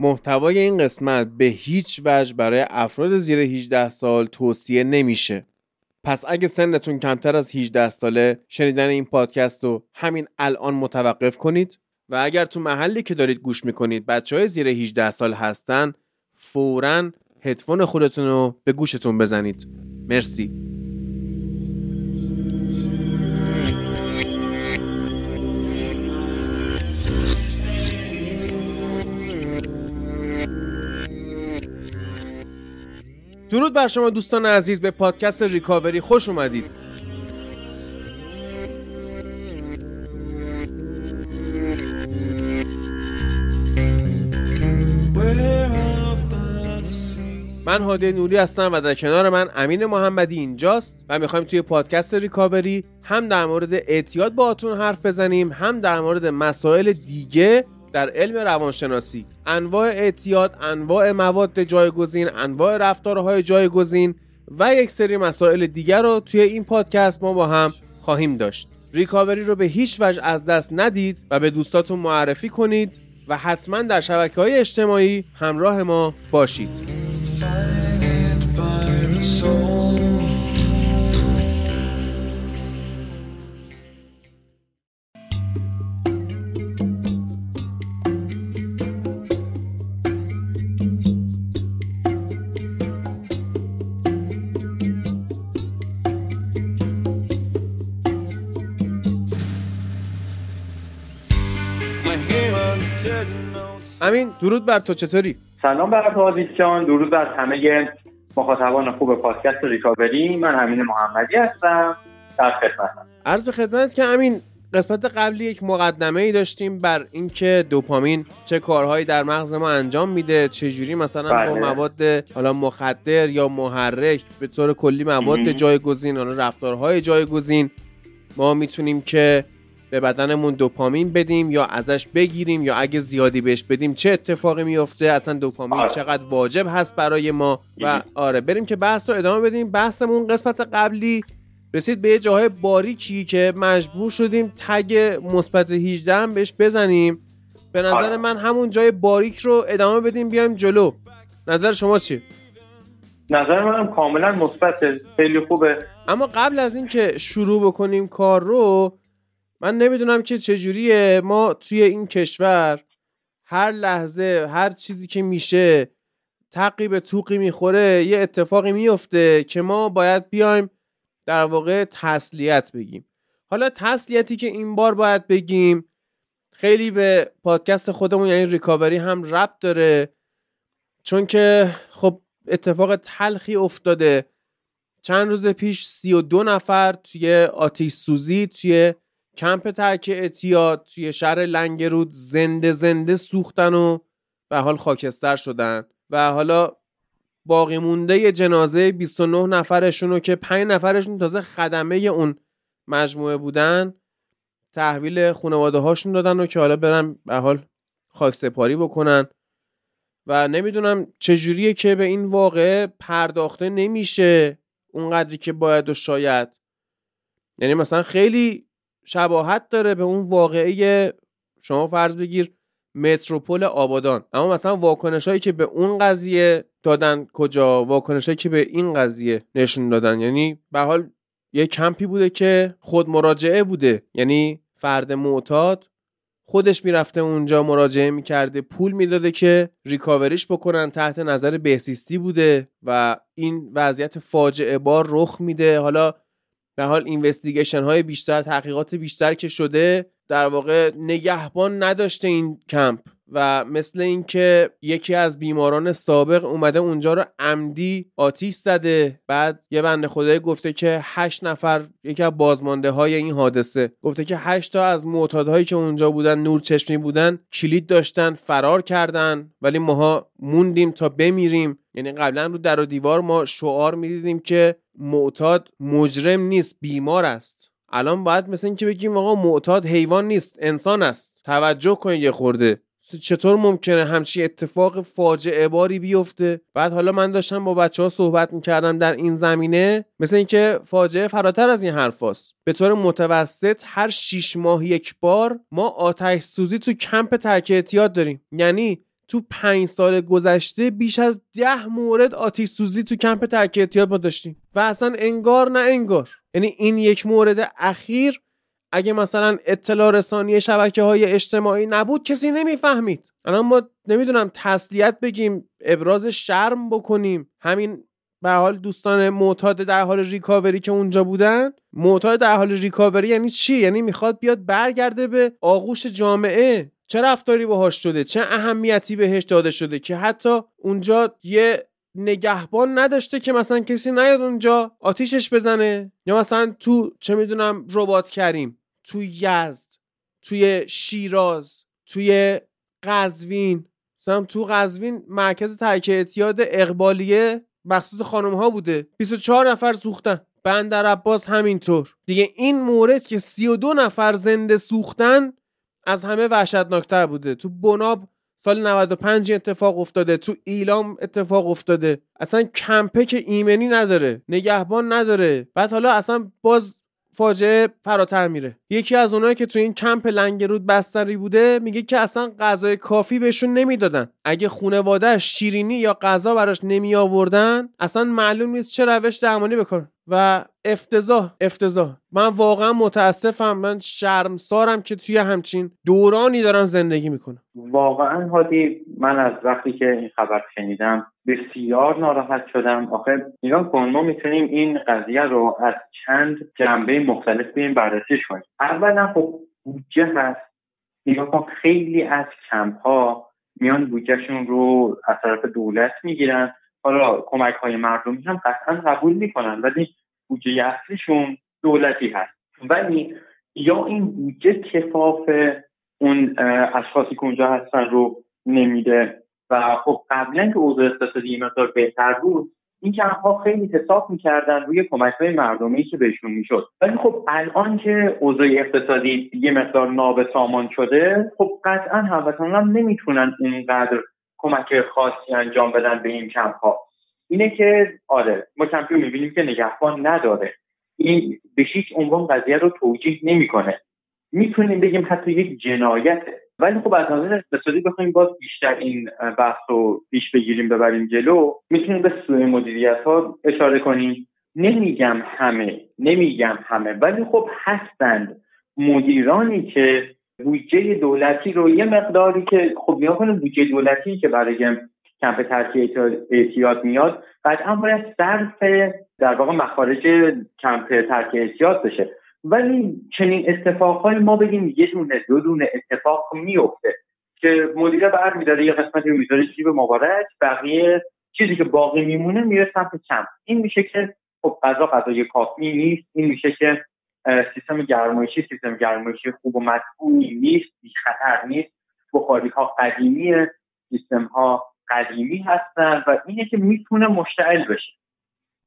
محتوای این قسمت به هیچ وجه برای افراد زیر 18 سال توصیه نمیشه. پس اگه سنتون کمتر از 18 ساله شنیدن این پادکست رو همین الان متوقف کنید و اگر تو محلی که دارید گوش می‌کنید بچه های زیر 18 سال هستن فورا هدفون خودتون رو به گوشتون بزنید. مرسی. درود بر شما دوستان عزیز به پادکست ریکاوری خوش اومدید. من هاده نوری هستم و در کنار من امین محمدی اینجاست و می‌خوایم توی پادکست ریکاوری هم در مورد اعتیاد با حرف بزنیم هم در مورد مسائل دیگه در علم روانشناسی انواع اعتیاد انواع مواد جایگزین انواع رفتارهای جایگزین و یک سری مسائل دیگر رو توی این پادکست ما با هم خواهیم داشت. ریکاوری رو به هیچ وجه از دست ندید و به دوستاتون معرفی کنید و حتما در شبکه های اجتماعی همراه ما باشید. امین درود بر تو چطوری؟ سلام بر تو جان. درود بر همه مخاطبان خوب پادکست ریکاوری. من امین محمدی هستم. در خدمتم. عرض به خدمت که امین قسمت قبلی یک مقدمه ای داشتیم بر اینکه دوپامین چه کارهایی در مغز ما انجام میده چجوری مثلا با بله. مواد حالا مخدر یا محرک به طور کلی مواد جایگزین حالا رفتارهای جایگزین ما می‌تونیم که به بدنمون دوپامین بدیم یا ازش بگیریم یا اگه زیادی بهش بدیم چه اتفاقی میفته؟ اصلا دوپامین آره. چقدر واجب هست برای ما؟ و آره بریم که بحث رو ادامه بدیم. بحثمون قسمت قبلی رسید به یه جاهای باریکی که مجبور شدیم تگ مثبت 18 هم بهش بزنیم. به نظر آره. من همون جای باریک رو ادامه بدیم بیایم جلو. نظر شما چیه نظر منم کاملا مثبت خیلی خوبه. اما قبل از اینکه شروع بکنیم کار رو من نمی‌دونم که چجوریه. ما توی این کشور هر لحظه هر چیزی که میشه تقی به توقی می‌خوره یه اتفاقی میفته که ما باید بیایم در واقع تسلیت بگیم. حالا تسلیتی که این بار باید بگیم خیلی به پادکست خودمون یعنی ریکاوری هم ربط داره. چون که خب اتفاق تلخی افتاده. چند روز پیش سی و دو نفر توی آتیش سوزی توی کمپ ترک اعتیاد توی شهر لنگرود زنده زنده سوختن و به حال خاکستر شدن و حالا باقی مونده جنازه 29 نفرشون رو که 5 نفرشون تازه خدمه اون مجموعه بودن تحویل خانواده هاشون دادن و که حالا برن به حال خاک سپاری بکنن. و نمی‌دونم چجوریه که به این واقعه پرداخته نمیشه اونقدری که باید و شاید. یعنی مثلا خیلی شباهت داره به اون واقعه شما فرض بگیر متروپول آبادان. اما مثلا واکنش هایی که به اون قضیه دادن کجا؟ واکنش هایی که به این قضیه نشون دادن. یعنی به حال یه کمپی بوده که خود مراجعه بوده. یعنی فرد معتاد خودش می‌رفته اونجا مراجعه می‌کرده پول می‌داده که ریکاوریش بکنن تحت نظر بهسیستی بوده و این وضعیت فاجعه بار رخ میده. حالا به حال اینوستیگیشن های بیشتر تحقیقات بیشتر که شده در واقع نگهبان نداشته این کمپ و مثل اینکه یکی از بیماران سابق اومده اونجا رو عمدی آتیش زده. بعد یه بنده خدای گفته که هشت نفر یکی از بازمانده های این حادثه گفته که هشت تا از معتادهایی که اونجا بودن نور چشمی بودن کلید داشتن فرار کردن. ولی ماها موندیم تا بمیریم. یعنی قبلا رو در و دیوار ما شعار می‌دیدیم که معتاد مجرم نیست بیمار است. الان باید مثل اینکه بگیم آقا معتاد حیوان نیست انسان است. توجه کنید یه خورده. چطور ممکنه همچی اتفاق فاجعه باری بیفته؟ بعد حالا من داشتم با بچه ها صحبت می‌کردم در این زمینه. مثل اینکه فاجعه فراتر از این حرف هست. به طور متوسط هر شیش ماه یک بار ما آتش سوزی تو کمپ ترک اعتیاد داریم. یعنی تو پنج سال گذشته بیش از ده مورد آتیش سوزی تو کمپ ترک احتیاط ما داشتیم. و اصلا انگار نه انگار. یعنی این یک مورد اخیر اگه مثلا اطلاع رسانی شبکه های اجتماعی نبود کسی نمی‌فهمید. الان ما نمی‌دونم تسلیت بگیم ابراز شرم بکنیم. همین به حال دوستان معتاد در حال ریکاوری که اونجا بودن. معتاد در حال ریکاوری یعنی چی؟ یعنی می‌خواد بیاد برگرده به آغوش جامعه. چه رفتاری باهاش شده چه اهمیتی بهش داده شده که حتی اونجا یه نگهبان نداشته که مثلا کسی نیاد اونجا آتیشش بزنه؟ یا مثلا تو چه می‌دونم ربات کریم تو یزد توی شیراز توی قزوین. مثلا تو قزوین مرکز ترک اعتیاد اقبالیه مخصوص خانم ها بوده 24 نفر سوختن. بندر عباس همینطور. دیگه این مورد که 32 نفر زنده سوختن از همه وحشتناکتر بوده. تو بناب سال 95 اتفاق افتاده تو ایلام اتفاق افتاده. اصلا کمپه که ایمنی نداره نگهبان نداره. بعد حالا اصلا باز فاجعه فراتر میره. یکی از اونایی که تو این کمپ لنگرود بستری بوده میگه که اصلا غذای کافی بهشون نمی‌دادن. اگه خونواده شیرینی یا غذا براش نمی آوردن اصلا معلوم نیست چه روش درمانی بکنن. و افتضاح افتضاح. من واقعا متاسفم. من شرمسارم که توی همچین دورانی دارم زندگی می‌کنم. واقعا هادی من از وقتی که این خبر شنیدم بسیار ناراحت شدم. آخه نگاه کن ما می‌تونیم این قضیه رو از چند جنبه مختلف به این بررسیش کنیم. اولا خب بودجه هست. نگاه کن خیلی از کمپ ها میان بودجهشون رو از طرف دولت می‌گیرن. حالا کمک های مردمی هم قطعا قبول می‌کنن ولی بودجه اصلیشون دولتی هست. ولی یا این بودجه کفاف اون اشخاصی که اونجا هستن رو نمیده و خب قبلا که اوضاع اقتصادی مقدار بهتر بود این ها خیلی حساب می‌کردن روی کمک های مردمی که بهشون می‌شد. ولی خب الان که اوضاع اقتصادی یه مقدار ناب سامان شده خب قطعا هموطنان هم نمی‌تونن اینقدر کمک خاصی انجام بدن به این کمپ ها اینه که آره ما کمپی رو می‌بینیم که نگهبان نداره. این به هیچ عنوان قضیه رو توجیه نمی‌کنه. می‌تونیم بگیم حتی یک جنایته. ولی خب از نظر اقتصادی بخوایم باز بیشتر این بحث رو پیش بگیریم ببریم جلو. می‌تونیم به سوء مدیریت ها اشاره کنیم. نمیگم همه نمیگم همه ولی خب هستند مدیرانی که بودجه دولتی رو یه مقداری که خب نیا کنه بودجه دولتی که برای کمپ ترکی احتیاط میاد قطعا باید صرف در واقع مخارج کمپ ترک احتیاط بشه. ولی چنین اتفاقهایی ما بگیم یه دونه دو دونه اتفاق میفته که مدیر برمیداره یه قسمتی رو می‌ذاره جیب مبارک بقیه چیزی که باقی میمونه میره سمت کمپ. این میشه که خب غذا غذای کافی نیست این میشه که سیستم گرمایشی سیستم گرمایشی خوب و مطبوعی نیست بی خطر نیست. بخاری ها قدیمیه سیستم ها قدیمی هستن و اینه که می‌تونه مشتعل بشه.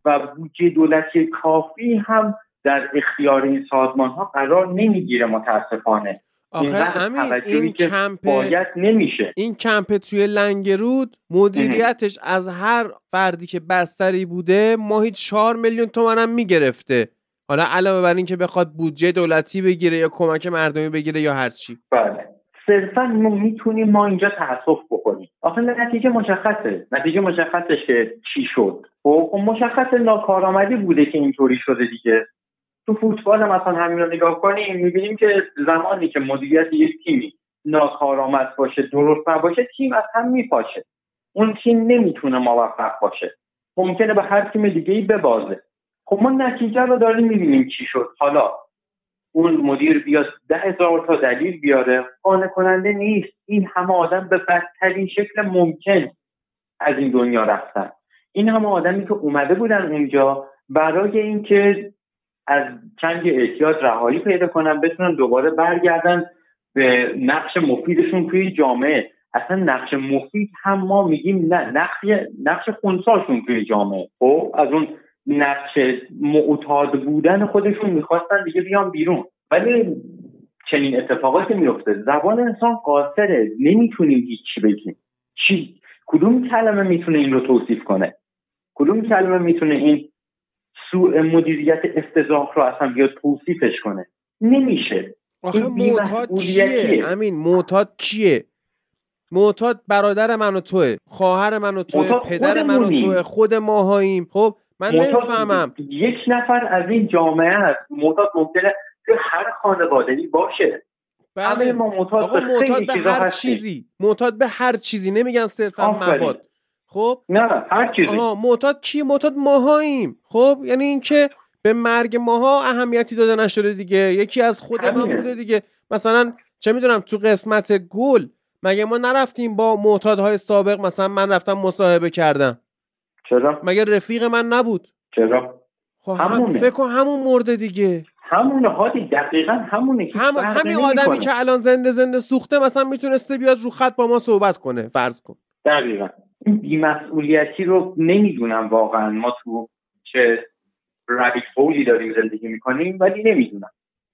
و بودجه دولتی کافی هم در اختیار این سازمان ها قرار نمی‌گیره متاسفانه. آخه همین این کمپ باید نمیشه. این کمپ توی لنگرود مدیریتش از هر فردی که بستری بوده ماهی 4 میلیون تومن هم می‌گرفته. حالا علاوه بر اینکه بخواد بودجه دولتی بگیره یا کمک مردمی بگیره یا هر چی. بله. صرفا ما می‌تونیم ما اینجا تاسف بکنیم. آخه نتیجه مشخصه. نتیجه مشخصه که چی شد. خب, خب مشخص ناکارآمدی بوده که اینطوری شده دیگه. تو فوتبال مثلا همین رو نگاه کنیم می‌بینیم که زمانی که مدیریت یک تیمی ناکارآمد باشه درست نباشه تیم از هم میپاشه. اون تیم نمی‌تونه موفق باشه. ممکنه به هر تیم دیگه ای ببازه. خب ما نتیجه رو داریم می‌بینیم چی شد. حالا اون مدیر بیاد ده هزار تا دلیل بیاره. قانع کننده نیست. این همه آدم به بدترین شکل ممکن از این دنیا رفتن. این همه آدمی که اومده بودن اونجا برای اینکه از چنگ احتیاط رهایی پیدا کنن بتونن دوباره برگردن به نقش مفیدشون توی جامعه. اصلا نقش مفید هم ما میگیم نه نقش نقش خونساشون توی جامعه. خب از اون نقش معتاد بودن خودشون می‌خواستن دیگه بیان بیرون. ولی چنین اتفاقاتی میفته زبان انسان قاصره. نمی‌تونیم هیچی بگیم. چی؟ کدوم کلمه می‌تونه این رو توصیف کنه؟ کدوم کلمه می‌تونه این سوء مدیریت افتضاح رو اصلا بیاد توصیفش کنه؟ نمیشه. آخه معتاد چیه؟ امین معتاد کیه معتاد برادر من و توه. خواهر من و توه. پدر من و. توه. خود ماهاییم. خب من نمی‌فهمم. یک نفر از این جامعه است معتاد ممکنه تو هر خانوادگی باشه. بله. ما معتاد آقا به معتاد به هر هستیم. چیزی. معتاد به هر چیزی. نمیگن صرفا. مواد. خب؟ نه هر چیزی. آها معتاد کی؟ معتاد ماهاییم. خب؟ یعنی اینکه به مرگ ماها اهمیتی داده نشده دیگه. یکی از خود ما. بوده دیگه. مثلا چه می‌دونم تو قسمت گل مگه ما نرفتیم با معتادهای سابق؟ مثلا من رفتم مصاحبه کردم. چرا؟ مگه رفیق من نبود؟ چرا؟ خب هم همونه. فکر کن همون مرده دیگه. همونه هادی دقیقا همونه. هیچ هم همین. آدمی که الان زنده زنده سوخته مثلا می‌تونسته بیاد رو خط با ما صحبت کنه فرض کن. دقیقا. این بیمسئولیتی رو نمی‌دونم واقعا. ما تو چه رابیت هولی داریم زندگی می‌کنیم ولی نمی‌دونم.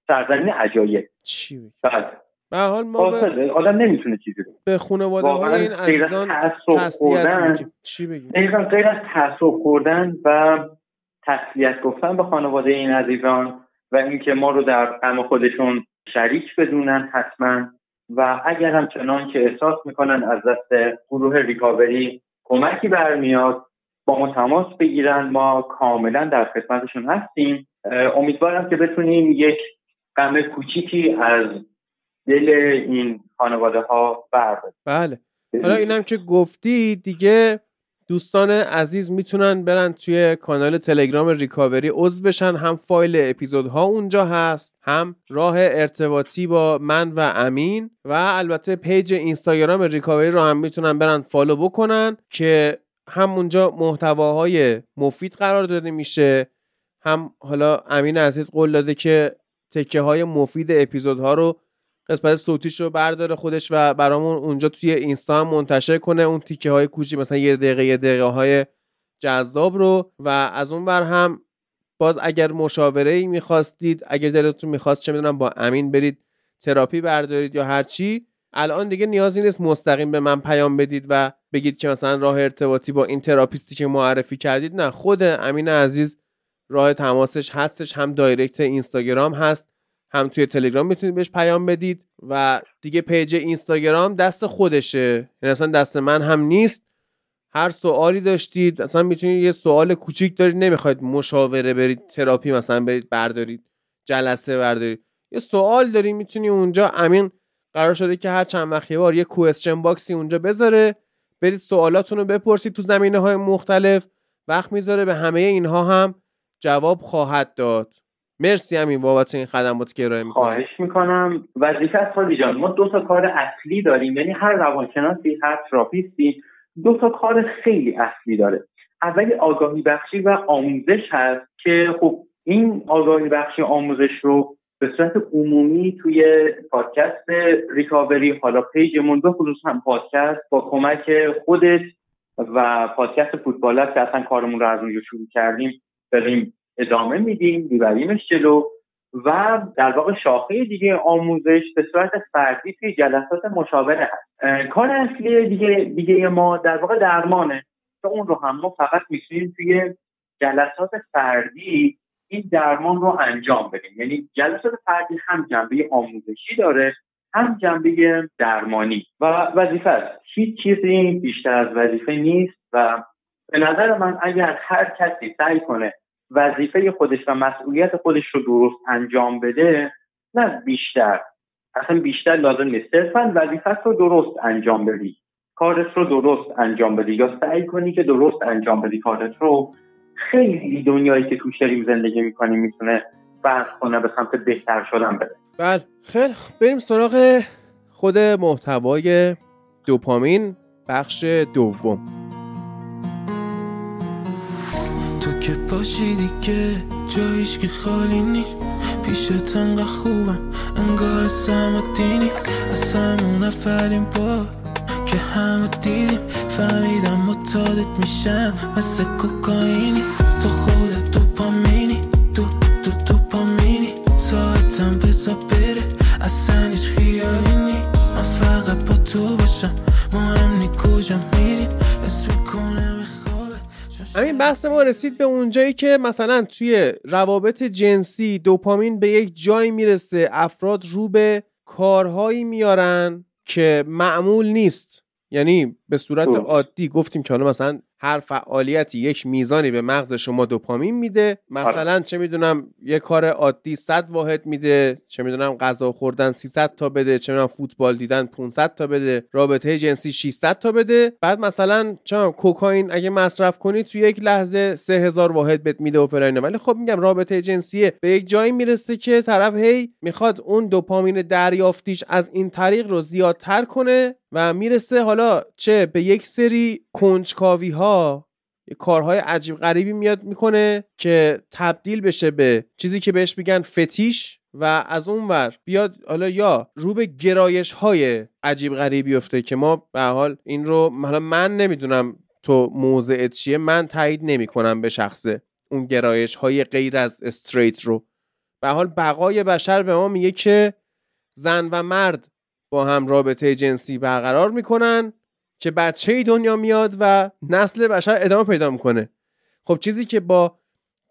سرزمین عجایب. چی؟ بله. به حال ما به. آدم نمی‌تونه چیزی رو به خانواده های این عزیزان خوردن چی بگیم؟ دقیقا غیر از تأسف خوردن و تسلیت گفتن به خانواده این عزیزان و اینکه ما رو در غم خودشون شریک بدونن حتما و اگر هم چنان که احساس می‌کنن از دست گروه ریکاوری کمکی برمیاد با ما تماس بگیرن ما کاملا در خدمتشون هستیم. امیدوارم که بتونیم یک غم کوچیکی از دل این خانواده ها برداریم بله حالا اینم که گفتی دیگه دوستان عزیز می‌تونن برن توی کانال تلگرام ریکاوری عضو بشن. هم فایل اپیزودها اونجا هست هم راه ارتباطی با من و امین و البته پیج اینستاگرام ریکاوری رو هم می‌تونن برن follow بکنن که هم اونجا محتواهای مفید قرار داده میشه. هم حالا امین عزیز قول داده که تکه های مفید اپیزودها رو قسمت صوتیش رو برداره خودش و برامون اونجا توی اینستا هم منتشر کنه. اون تیکه های کوچیک مثلا یه دقیقه یه دقیقه های جذاب رو. و از اون بر هم باز اگر مشاوره ای می‌خواستید اگر دلتون می‌خواست چه می‌دونم با امین برید تراپی بردارید یا هر چی الان دیگه نیازی نیست مستقیم به من پیام بدید و بگید که مثلا راه ارتباطی با این تراپیستی که معرفی کردید. نه خود امین عزیز راه تماسش هستش هم direct اینستاگرام هست. هم توی تلگرام می‌تونید بهش پیام بدید و دیگه پیج اینستاگرام دست خودشه. یعنی اصلا دست من هم نیست. هر سوالی داشتید اصلا می‌تونید یه سوال کوچیک دارید نمی‌خواید مشاوره برید تراپی مثلا برید بردارید جلسه بردارید. یه سوال دارید می‌تونی اونجا امین قرار شده که هر چند وقت یه بار یه کوئسچن باکسی اونجا بذاره برید سوالاتون رو بپرسید تو زمینه های مختلف وقت می‌ذاره به همه اینها هم جواب خواهد داد. مرسی همین بابت این خدماتی که ارائه می‌کنید خواهش می‌کنم. وظیفه است خالی جان ما دو تا کار اصلی داریم. یعنی هر روانشناسی هر تراپیستی دو تا کار خیلی اصلی داره. اولی آگاهی بخشی و آموزش هست که خب این آگاهی بخشی آموزش رو به صورت عمومی توی پادکست ریکاوری حالا پیجمون به خصوص هم پادکست با کمک خودت و پادکست فوتبال که اصلا کارمون رو از اونجا شروع کردیم داریم ادامه میدیم میبریمش جلو و در واقع شاخه دیگه آموزش به صورت فردی توی جلسات مشاوره هست. کار اصلی دیگه دیگه ما در واقع درمانه که اون رو هم ما فقط می‌تونیم توی جلسات فردی این درمان رو انجام بدیم. یعنی جلسات فردی هم جنبه آموزشی داره هم جنبه درمانی. و وظیفه است. هیچ چیزی بیشتر از وظیفه نیست و به نظر من اگر هر کسی سعی کنه وظیفه خودش و مسئولیت خودش رو درست انجام بده نه بیشتر. اصلا بیشتر لازم نیست. صرفا وظیفت رو درست انجام بدی. کارت رو درست انجام بدی. یا سعی کنی که درست انجام بدی کارت رو. خیلی دنیایی که توش داریم زندگی می‌کنیم می‌تونه فرق کنه به سمت بهتر شدن بده بله. خیلی بریم سراغ خود محتوای دوپامین بخش دوم. باشی دیگه جایش که خالی نیست. پیشت انقدر خوبم انگار سم و دینی از همون اولین بار که همه دیدیم. فهمیدم متادت میشم مثل کوکاینی تو خودت همین بحث ما رسید به اونجایی که مثلا توی روابط جنسی دوپامین به یک جایی می‌رسه افراد رو به کارهایی میارن که معمول نیست. یعنی به صورت عادی گفتیم که حالا مثلا هر فعالیتی یک میزانی به مغز شما دوپامین میده. مثلا آره. چه می‌دونم یه کار عادی 100 واحد میده چه می‌دونم غذا خوردن 300 تا بده چه می‌دونم فوتبال دیدن 500 تا بده رابطه جنسی 600 تا بده. بعد مثلا چه کوکائین اگه مصرف کنی تو یک لحظه 3000 واحد بهت میده و فلان ولی خب میگم رابطه جنسی به یک جایی می‌رسه که طرف هی می‌خواد اون دوپامین دریافتیش از این طریق رو زیادتر کنه. و می‌رسه حالا چه به یک سری کنجکاوی ها کارهای عجیب غریبی میاد می‌کنه که تبدیل بشه به چیزی که بهش میگن فتیش و از اون ور بیاد حالا یا رو به گرایش های عجیب غریبی افته که ما به حال این رو حالا من نمی‌دونم تو موضعت چیه من تایید نمی‌کنم به شخصه اون گرایش های غیر از استریت رو. به حال بقای بشر به ما میگه که زن و مرد با هم رابطه جنسی برقرار می‌کنن که بچه دنیا میاد و نسل بشر ادامه پیدا می‌کنه. خب چیزی که با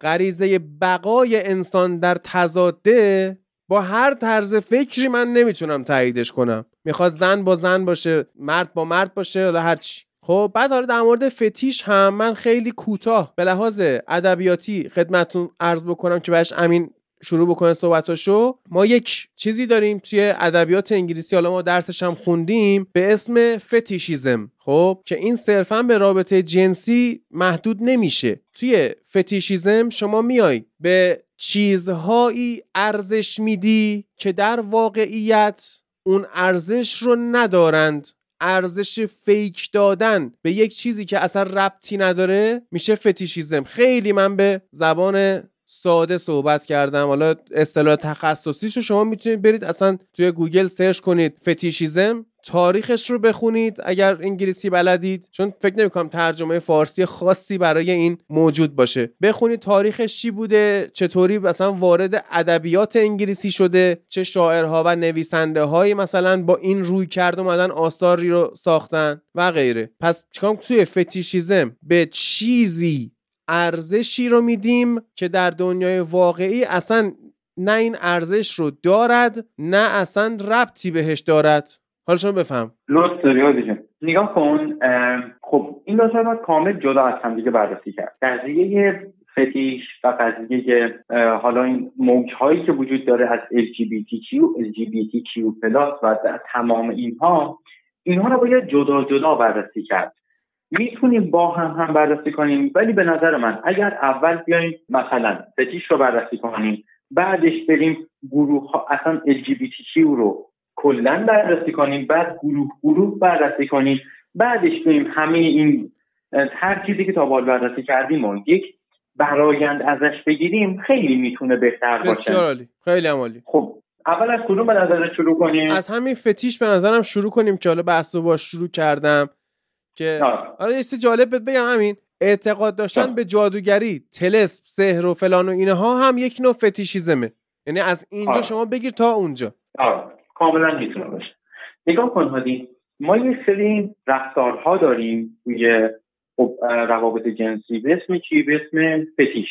غریزه بقای انسان در تضاده با هر طرز فکری من نمی‌تونم تاییدش کنم. می‌خواد زن با زن باشه مرد با مرد باشه یا هر چی. خب بعد حالا در مورد فتیش هم من خیلی کوتاه به لحاظ ادبیاتی خدمتتون عرض بکنم که بهش امین شروع بکنه صحبتاشو ما یک چیزی داریم توی ادبیات انگلیسی حالا ما درسش هم خوندیم به اسم فتیشیزم خب؟ که این صرفا به رابطه جنسی محدود نمیشه. توی فتیشیزم شما میای به چیزهایی ارزش میدی که در واقعیت اون ارزش رو ندارند. ارزش fake دادن به یک چیزی که اصلا ربطی نداره میشه fetishism. خیلی من به زبان ساده صحبت کردم. حالا اصطلاح تخصصیش رو شما می‌تونید برید اصلا توی گوگل search کنید fetishism تاریخش رو بخونید اگر انگلیسی بلدید چون فکر نمی کنم ترجمه فارسی خاصی برای این موجود باشه. بخونید تاریخش چی بوده چطوری مثلا وارد ادبیات انگلیسی شده چه شاعرها و نویسنده هایی مثلا با این رویکرد اومدن آثاری رو ساختن و غیره. پس چیکار توی fetishism به چیزی ارزشی رو میدیم که در دنیای واقعی اصلا نه این ارزش رو دارد نه اصلا ربطی بهش دارد. حالا شما بفهم. لطف داری نگاه کن خب این دو باید کامل جدا از هم دیگه بررسی کرد. قضیه فتیش و قضیه حالا این موج هایی که وجود داره از LGBTQ LGBTQ و تمام اینها اینها رو باید جدا جدا بررسی کرد. می‌تونیم با هم هم بررسی کنیم ولی به نظر من اگر اول بیایم مثلا فتیش رو بررسی کنیم بعدش بریم گروه ها اصلا LGBTQ رو کلا بررسی کنیم بعد گروه گروه بررسی کنیم بعدش بریم همه این هر چیزی که تا بال بررسی کردیم و یک برایند ازش بگیریم خیلی می‌تونه بهتر باشه. بسیار عالی. خیلی عالی. خب اول از کدوم به نظر شروع کنیم؟ از همین فتیش به نظرم شروع کنیم که حالا بحث رو باش شروع کردم. که حالا یه جالب بگم همین اعتقاد داشتن به جادوگری تلسم سحر و فلان و اینها هم یک نوع فتیشیزمه. یعنی از اینجا شما بگیر تا اونجا. آه. کاملا می‌تونه باشه. نگاه کن هادی. ما یه سری رفتارها داریم توی خب، روابط جنسی به اسم چی؟ به اسم فتیش.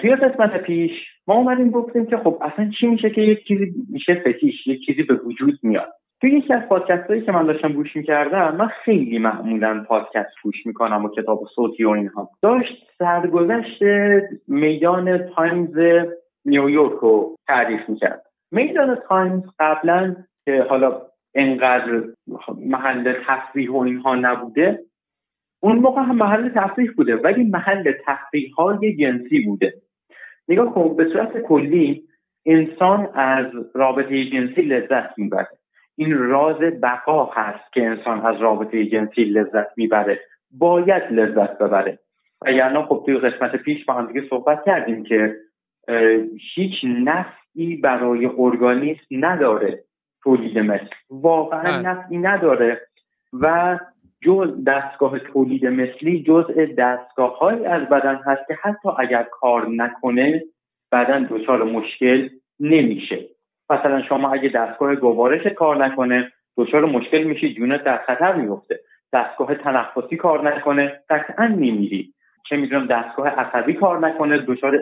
توی قسمت پیش ما اومدیم گفتیم که خب اصلا چی میشه که یک چیزی میشه فتیش یک چیزی به وجود میاد. توی یکی از پادکست هایی که من داشتم گوش می‌کردم من خیلی معمولا پادکست گوش می‌کنم و کتاب صوتی و اینها. داشت سرگذشت میدان تایمز نیویورک رو تعریف می‌کرد. میدان تایمز قبلا که حالا انقدر محل تفریح و اینها نبوده اون موقع هم محل تفریح بوده ولی محل تفریح های جنسی بوده. نگاه کن به صورت کلی انسان از رابطه جنسی لذت می‌بره. این راز بقا هست که انسان از رابطه جنسی لذت می‌بره. باید لذت ببره. نه خب توی قسمت پیش با هم دیگه صحبت کردیم که هیچ نفعی برای ارگانیسم نداره تولید مثل. واقعا بله. نفعی نداره. و جز دستگاه تولید مثلی جزء دستگاه های از بدن هست که حتی اگر کار نکنه بدن دچار مشکل نمیشه. مثلا شما اگه دستگاه گوارش کار نکنه دچار مشکل میشی جونت در خطر میفته دستگاه تنفسی کار نکنه قطعا میمیری چه می‌دونم دستگاه عصبی کار نکنه دچار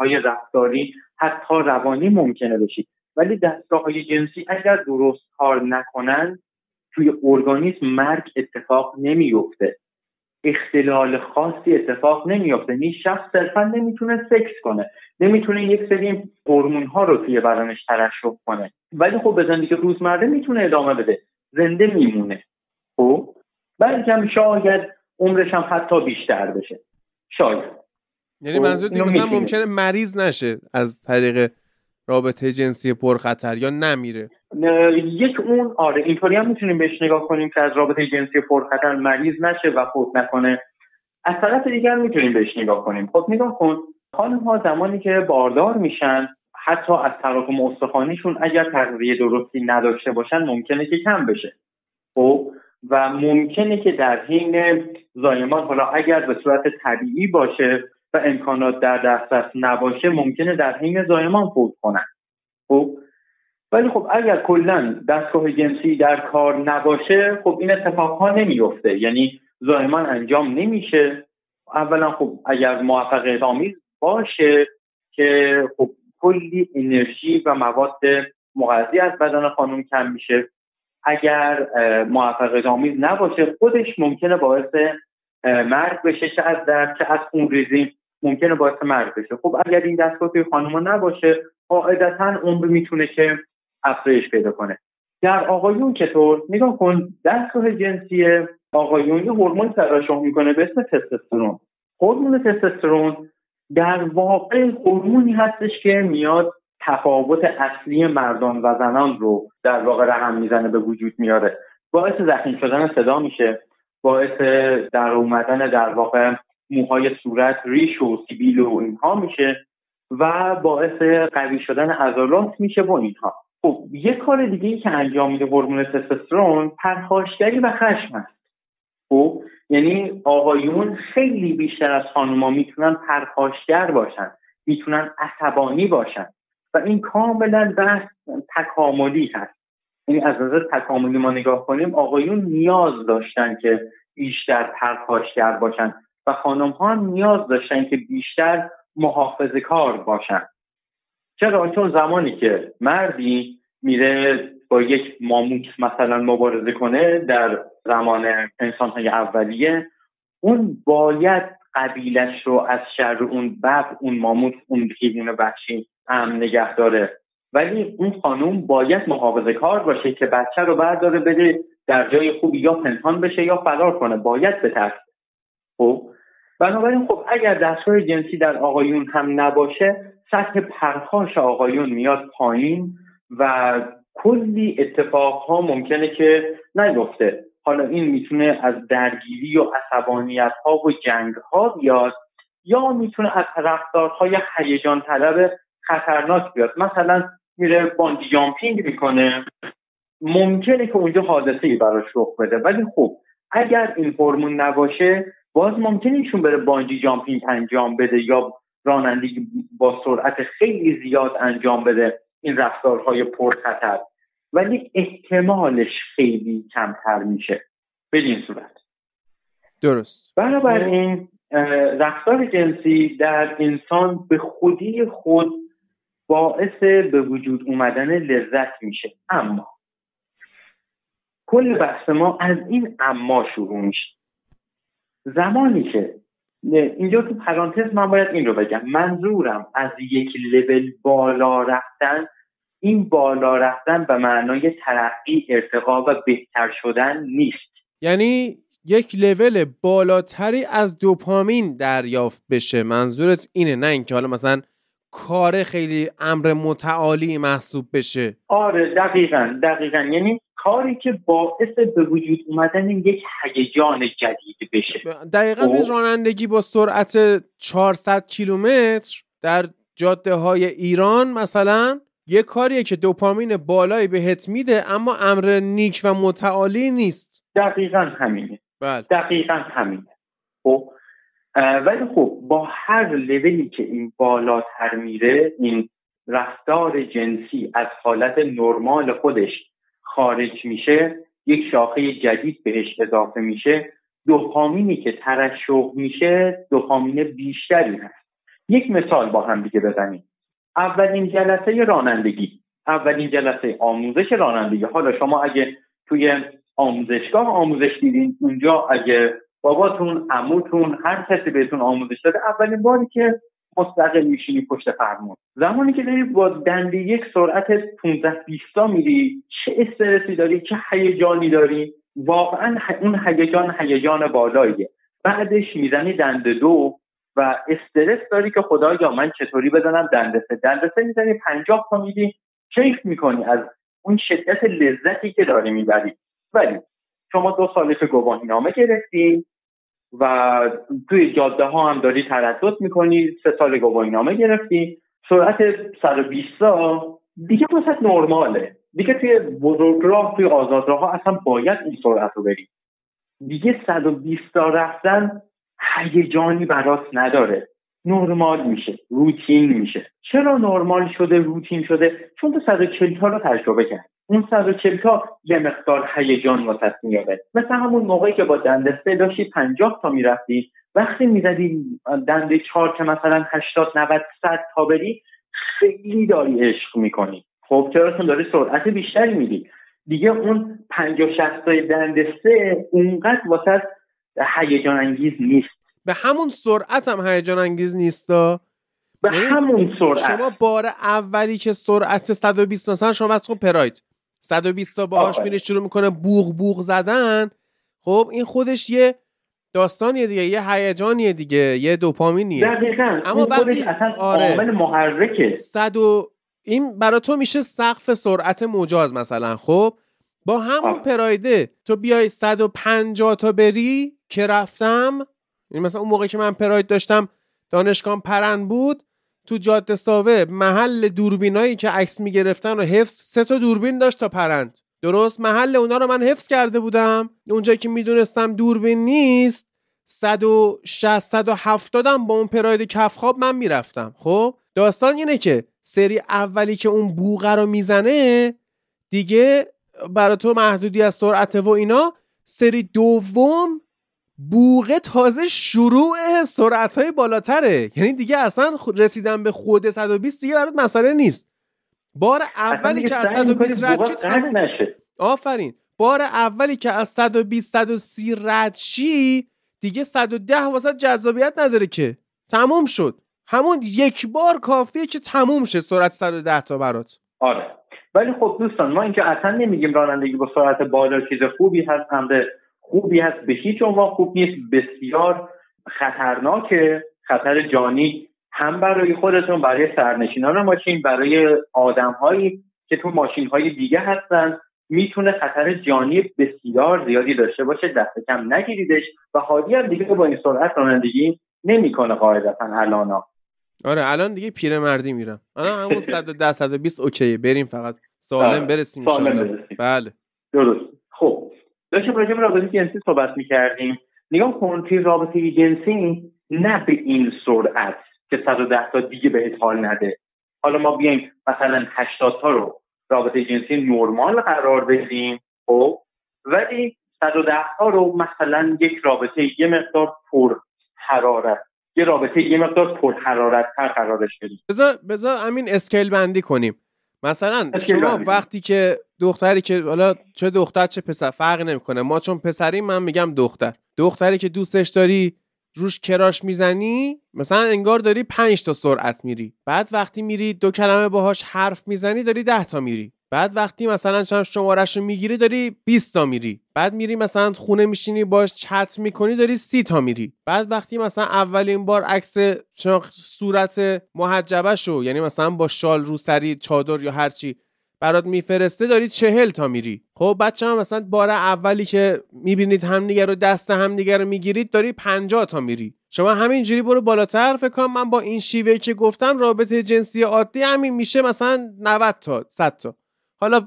های رفتاری حتی روانی ممکنه بشید ولی دستگاه های جنسی اگر درست کار نکنن توی ارگانیسم مرگ اتفاق نمیفته اختلال خاصی اتفاق نمیفته این شخص صرفا نمی‌تونه سکس کنه. نمی‌تونه یک سری هورمون ها رو توی بدنش ترشح کنه. ولی خب به زندگی روزمره می‌تونه ادامه بده. زنده میمونه. خب؟ هم شاید عمرش هم حتی بیشتر بشه. شاید. یعنی منظور مثلا ممکنه مریض نشه از طریق رابطه جنسی پرخطر یا نمیره؟ یک اون آره اینطوری هم می‌تونیم بهش نگاه کنیم که از رابطه جنسی پرخطر مریض نشه و فوت نکنه. از طرف دیگر می‌تونیم بهش نگاه کنیم. خب نگاه کن. خانم ها زمانی که باردار میشن حتی از تراکم استخوانیشون اگر تغذیه درستی نداشته باشن ممکنه که کم بشه. خب؟ و ممکنه که در حین زایمان حالا اگر به صورت طبیعی باشه و امکانات در دسترس نباشه ممکنه در حین زایمان فوت کنن. خب؟ ولی خب اگر کلا دستگاه جنسی در کار نباشه خب این اتفاقها نمیفته یعنی زایمان انجام نمیشه. اولا خب اگر موفقیت آمیز باشه که خب کلی انرژی و مواد مغذی از بدن خانم کم میشه. اگر موفقیت آمیز نباشه خودش ممکنه باعث مرگ بشه چه از درد چه از خونریزی ممکنه باعث مرگ بشه. خب اگر این دستگاه توی خانم نباشه قاعدتا عمر می‌تونه که افزایش پیدا کنه. در آقایون چطور؟ نگاه کن دستگاه جنسی آقایون یه هورمون ترشح می‌کنه به اسم تستوسترون. هورمون تستوسترون در واقع هورمونی هستش که میاد تفاوت اصلی مردان و زنان رو در واقع رقم می‌زنه به وجود میاره. باعث زخیم شدن صدا میشه. باعث در اومدن در واقع موهای صورت ریش و سیبیل و اینها میشه و باعث قوی شدن عضلات میشه و اینها. خب یه کار دیگه ای که انجام میده هورمون تستوسترون پرخاشگری و خشم است خب یعنی آقایون خیلی بیشتر از خانوما می‌تونن پرخاشگر باشن می‌تونن عصبانی باشن و این کاملا بحث تکاملی هست. یعنی از نظر تکاملی ما نگاه کنیم آقایون نیاز داشتن که بیشتر پرخاشگر باشن و خانم ها نیاز داشتن که بیشتر محافظه کار باشن. چرا؟ چون زمانی که مردی میره با یک ماموت مثلا مبارزه کنه در زمان انسان های اولیه اون باید قبیلش رو از شر اون بب اون ماموت اون حیوان وحشی هم نگه داره. ولی اون خانوم باید محافظه کار باشه که بچه رو برداره بده در جای خوبی یا پنهان بشه یا فرار کنه. باید بترسه خب؟ بنابراین خب اگر دستگاه جنسی در آقایون هم نباشه سطح پرخاش آقایون میاد پایین و کلی اتفاق ها ممکنه که نیفته حالا این می‌تونه از درگیری و عصبانیت ها و جنگ ها بیاد یا می‌تونه از رفتارهای هیجان طلب خطرناک بیاد. مثلا میره باندی جامپینگ می‌کنه. ممکنه که اونجا حادثه ای براش رخ بده. ولی خب اگر این هورمون نباشه باز ممکنه ایشون بره بانجی جامپینگ انجام بده یا رانندگی با سرعت خیلی زیاد انجام بده. این رفتارهای پرخطر. ولی احتمالش خیلی کمتر میشه. بدین صورت. درست. بنابراین رفتار جنسی در انسان به خودی خود باعث به وجود اومدن لذت میشه. اما کل بحث ما از این اما شروع میشه. زمانی که اینجا تو پرانتز من باید این رو بگم. منظورم از یک لول بالا رفتن این بالا رفتن به معنای ترقی ارتقا و بهتر شدن نیست. یعنی یک لول بالاتری از دوپامین دریافت بشه. منظورت اینه نه اینکه حالا مثلا کار خیلی امر متعالی محسوب بشه. آره دقیقا دقیقا. یعنی کاری که باعث به وجود اومدن یک هیجان جدید بشه. دقیقا به خب. رانندگی با سرعت 400 کیلومتر در جاده های ایران مثلا یه کاریه که دوپامین بالایی بهت میده اما امر نیک و متعالی نیست. دقیقا همینه. بله. دقیقا همینه. خب؟ ولی خب با هر لولی که این بالاتر میره این رفتار جنسی از حالت نرمال خودش خارج میشه یک شاخه جدید بهش اضافه میشه. دوپامینی که ترشح میشه دوپامین بیشتری هست. یک مثال با هم دیگه بزنیم. اولین جلسه رانندگی اولین جلسه آموزش رانندگی. حالا شما اگه توی آموزشگاه آموزش دیدین اونجا اگه باباتون عموتون هر کسی بهتون آموزش داده اولین باری که مستقل میشینی پشت فرمون. زمانی که داری با دنده یک سرعت 15 20 میری چه استرسی داری چه هیجانی داری؟ واقعا اون هیجان هیجان بالاییه. بعدش می‌زنی دنده دو و استرس داری که خدایا من چطوری بزنم دنده سه؟ دنده سه می‌زنی پنجاه تا میدی کیف می‌کنی از اون شدت لذتی که داری می‌بری. ولی شما دو سالی که گواهی نامه گرفتی و توی جاده ها هم داری تردد می‌کنی. سه سال گواهی نامه گرفتی. سرعت 120 دیگه واسه نرماله. دیگه توی بزرگراه توی آزادراه ها اصلا باید این سرعت رو بری دیگه 120 تا رفتن هیجانی برات نداره. نرمال میشه. روتین میشه. چرا نرمال شده روتین شده؟ چون تو 140 تا رو تجربه کرد اون 140 تا یه مقدار هیجان واسط میاره مثل همون موقعی که با دنده سه داشتی 50 تا می‌رفتی. وقتی می‌زدی دنده چهار که مثلا 80 90 100 تا بری خیلی داری عشق می‌کنی. خب چرا داری سرعت بیشتری میدی. دیگه اون 50 60 تای دنده سه اونقدر واسه هیجان انگیز نیست. به همون سرعت هم هیجان انگیز نیستا؟ به یعنی همون سرعت. شما بار اولی که سرعت 120 مثلا شما از پراید. 120 تا باهاش میره شروع می‌کنه بوغ بوغ زدن. خب این خودش یه داستانیه دیگه یه هیجانیه دیگه یه دوپامینیه. دقیقاً. اما وقتی اصلا آره. محرکه. صد و این برای تو میشه سقف سرعت مجاز مثلا خب؟ با همون آه. پرایده تو بیای 150 تا بری که رفتم. این یعنی مثلا اون موقع که من پراید داشتم دانشگاه پرن بود تو جاده ساوه محل دوربینایی که عکس می‌گرفتن و حفظ سه تا دوربین داشت تا پرند. درست؟ محل اونا رو من حفظ کرده بودم. اونجایی که می‌دونستم دوربین نیست 160 170 هم با اون پراید کفخاب من می‌رفتم. خب؟ داستان اینه که سری اولی که اون بوغه رو می‌زنه دیگه برای تو محدودی از سرعت و اینا سری دوم بوغه تازه شروع سرعت های بالاتره. یعنی دیگه اصلا رسیدن به خود 120 دیگه برات مسئله نیست. بار اولی که از 120 رد شی تموم آفرین. بار اولی که از 120 130 رد شی دیگه 110 واسه جذابیت نداره که. تموم شد. همون یک بار کافیه که تموم شه سرعت 110 تا برات. آره. ولی خب دوستان ما اینجا اصلا نمیگیم رانندگی با سرعت بالا چیز خوبی هست همه خوبی هست. به هیچ عنوان خوب نیست. بسیار خطرناکه. خطر جانی هم برای خودتون برای سرنشینان ماشین برای آدمهایی که تو ماشین های دیگه هستن. می‌تونه خطر جانی بسیار زیادی داشته باشه. دست کم نگیریدش و حادی هم دیگه با این سرعت رانندگی نمی‌کنه قاعدتا الانا آره الان دیگه پیرمردی میرم. الان همون 110 120 اوکیه. بریم فقط. سالم آره، برسیم سالم بله. درست. خب. داشتیم راجع به رابطه جنسی صحبت می‌کردیم. نگاه کن توی رابطه جنسی نه به این سرعت که 110 تا دیگه بهت حال نده. حالا ما بیایم مثلا 80 تا رو رابطه جنسی نرمال قرار بدیم خب؟ ولی 110 تا رو مثلا یک رابطه یه مقدار پر حرارت یه رابطه یه مقدار پر حرارت تر قرارش بدیم. بذار بذار همین اسکیل بندی کنیم. مثلا شما وقتی که دختری که حالا چه دختر چه پسر فرق نمی‌کنه. ما چون پسریم من میگم دختر. دختری که دوستش داری روش کراش می‌زنی مثلا انگار داری پنج تا سرعت میری. بعد وقتی میری دو کلمه باهاش حرف می‌زنی داری ده تا میری. بعد وقتی مثلا شما شمارش رو می‌گیری داری 20 تا میری. بعد میری مثلا خونه میشینی باش چت می‌کنی داری 30 تا میری. بعد وقتی مثلا اولین بار عکس صورت محجبه شو یعنی مثلا با شال رو سری چادر یا هرچی برات میفرسته داری چهل تا میری. خب بچه هم مثلا بار اولی که می‌بینید همدیگه رو دست همدیگه رو می‌گیرید داری 50 تا میری. شما همینجوری برو بالاتر. فکر کنم من با این شیوه که گفتم رابطه جنسی عادی همین میشه مثلا 90 تا 100 تا. حالا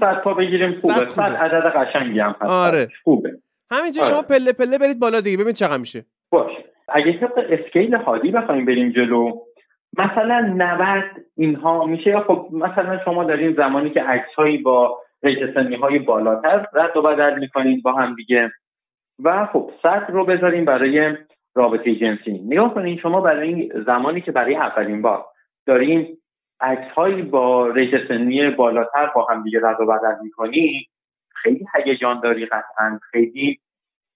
صد تا بگیریم خوبه. صد عدد قشنگی هم هست. آره. خوبه. همینجا آره. شما پله پله برید بالا دیگه ببین چقدر میشه. باش اگه طبق اسکیل هادی بخوایم بریم جلو مثلا 90 اینها میشه. یا خب مثلا شما دارین زمانی که عکس هایی با ریت های بالاتر رد و بدل می‌کنین با هم دیگه. و خب 100 رو بذاریم برای رابطه جنسی. نگاه کنین شما برای این زمانی که برای اولین بار داریم عکس هایی با rate سنی بالاتر با هم دیگه رد و بدل می‌کنی. خیلی هیجان داری قطعا. خیلی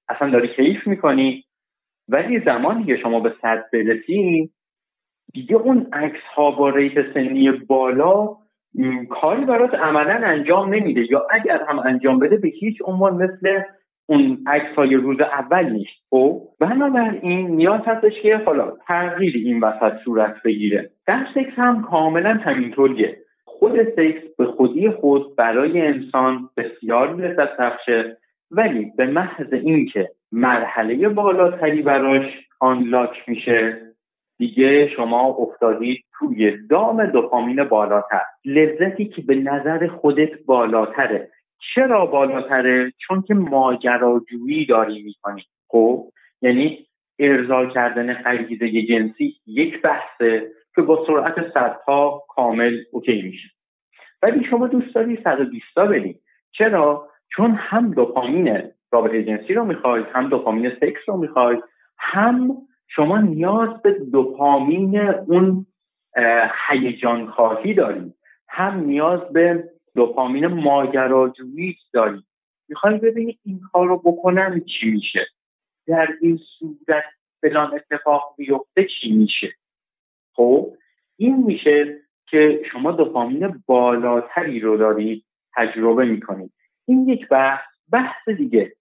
اصلا داری کیف می‌کنی. ولی زمانی که شما به صد برسی دیگه اون عکس ها با rate سنی بالا کاری برات عملا انجام نمیده. یا اگر هم انجام بده به هیچ عنوان مثل اون عکس های روز اول نیست خب؟ بنابراین نیاز هستش که حالا تغییر این وسط صورت بگیره. در سکس هم کاملا همینطوریه. خود سکس به خودی خود برای انسان بسیار لذت بخشه ولی به محض اینکه مرحله بالاتری براش آنلاک میشه دیگه شما افتادید توی دام دوپامین بالاتر. لذتی که به نظر خودت بالاتره. چرا بالاتره؟ چون که ماجراجویی داری می‌کنی. خب؟ یعنی ارضا کردن غریزه جنسی یک بحثه که با سرعت صدها کامل اوکی میشه. ولی شما دوست داری 120 تا بریم چرا؟ چون هم دوپامین رابطه جنسی رو می‌خواید هم دوپامین سکس رو می‌خواید هم شما نیاز به دوپامین اون هیجان خواهی دارید هم نیاز به دوپامین ماجراجویی دارید می‌خوای ببینید این کار رو بکنم چی میشه؟ در این صورت فلان اتفاق بیفته چی میشه؟ خب این میشه که شما دوپامین بالاتری رو دارید تجربه می‌کنید. این یک بحث بحث دیگه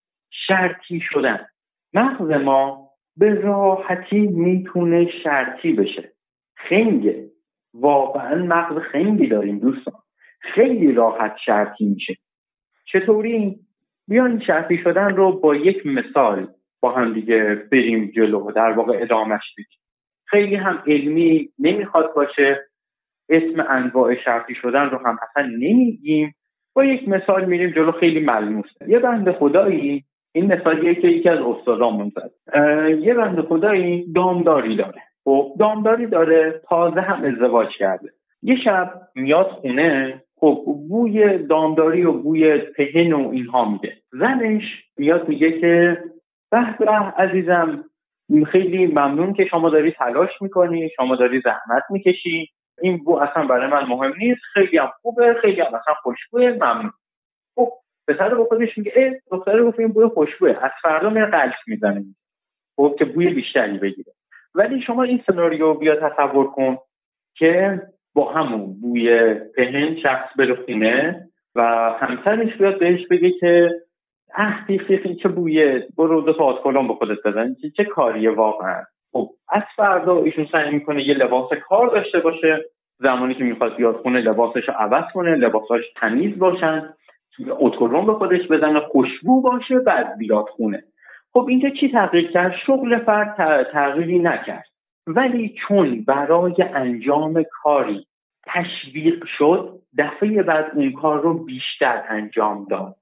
شرطی شدن. مغز ما به راحتی می‌تونه شرطی بشه. خنگه. واقعا مغز خنگی داریم دوستان. خیلی راحت شرطی میشه. چطوری؟ بیان شرطی شدن رو با یک مثال با هم دیگه بریم جلو در واقع ادامش بدیم. خیلی هم علمی نمی‌خواد باشه. اسم انواع شرطی شدن رو هم اصلا نمیگیم. با یک مثال میریم جلو خیلی ملموسه یه بند خدایی این مثالیه که یکی از استادامون زد. یه بند خدایی دامداری داره. خب دامداری داره تازه هم ازدواج کرده. یه شب میاد خونه خب بوی دامداری و بوی پهن و اینها میده. زنش میاد میگه که به به عزیزم خیلی ممنون که شما داری تلاش می‌کنی شما داری زحمت می‌کشی. این بو اصلا برای من مهم نیست خیلی هم خوبه خیلی هم اصلا خوشبوه ممنون. خب پسر با خودش میگه اه دختره گفت این بوی خوشبوه از فردا میره قلب می‌زنه. خب که بوی بیشتری بگیره. ولی شما این سناریو بیا تصور کن که با همون بوی پهن شخص بره خونه و همسرش بیاد بهش بگه که اه خیلی چه بویه برو دو تا کلام به خودت بزن چه, چه کاریه واقعا؟ خب از فردا ایشون سعی می‌کنه یه لباس کار داشته باشه زمانی که می‌خواد بیاد خونه لباسش رو عوض کنه لباساش تمیز باشن اتکلون به خودش بزنه خوشبو باشه بعد بیاد خونه. خب اینجا چی تغییر کرد؟ شغل فرد تغییری نکرد. ولی چون برای انجام کاری تشویق شد دفعه بعد اون کار رو بیشتر انجام داد.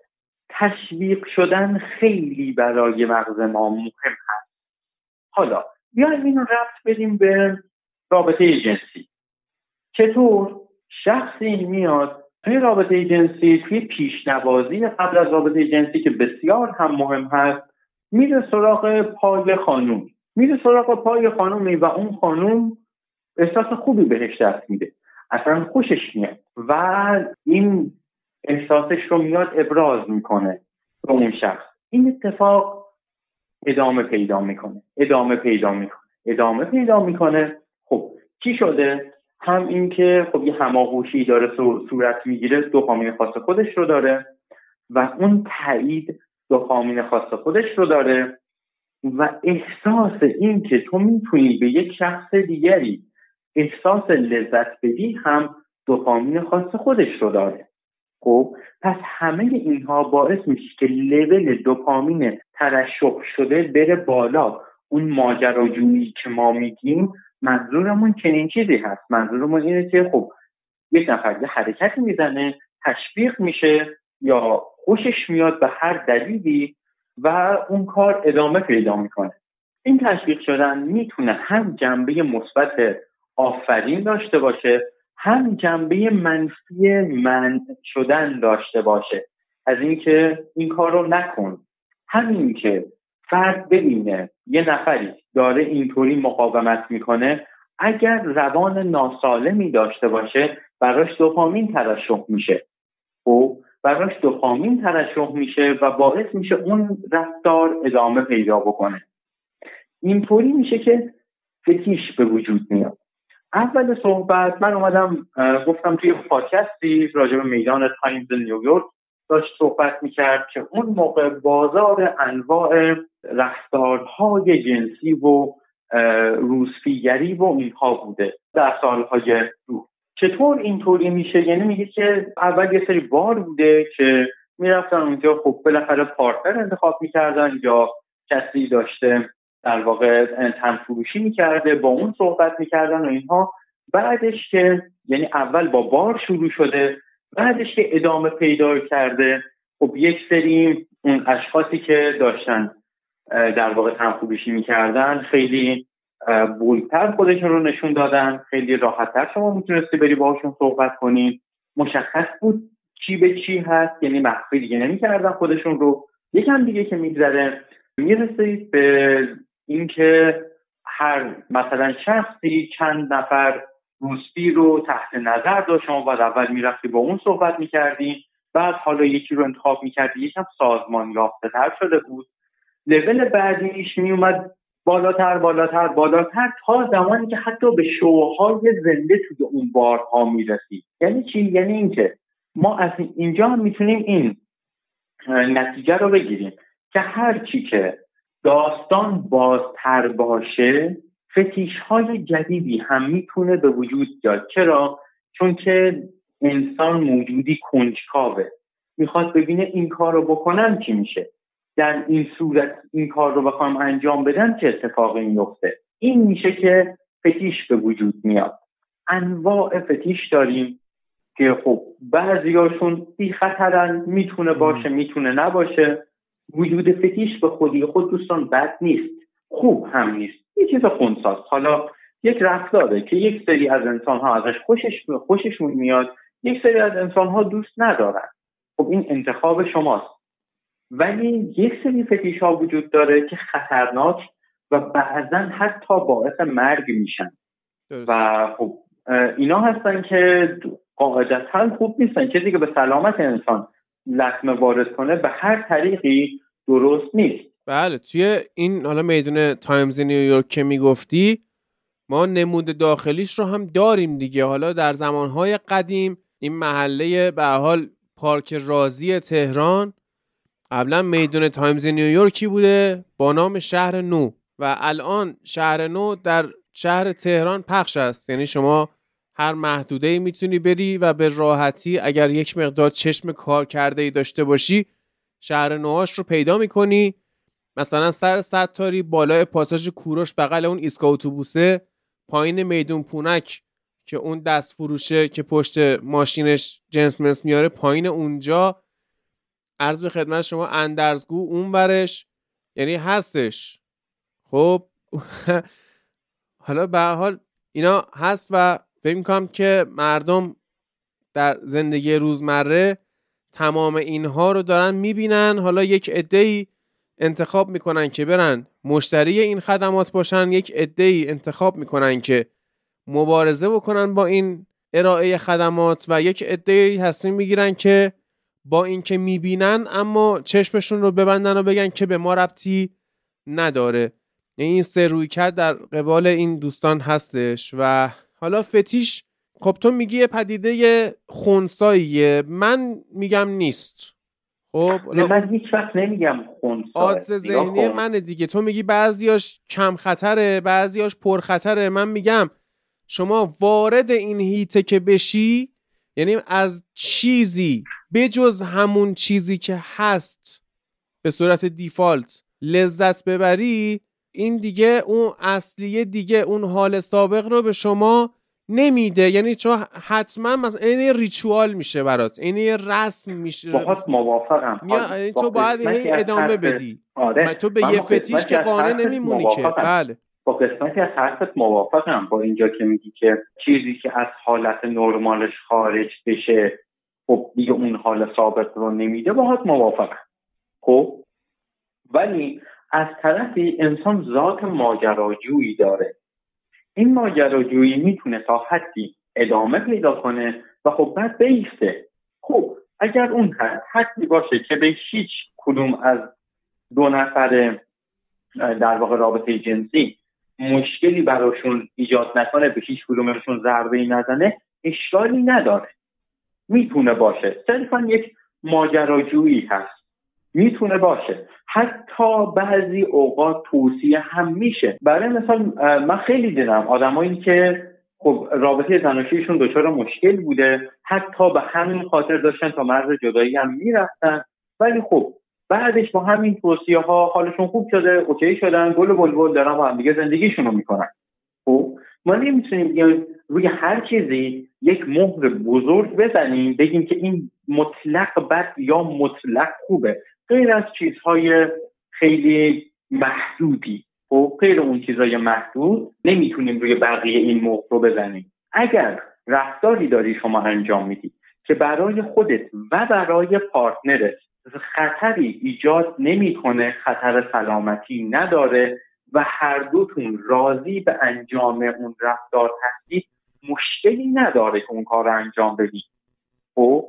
تشویق شدن خیلی برای مغز ما مهم هست. حالا بیایم اینو رفت بدیم به رابطه جنسی. چطور؟ شخصی میاد توی رابطه جنسی توی پیشنوازی قبل از رابطه جنسی که بسیار هم مهم هست میره سراغ پای خانوم. میره سراغ پای خانومی و اون خانوم احساس خوبی بهش دست میده. اصلا خوشش میاد. و این احساسش رو میاد ابراز می‌کنه به اون شخص. این اتفاق ادامه پیدا می‌کنه. ادامه پیدا می‌کنه. ادامه پیدا می‌کنه. خب چی شده؟ هم اینکه خب یه هماغوشی داره صورت می‌گیره دوپامین خاص خودش رو داره و اون تایید دوپامین خاص خودش رو داره و احساس این که تو می‌تونی به یک شخص دیگری احساس لذت بدی هم دوپامین خاص خودش رو داره. خب پس همه اینها باعث میشه که لول دوپامین ترشح شده بره بالا. اون ماجراجویی که ما میگیم منظورمون چنین چیزی هست. منظورمون اینه که خب یک نفر یه حرکتی می‌زنه تشویق میشه یا خوشش میاد به هر دلیلی و اون کار ادامه پیدا می‌کنه. این تشویق شدن می‌تونه هم جنبه مثبت آفرین داشته باشه. هم جنبه منفی من شدن داشته باشه. از اینکه این کار رو نکن. همین که فرد ببینه یه نفری داره اینطوری مقاومت می‌کنه اگر روان ناسالمی داشته باشه براش دوپامین ترشح میشه. خب براش دوپامین ترشح میشه و باعث میشه اون رفتار ادامه پیدا بکنه. اینطوری میشه که فتیش به وجود میاد. اول صحبت من اومدم گفتم توی پادکستی راجع به میدان تایمز نیویورک داشت صحبت می‌کرد که اون موقع بازار انواع رفتارهای جنسی و روسفیگری و اینها بوده در سالهای رو. چطور اینطوری میشه؟ یعنی میگه که اول یه سری بار بوده که می‌رفتن اونجا خب بالاخره پارتنر انتخاب می‌کردن یا کسی داشته در واقع تن فروشی می‌کرده با اون صحبت می‌کردن و اینها. بعدش که یعنی اول با بار شروع شده بعدش که ادامه پیدا کرده خب یک سری اون اشخاصی که داشتن در واقع تن فروشی می‌کردن خیلی بولتر خودشون رو نشون دادن. خیلی راحتتر شما می‌تونستی بری باهاشون صحبت کنی. مشخص بود چی به چی هست یعنی مخفی دیگه نمی‌کردن خودشون رو. یکم دیگه که میگذره می‌رسید به اینکه هر مثلا شخصی چند نفر روسپی رو تحت نظر داشت شما باید اول می‌رفتی با اون صحبت می‌کردی بعد حالا یکی رو انتخاب می‌کردی یکم سازمان یافته تر شده بود. لول بعدیش میومد بالاتر بالاتر بالاتر تا زمانی که حتی به شوهای زنده توی اون بارها می‌رسید. یعنی چی؟ یعنی اینکه ما از اینجا می‌تونیم این نتیجه رو بگیریم که هر چی که داستان بازتر باشه فتیش های جدیدی هم می‌تونه به وجود بیاد. چرا؟ چون که انسان موجودی کنجکاوه. می‌خواد ببینه این کار رو بکنم چی میشه. در این صورت این کار رو بخوام انجام بدم چه اتفاقی میفته این میشه که فتیش به وجود میاد. انواع فتیش داریم که خب بعضیاشون بی خطرن می‌تونه باشه می‌تونه نباشه. وجود فتیش به خودی خود دوستان بد نیست خوب هم نیست. یه چیز خونساست حالا یک رفتاره که یک سری از انسان ها ازش خوشش خوششون میاد یک سری از انسان ها دوست ندارن. خب این انتخاب شماست. ولی یک سری فتیش ها وجود داره که خطرناک و بعضا حتی باعث مرگ میشن. و خب اینا هستن که قاعدتا خوب نیستن. کسی که به سلامت انسان لطمه وارد کنه به هر طریقی درست نیست. بله توی این حالا میدون تایمز نیویورک که می‌گفتی ما نمود داخلیش رو هم داریم دیگه. حالا در زمانهای قدیم این محله به حال پارک رازی تهران قبلا میدون تایمز نیویورکی بوده با نام شهر نو. و الان شهر نو در شهر تهران پخش است. یعنی شما هر محدوده ای می‌تونی بری و به راحتی اگر یک مقدار چشم کار کرده ای داشته باشی شهر نوهاش رو پیدا می‌کنی. مثلا سر ستاری بالای پاساژ کوروش بغل اون ایستگاه اتوبوسه پایین میدون پونک که اون دست فروشه که پشت ماشینش جنس منس میاره پایین اونجا. عرض به خدمت شما اندرزگو اون برش یعنی هستش. خب حالا به حال اینا هست و فکر می‌کنم که مردم در زندگی روزمره تمام اینها رو دارن می‌بینن. حالا یک عده انتخاب می‌کنن که برن مشتری این خدمات باشن یک عده انتخاب می‌کنن که مبارزه بکنن با این ارائه خدمات و یک عده تصمیم می‌گیرن که با اینکه می‌بینن اما چشمشون رو ببندن و بگن که به ما ربطی نداره. یعنی این سه روی کرد در قبال این دوستان هستش و حالا فتیش خب تو میگی پدیده خونساییه. من میگم نیست. خب من هیچ وقت نمیگم خونسا آدز ذهنی منه دیگه. تو میگی بعضیاش کم خطره بعضیاش پر خطره. من میگم شما وارد این هیته که بشی یعنی از چیزی بجز همون چیزی که هست به صورت دیفالت لذت ببری این دیگه اون اصلیه دیگه اون حال سابق رو به شما نمیده. یعنی چون حتما مثلا این ریچوال میشه برات. این یه رسم میشه. باهات موافقم. یعنی تو باید هی ادامه بدی. آره. تو به یه فتیش که قانع نمیمونی که. بله. با قسمتی از حرفت موافقم. با اینجا که میگی که چیزی که از حالت نرمالش خارج بشه خب دیگه اون حال ثابت رو نمیده باهات موافقم. خب؟ ولی از طرفی انسان ذات ماجراجویی داره. این ماجراجویی می‌تونه تا حدی ادامه پیدا کنه و خب بعد بیسته. خب اگر اون حد حدی باشه که به هیچ کدوم از دو نفر در واقع رابطه جنسی مشکلی براشون ایجاد نکنه به هیچ کدومشون ضربه ای نزنه اشکالی نداره. می‌تونه باشه. صرفا یک ماجراجویی هست. می‌تونه باشه. حتی بعضی اوقات توصیه هم میشه. برای مثال من خیلی دیدم آدمایی که خب رابطه زناشویشون دچار مشکل بوده. حتی به همین خاطر داشتن تا مرز جدایی هم می‌رفتن. ولی خب بعدش با همین توصیه ها حالشون خوب شده اوکی شدن گل و بلبل دارن با هم دیگه زندگیشون رو می‌کنن. خب ما نمی‌تونیم روی هر چیزی یک مهر بزرگ بزنیم بگیم که این مطلق بد یا مطلق خوبه. غیر از چیزهای خیلی محدودی. و خب، غیر اون چیزهای محدود نمی‌تونیم روی بقیه این مهر رو بزنیم. اگر رفتاری داری شما انجام میدی که برای خودت و برای پارتنرت خطری ایجاد نمی‌کنه خطر سلامتی نداره و هر دوتون راضی به انجام اون رفتار هستید مشکلی نداره که اون کار رو انجام بدید. خب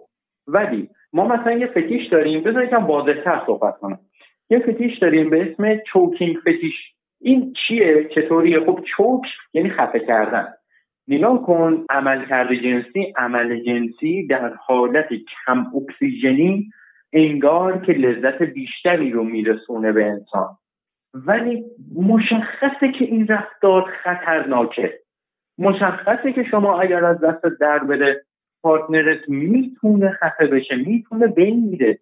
ولی ما مثلا یه فتیش داریم بذار یکم واضحتر صحبت کنم. یه فتیش داریم به اسم چوکینگ فتیش. این چیه؟ چطوریه؟ خب چوک یعنی خفه کردن. نگاه کن عملکرد جنسی عمل جنسی در حالت کم اکسیژنی انگار که لذت بیشتری رو میرسونه به انسان. ولی مشخصه که این رفتار خطرناکه. مشخصه که شما اگر از دست در بره پارتنرت می‌تونه خفه بشه می‌تونه بین میره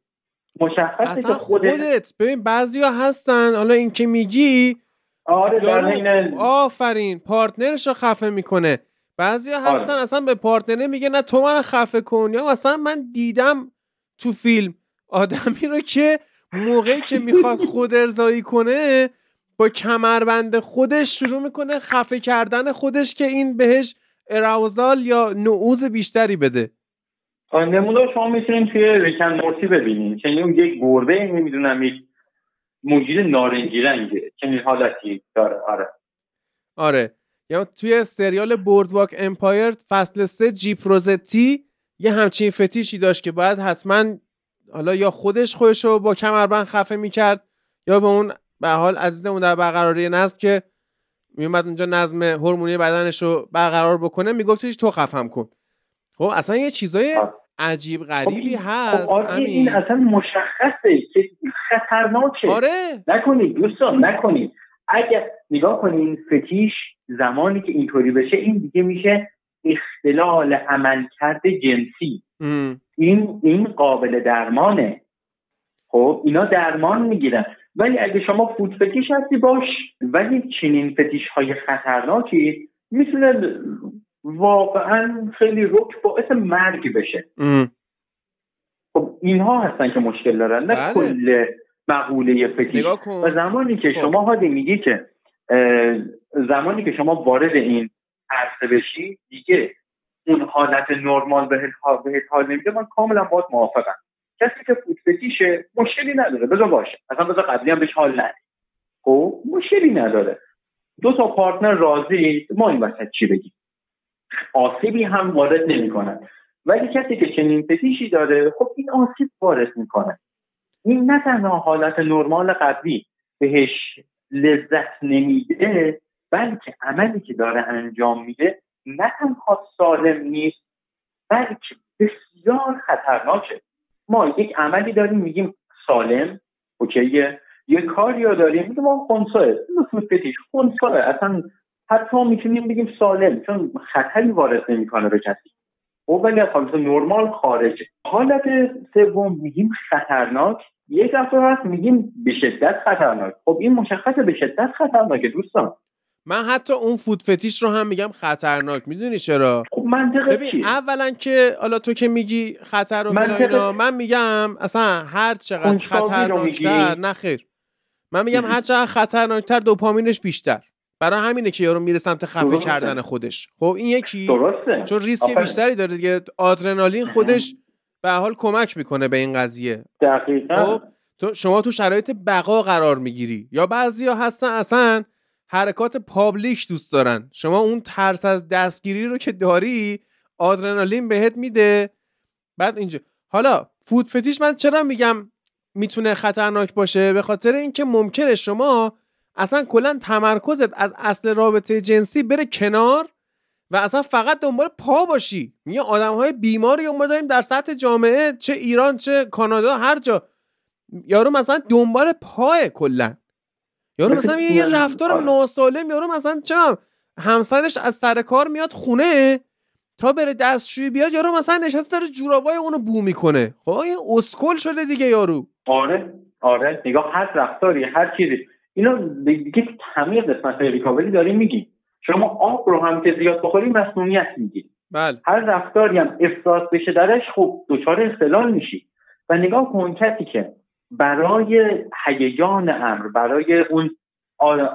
مشخصه که خودت, خودت ببین بعضیا هستن حالا این که میگی آره در آفرین پارتنرش رو خفه می‌کنه بعضیا آره. هستن اصلا به پارتنره میگه نه تو من خفه کن یا اصلا من دیدم تو فیلم آدمی رو که موقعی که می‌خواد خود ارزایی کنه با کمربند خودش شروع می‌کنه خفه کردن خودش که این بهش arousal یا نعوظ بیشتری بده؟ نمونه شما می‌تونید توی Rick and Morty ببینید. که اون یک گربه نمی‌دونم یک موجود نارنجی رنگه چنین حالتی داره. آره. آره. یا توی سریال Boardwalk Empire فصل سه Gyp Rosetti یه همچین فتیشی داشت که باید حتما حالا یا خودش خودش رو با کمربند خفه می‌کرد یا به اون به حال عزیزمون در برقراری نظم که میومد اونجا نظم هورمونی بدنش رو برقرار بکنه میگفتش تو خفم کن. خب اصلا یه چیزای عجیب غریبی خب هست خب این اصلا مشخصه که خطرناکه. آره. نکنید دوستان نکنید. اگر نگاه کنید فتیش زمانی که اینطوری بشه این دیگه میشه اختلال عملکرد جنسی. این این قابل درمانه. خب اینا درمان می‌گیرن. ولی اگه شما فوت فتیش هستی باش ولی چنین فتیش های خطرناکی می‌تونه واقعا خیلی رک باعث مرگ بشه. خب اینها هستن که مشکل دارن نه بله. کل مقوله فتیش و زمانی که خب. شما هادی میگی که زمانی که شما وارد این عرصه بشی دیگه اون حالت نرمال به حال نمیده من کاملا باید موافقم. کسی که فوت فتیشه مشکلی نداره. بذار باشه. اصلا بذار قبلی هم بهش حال نده. خب مشکلی نداره. دو تا پارتنر راضی ما این وسط چی بگیم؟ آسیبی هم وارد نمی‌کنن. ولی کسی که چنین فتیشی داره خب این آسیب وارد می‌کنه. این نه تنها حالت نرمال قبلی بهش لذت نمیده بلکه عملی که داره انجام میده نه تنها سالم نیست بلکه بسیار خطرناکه. ما یک عملی داریم میگیم سالم اوکیه یه کاری رو داریم میگیم ما خونساه فتیش خونساه اصلا حتی می‌تونیم بگیم سالم چون خطری وارد نمی‌کنه به کسی. او خب، ولی از حالت نرمال خارجه حالت سوم میگیم خطرناک. یک دفعه هست میگیم به شدت خطرناک. خب این مشخصه به شدت خطرناکه دوستان. من حتی اون فود فتیش رو هم میگم خطرناک. می‌دونی چرا؟ خب منطقه ببین اولا که حالا تو که میگی خطر و منطقه... من میگم اصلا هر چقدر خطرناکتر نه خیر. من میگم هر چقدر خطرناکتر دوپامینش بیشتر. برای همینه که یارو میره سمت خفه کردن خودش. خب این یکی. درسته. چون ریسک بیشتری داره دیگه. آدرنالین خودش به حال کمک می‌کنه به این قضیه. دقیقا. خب تو شما تو شرایط بقا قرار می‌گیری. یا بعضیا هستن اصلا حرکات پابلیک دوست دارن. شما اون ترس از دستگیری رو که داری آدرنالین بهت میده. بعد اینجا. حالا فود فتیش من چرا میگم می‌تونه خطرناک باشه؟ به خاطر اینکه ممکنه شما اصلا کلا تمرکزت از اصل رابطه جنسی بره کنار و اصلا فقط دنبال پا باشی. میگه آدم های بیماری ما داریم در سطح جامعه چه ایران چه کانادا هر جا. یارو مثلا دنبال پاه کلا. یارو مثلا یه رفتار ناسالم یارو مثلا چرا همسرش از سر کار میاد خونه تا بره دستشویی بیاد یارو مثلا نشسته داره جورابای اونو بو می‌کنه. خب این اسکل شده دیگه یارو. آره آره نگاه هر رفتاری هر چیزی. اینو دیگه همه قسمت ریکاوری داریم میگی شما آب رو هم که زیاد بخوری مسمومیت میگی بله. هر رفتاری هم افراط بشه درش خب دچار اختلال میشی. و نگاه کن کسی که برای هیجان امر برای اون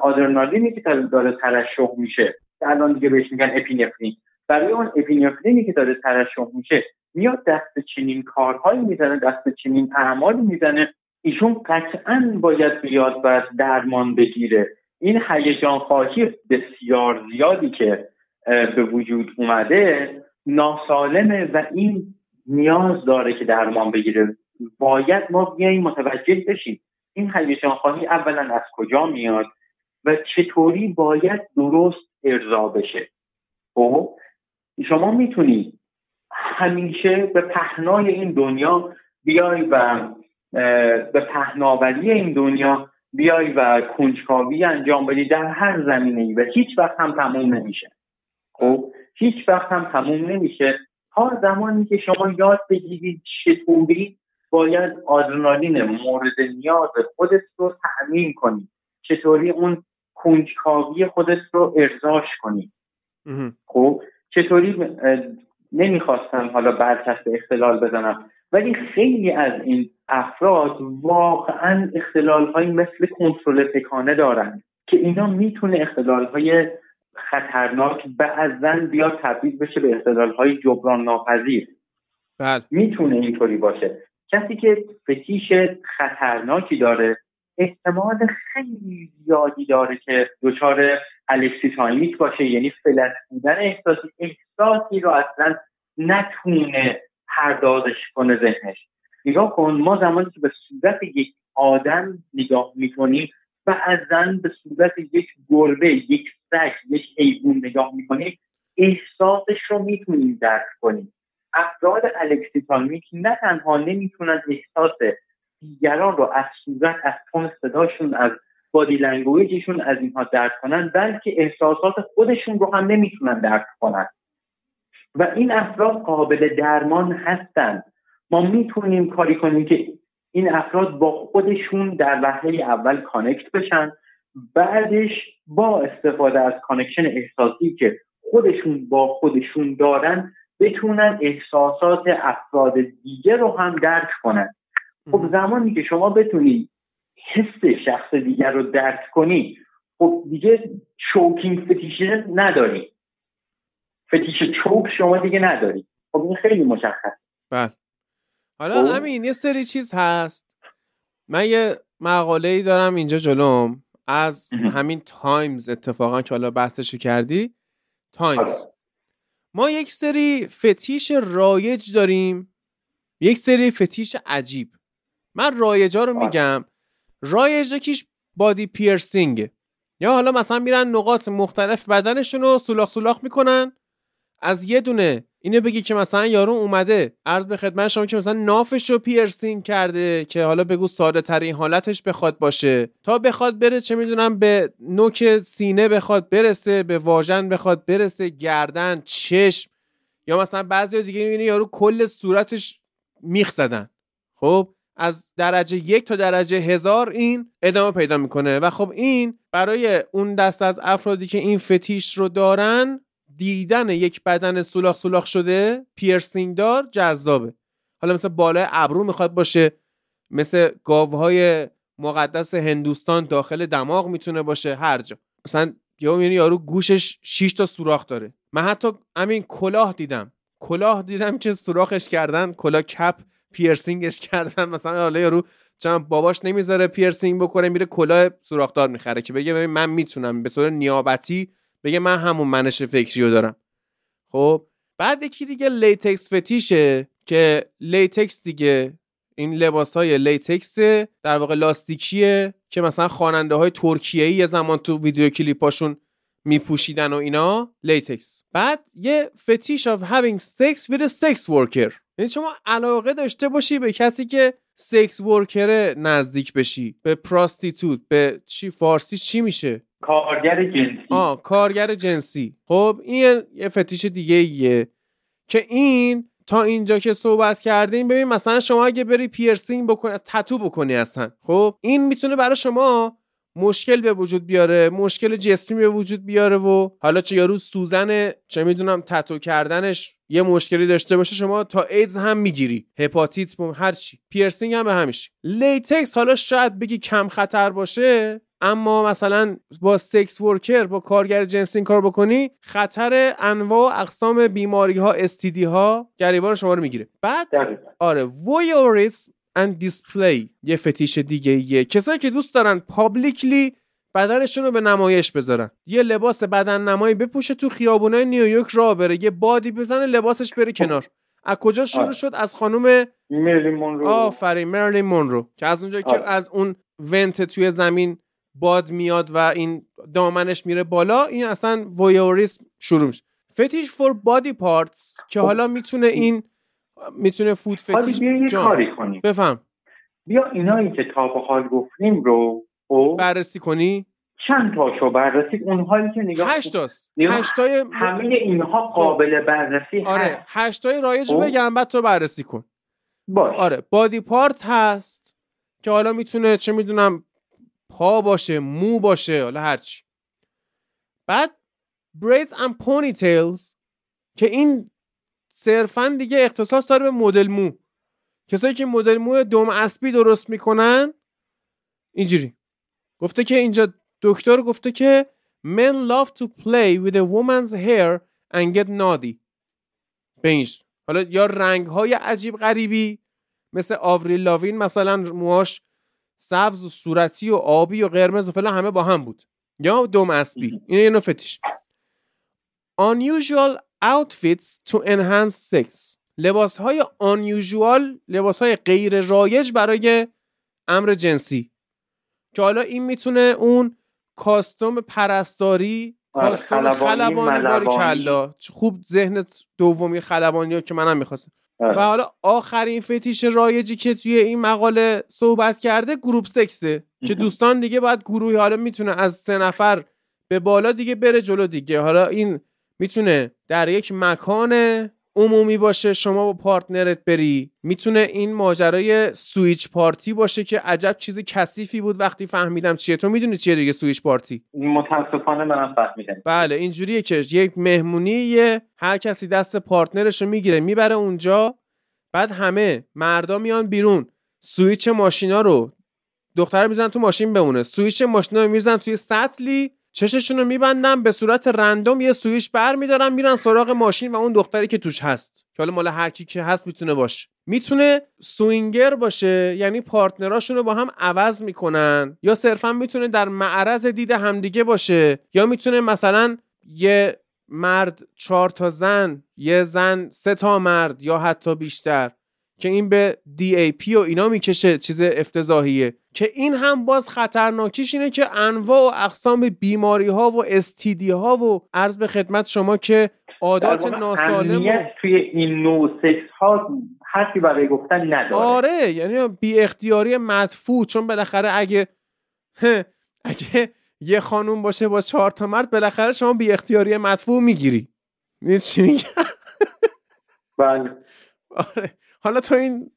آدرنالینی که داره ترشح میشه. الان دیگه بهش میگن اپینفرین. برای اون اپینفرینی که داره ترشح میشه میاد دست چنین کارهایی می‌زنه دست چنین اعمالی می‌زنه. ایشون قطعا باید بیاد و درمان بگیره. این هیجان خواهی بسیار زیادی که به وجود اومده ناسالمه و این نیاز داره که درمان بگیره. باید ما بیاییم متوجه بشیم این هیجان خواهی اولا از کجا میاد و چطوری باید درست ارضا بشه. خب شما می‌تونید همیشه به پهنای این دنیا بیای و به پهناوری این دنیا بیای و کنجکاوی انجام بدی در هر زمینه ای و هیچ وقت هم تموم نمیشه. خب هیچ وقت هم تموم نمیشه. تا زمانی که شما یاد بگیرید چطوری باید آدرنالین مورد نیاز خودت رو تأمین کنی. چطوری اون کنجکاوی خودت رو ارزاش کنی. خب چطوری نمی‌خواستم حالا برچسب اختلال بزنم. ولی خیلی از این افراد واقعا اختلال های مثل کنترل تکانه دارن که اینا می‌تونه اختلال های خطرناک بعضا بیاد تبدیل بشه به اختلال های جبران ناپذیر بله. می‌تونه اینطوری باشه. کسی که فتیش خطرناکی داره احتمال خیلی زیادی داره که دچار alexithymic باشه یعنی flat بودن احساسی احساسی رو اصلا نتونه پردازش کنه ذهنش. نگاه کن ما زمانی که به صورت یک آدم نگاه می‌کنیم بعضا به صورت یک گربه یک سگ یک حیوان نگاه می‌کنیم احساسش رو می‌تونیم درک کنیم. افراد alexithymic نه تنها نمی‌تونن احساس دیگران رو از صورت از تون صداشون از body language شون از اینها درک کنن بلکه احساسات خودشون رو هم نمی‌تونن درک کنن. و این افراد قابل درمان هستند ما می‌تونیم کاری کنیم که این افراد با خودشون در وهله اول connect بشن بعدش با استفاده از connection احساسی که خودشون با خودشون دارن بتونن احساسات افراد دیگه رو هم درک کنن. خب زمانی که شما بتونید حس شخص دیگر رو درک کنی خب دیگه choking fetish ه نداری. fetish choke شما دیگه نداری. خب این خیلی مشخص بله. حالا خب. همین یه سری چیز هست. من یه مقاله ای دارم اینجا جلوم. از همین تایمز اتفاقا که حالا بحثشو کردی تایمز. آره. ما یک سری فتیش رایج داریم. یک سری فتیش عجیب. من رایجا رو آره. میگم. رایج یکیش بادی پیرسینگه یا حالا مثلا میرن نقاط مختلف بدنشون رو سولاخ سولاخ می‌کنن. از یه دونه اینو بگی که مثلا یارو اومده عرض به خدمت شما که مثلا نافش رو پیرسینگ کرده که حالا بگو ساده ترین حالتش بخواد باشه. تا بخواد بره چه می‌دونم به نوک سینه بخواد برسه به واژن بخواد برسه گردن چشم. یا مثلا بعضی دیگه می‌بینی یارو کل صورتش میخ زدن. خب از درجه یک تا درجه هزار این ادامه پیدا می‌کنه. و خب این برای اون دست از افرادی که این فتیش رو دارن دیدن یک بدن سولاخ سولاخ شده پیرسینگ دار جذابه. حالا مثل بالای ابرو می‌خواد باشه مثل گاوهای مقدس هندوستان داخل دماغ می‌تونه باشه هر جا. مثلا یا یعنی یارو گوشش 6 تا سوراخ داره. من حتی همین کلاه دیدم. کلاه دیدم که سوراخش کردن کلاه کپ پیرسینگش کردن. مثلا حالا یارو چون باباش نمی‌ذاره پیرسینگ بکنه میره کلاه سوراخدار می‌خره که بگه ببین من می‌تونم. به طور نیابتی بگه من همون منش فکری رو دارم. خب بعد یکی دیگه latex fetish ه که latex دیگه این لباس های latex در واقع لاستیکیه که مثلا خواننده های ترکیه یه زمان تو ویدیو کلیپاشون میپوشیدن و اینا latex. بعد یه fetish of having sex with a sex worker. یعنی شما علاقه داشته باشی به کسی که sex worker ه نزدیک بشی به prostitute به چی فارسی چی میشه؟ کارگر جنسی. آه کارگر جنسی. خب این یه فتیش دیگه ایه که این تا اینجا که صحبت کردیم ببین مثلا شما اگه بری پیرسینگ بکنی تتو بکنی اصلا. خب این می‌تونه برای شما مشکل به وجود بیاره مشکل جسمی به وجود بیاره و حالا چه یارو سوزن چه می‌دونم تتو کردنش یه مشکلی داشته باشه شما تا ایدز هم می‌گیری. هپاتیت هر چی. پیرسینگ هم به همیشه. latex حالا شاید بگی کم خطر باشه. اما مثلا با sex worker با کارگر جنسی کار بکنی خطر انواع و اقسام بیماری ها STD ها گریبان شما رو می‌گیره. بعد. آره voyeurism and display یه فتیش دیگه یه کسایی که دوست دارن پابلیکلی بدنشون رو به نمایش بذارن. یه لباس بدن نمایی بپوشه تو خیابونای نیویورک راه بره. یه بادی بزنه لباسش بره کنار. از کجا شروع آره. شد؟ از خانم مرلین مونرو آفرین مرلین مونرو که از اونجا که آره. از اون ونت توی زمین باد میاد و این دامنش میره بالا این اصلا ویوریسم شروع میشه. فتیش فور بادی پارتس که خب. حالا می‌تونه این می‌تونه فود فتیش بیا یه. کاری کنیم. بفهم. بیا اینایی که تا به حال گفتیم رو خب؟ بررسی کنی؟ چند تاشو بررسی؟ اونهایی که نگاه هشتاست نگاه- هشتای همه اینها قابل بررسی آره هست هشتای رایج رو خب. بگم بعد تو بررسی کن. باش. آره بادی پارت هست که حالا می‌تونه چه می‌دونم پا باشه مو باشه حالا هرچی بعد braids and ponytails که این صرفا دیگه اختصاص داره به مدل مو. کسایی که مدل مو دم اسبی درست می‌کنن اینجوری. گفته که اینجا دکتر گفته که men love to play with a woman's hair and get naughty. به این ش- حالا یا رنگ های عجیب غریبی مثل آوریل لاوین مثلا موهاش سبز و صورتی و آبی و قرمز و فلان همه با هم بود. یا دم اسبی. این یه نوع فتیش. Unusual outfits to enhance sex. لباس های unusual لباس های غیر رایج برای امر جنسی. که حالا این می‌تونه اون کاستوم پرستاری آره، کاستوم خلبانی، خلبانی باری ملبانی. کلا. خوب ذهنت دومی خلبانی ها که منم می‌خواستم. و حالا آخرین فتیش رایجی که توی این مقاله صحبت کرده گروپ سکسه که. دوستان دیگه باید گروهی حالا می‌تونه از سه نفر به بالا دیگه بره جلو دیگه. حالا این می‌تونه در یک مکان عمومی باشه شما با partner ت بری. می‌تونه این ماجرای switch party باشه که عجب چیز کثیفی بود وقتی فهمیدم چیه. تو می‌دونی چیه دیگه switch party؟ متاسفانه منم فهمیدم. بله اینجوریه که یک مهمونی یه هر کسی دست partner ش رو می‌گیره می‌بره اونجا بعد همه مردا میان بیرون. سویچ ماشینا رو دختر میذارن تو ماشین بمونه. سویچ ماشینا رو میذارن توی سطلی چششون رو میبندن به صورت random یه سویچ بر میدارن میرن سراغ ماشین و اون دختری که توش هست. که حالا مال هر کی که هست می‌تونه باشه. می‌تونه swinger باشه یعنی partner اشون رو با هم عوض می‌کنن. یا صرفا می‌تونه در معرض دید همدیگه باشه. یا می‌تونه مثلا یه مرد چهار تا زن یه زن سه تا مرد یا حتی بیشتر. که این به DAP و اینا می‌کشه چیز افتضاحیه. که این هم باز خطرناکیش اینه که انواع و اقسام بیماری ها و استیدی ها و عرض به خدمت شما که عادات ناسالم و توی این نوع سکس ها حرفی برای گفتن نداره. آره یعنی بی اختیاری مدفوع چون بالاخره اگه اگه یه خانوم باشه با چهار تا مرد بالاخره شما بی اختیاری مدفوع می‌گیری. می‌دونی چی میگم؟ بله. آره. حالا تو این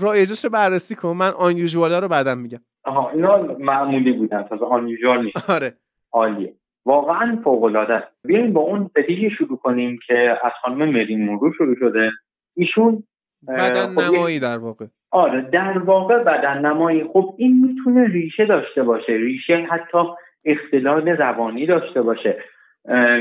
رایجش رو بررسی کن. من آن رو بعدم میگم. آها اینا معمولی بودن. تازه آن نیست. آره. عالیه. واقعا فوق العاده است. بیایم با اون فتیشی شروع کنیم که از خانم مرین مونرو شروع شده. ایشون بدن خب نمایی در واقع. آره در واقع بدن نمایی. خب این می‌تونه ریشه داشته باشه. ریشه حتی اختلال روانی داشته باشه.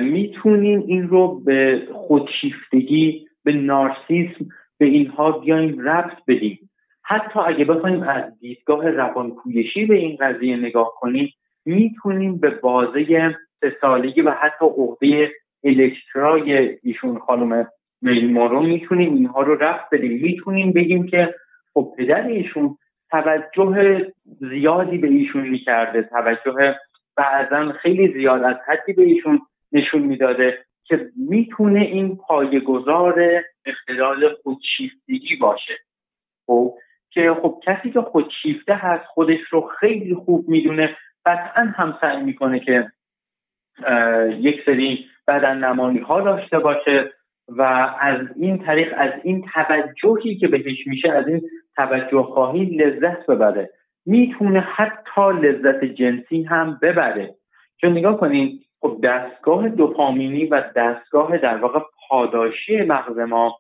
می‌تونیم این رو به خودشیفتگی به نارسیسم به اینها بیایم ربط بدیم. حتی اگه بخوایم از دیدگاه روانپویشی به این قضیه نگاه کنیم می‌تونیم به بازه سالگی و حتی عقده الکترای ایشون خانم میل ما رو می‌تونیم اینها رو رفت بدیم. می‌تونیم بگیم که خب پدر ایشون توجه زیادی به ایشون می‌کرده. توجه بعضا خیلی زیاد از حدی به ایشون نشون می‌داده. که می‌تونه این پایگذار اختلال خودشیفتگی باشه. خب که خب کسی که خودشیفته هست خودش رو خیلی خوب می‌دونه قطعا هم سعی می‌کنه که یک سری بدن نمانی ها داشته باشه و از این طریق از این توجهی که بهش میشه از این توجه خواهی لذت ببره. می‌تونه حتی لذت جنسی هم ببره. چون نگاه کنین خب دستگاه دوپامینی و دستگاه در واقع پاداشی مغز ما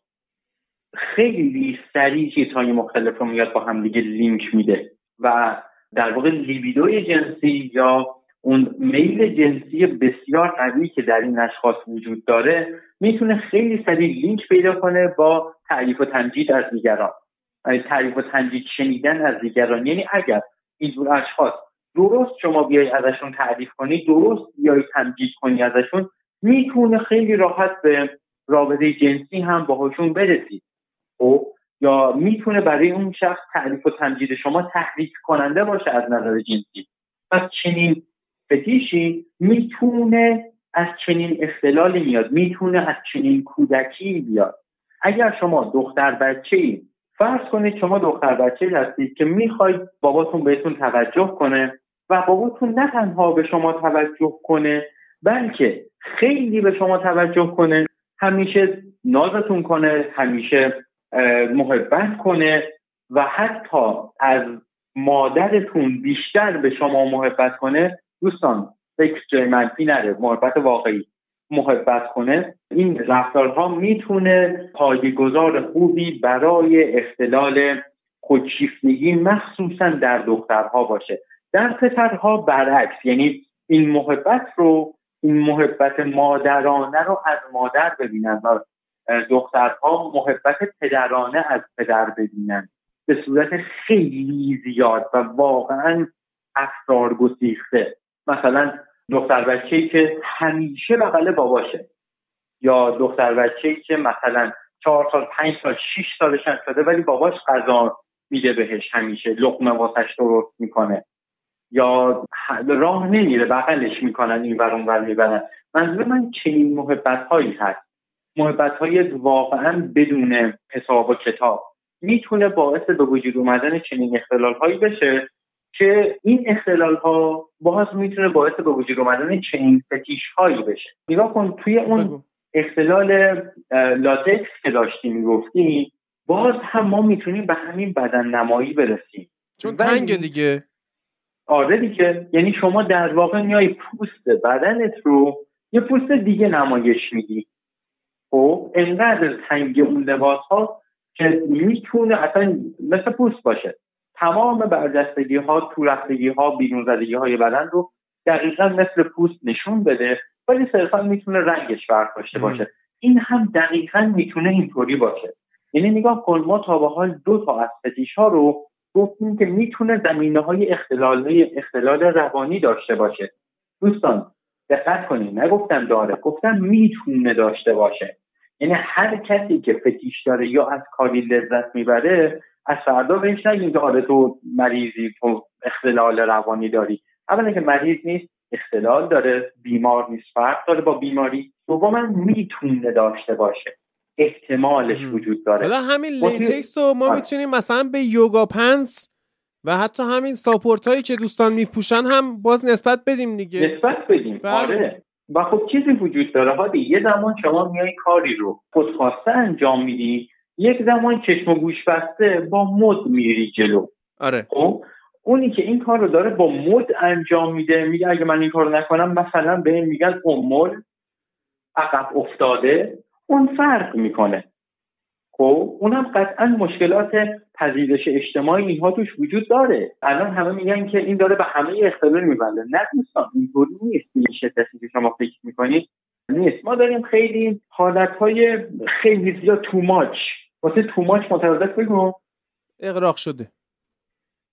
خیلی سریع چیزهای مختلف رو میاد با هم دیگه لینک میده و در واقع لیبیدوی جنسی یا اون میل جنسی بسیار قوی که در این اشخاص وجود داره می‌تونه خیلی سریع لینک پیدا کنه با تعریف و تمجید از دیگران. یعنی تعریف و تمجید شنیدن از دیگران. یعنی اگر این جور اشخاص درست شما بیای ازشون تعریف کنی درست بیای تمجید کنی ازشون می‌تونه خیلی راحت به رابطه جنسی هم باهاشون برسید خب؟ یا می‌تونه برای اون شخص تعریف و تمجید شما تحریک کننده باشه از نظر جنسی. پس چنین فتیشی می‌تونه از چنین اختلالی میاد می‌تونه از چنین کودکی بیاد. اگر شما دختر بچه ای فرض کنید شما دختر بچه هستید که می‌خواید باباتون بهتون توجه کنه و باباتون نه تنها به شما توجه کنه بلکه خیلی به شما توجه کنه همیشه نازتون کنه همیشه محبت کنه و حتی از مادرتون بیشتر به شما محبت کنه. دوستان فکر جای منفی نره محبت واقعی. محبت کنه این رفتارها می‌تونه پایگذار خوبی برای اختلال خودشیفتگی مخصوصا در دخترها باشه. در پسرها برعکس یعنی این محبت رو این محبت مادرانه رو از مادر ببینن و دخترها محبت پدرانه از پدر ببینن. به صورت خیلی زیاد و واقعا افرار گسیخته. مثلا دختر بچه که همیشه بغل باباشه. یا دختر بچه که مثلا چهار سال پنج سال شیش سالش شده ولی باباش غذا میده بهش همیشه لقمه واسش درست می‌کنه. یا راه نمیره بغلش می‌کنن این ور ور می‌برن. منظور من چنین محبت هایی هست. محبت های واقعا بدون حساب و کتاب. می‌تونه باعث به وجود اومدن چنین اختلال هایی بشه. که این اختلال ها باز می‌تونه باعث به وجود اومدن چنین فتیش هایی بشه. نگاه کن توی اون اختلال لاتکس که داشتی می‌گفتی باز هم ما می‌تونیم به همین بدن نمایی برسیم. چون تنگ دیگه. آره دیگه. یعنی شما در واقع میای پوست بدنت رو یه پوست دیگه نمایش میدی. خب انقدر تنگ اون لباس ها که می‌تونه اصلا مثل پوست باشه. تمام برجستگی ها تورختگی ها بیرون زدگی های بدن رو دقیقا مثل پوست نشون بده ولی صرفا می‌تونه رنگش فرق داشته باشه. این هم دقیقا می‌تونه اینطوری باشه. یعنی نگاه کن ما تا به حال دو تا از فتیش ها رو گفتیم که می‌تونه زمینه های اختلال, اختلال روانی داشته باشه. دوستان دقت کنید نگفتم داره گفتم می‌تونه داشته باشه. یعنی هر کسی که فتیش داره یا از کاری لذت می‌بره از فردا بهش نگیم که آره تو مریضی تو اختلال روانی داری. اولا که مریض نیست اختلال داره بیمار نیست فرق داره با بیماری. دوما می‌تونه داشته باشه. احتمالش وجود داره. حالا همین لیتکس رو ما آره. می‌تونیم مثلا به یوگا پنس و حتی همین ساپورت هایی که دوستان میپوشن هم باز نسبت بدیم دیگه. نسبت بدیم. بله. آره. و خب چیزی وجود داره. هادی یه زمان شما میای کاری رو خودخواسته انجام میدی یک زمان چشم و گوش بسته با مد میری جلو. آره. خب؟ اونی که این کار رو داره با مد انجام میده میگه اگه من این کار رو نکنم مثلا به میگن امول عقب افتاده. اون فرق می‌کنه. خب؟ اونم قطعا مشکلات پذیرش اجتماعی اینها توش وجود داره. الان همه میگن که این داره به همه اختلال میبنده نه دوستان اینطوری نیست. این شدتی که شما فکر می‌کنید؟ نیست. ما داریم خیلی حالتهای خیلی زیاد تو ماچ واسه تو ماچ مترادف بگو. اقراق شده.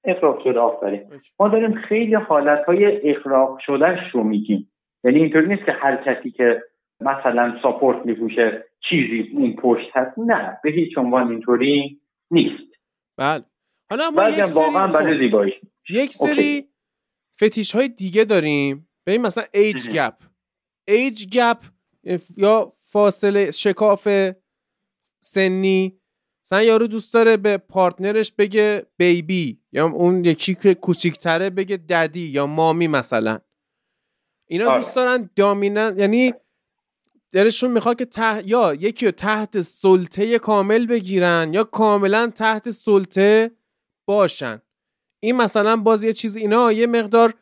اقراق شده آفرین. ما داریم خیلی حالتهای اقراق شدهش رو میگیم. یعنی اینطوری نیست که هر کسی که مثلا ساپورت میپوشه چیزی این پشت هست. نه به هیچ عنوان اینطوری نیست. بله. حالا ما یک سری واقعا خب، برای زیبایی. یک سری OK. fetish های دیگه داریم. ببین مثلا age. gap age gap یا فاصله شکاف سنی. مثلا یارو دوست داره به partner ش بگه baby یا اون یکی که کوچیکتره بگه daddy یا mommy مثلا. اینا آره. دوست دارن دامینن یعنی دلشون می‌خواد که ته... یا یکی رو تحت سلطه کامل بگیرن یا کاملا تحت سلطه باشن. این مثلا باز یه چیز اینا یه مقدار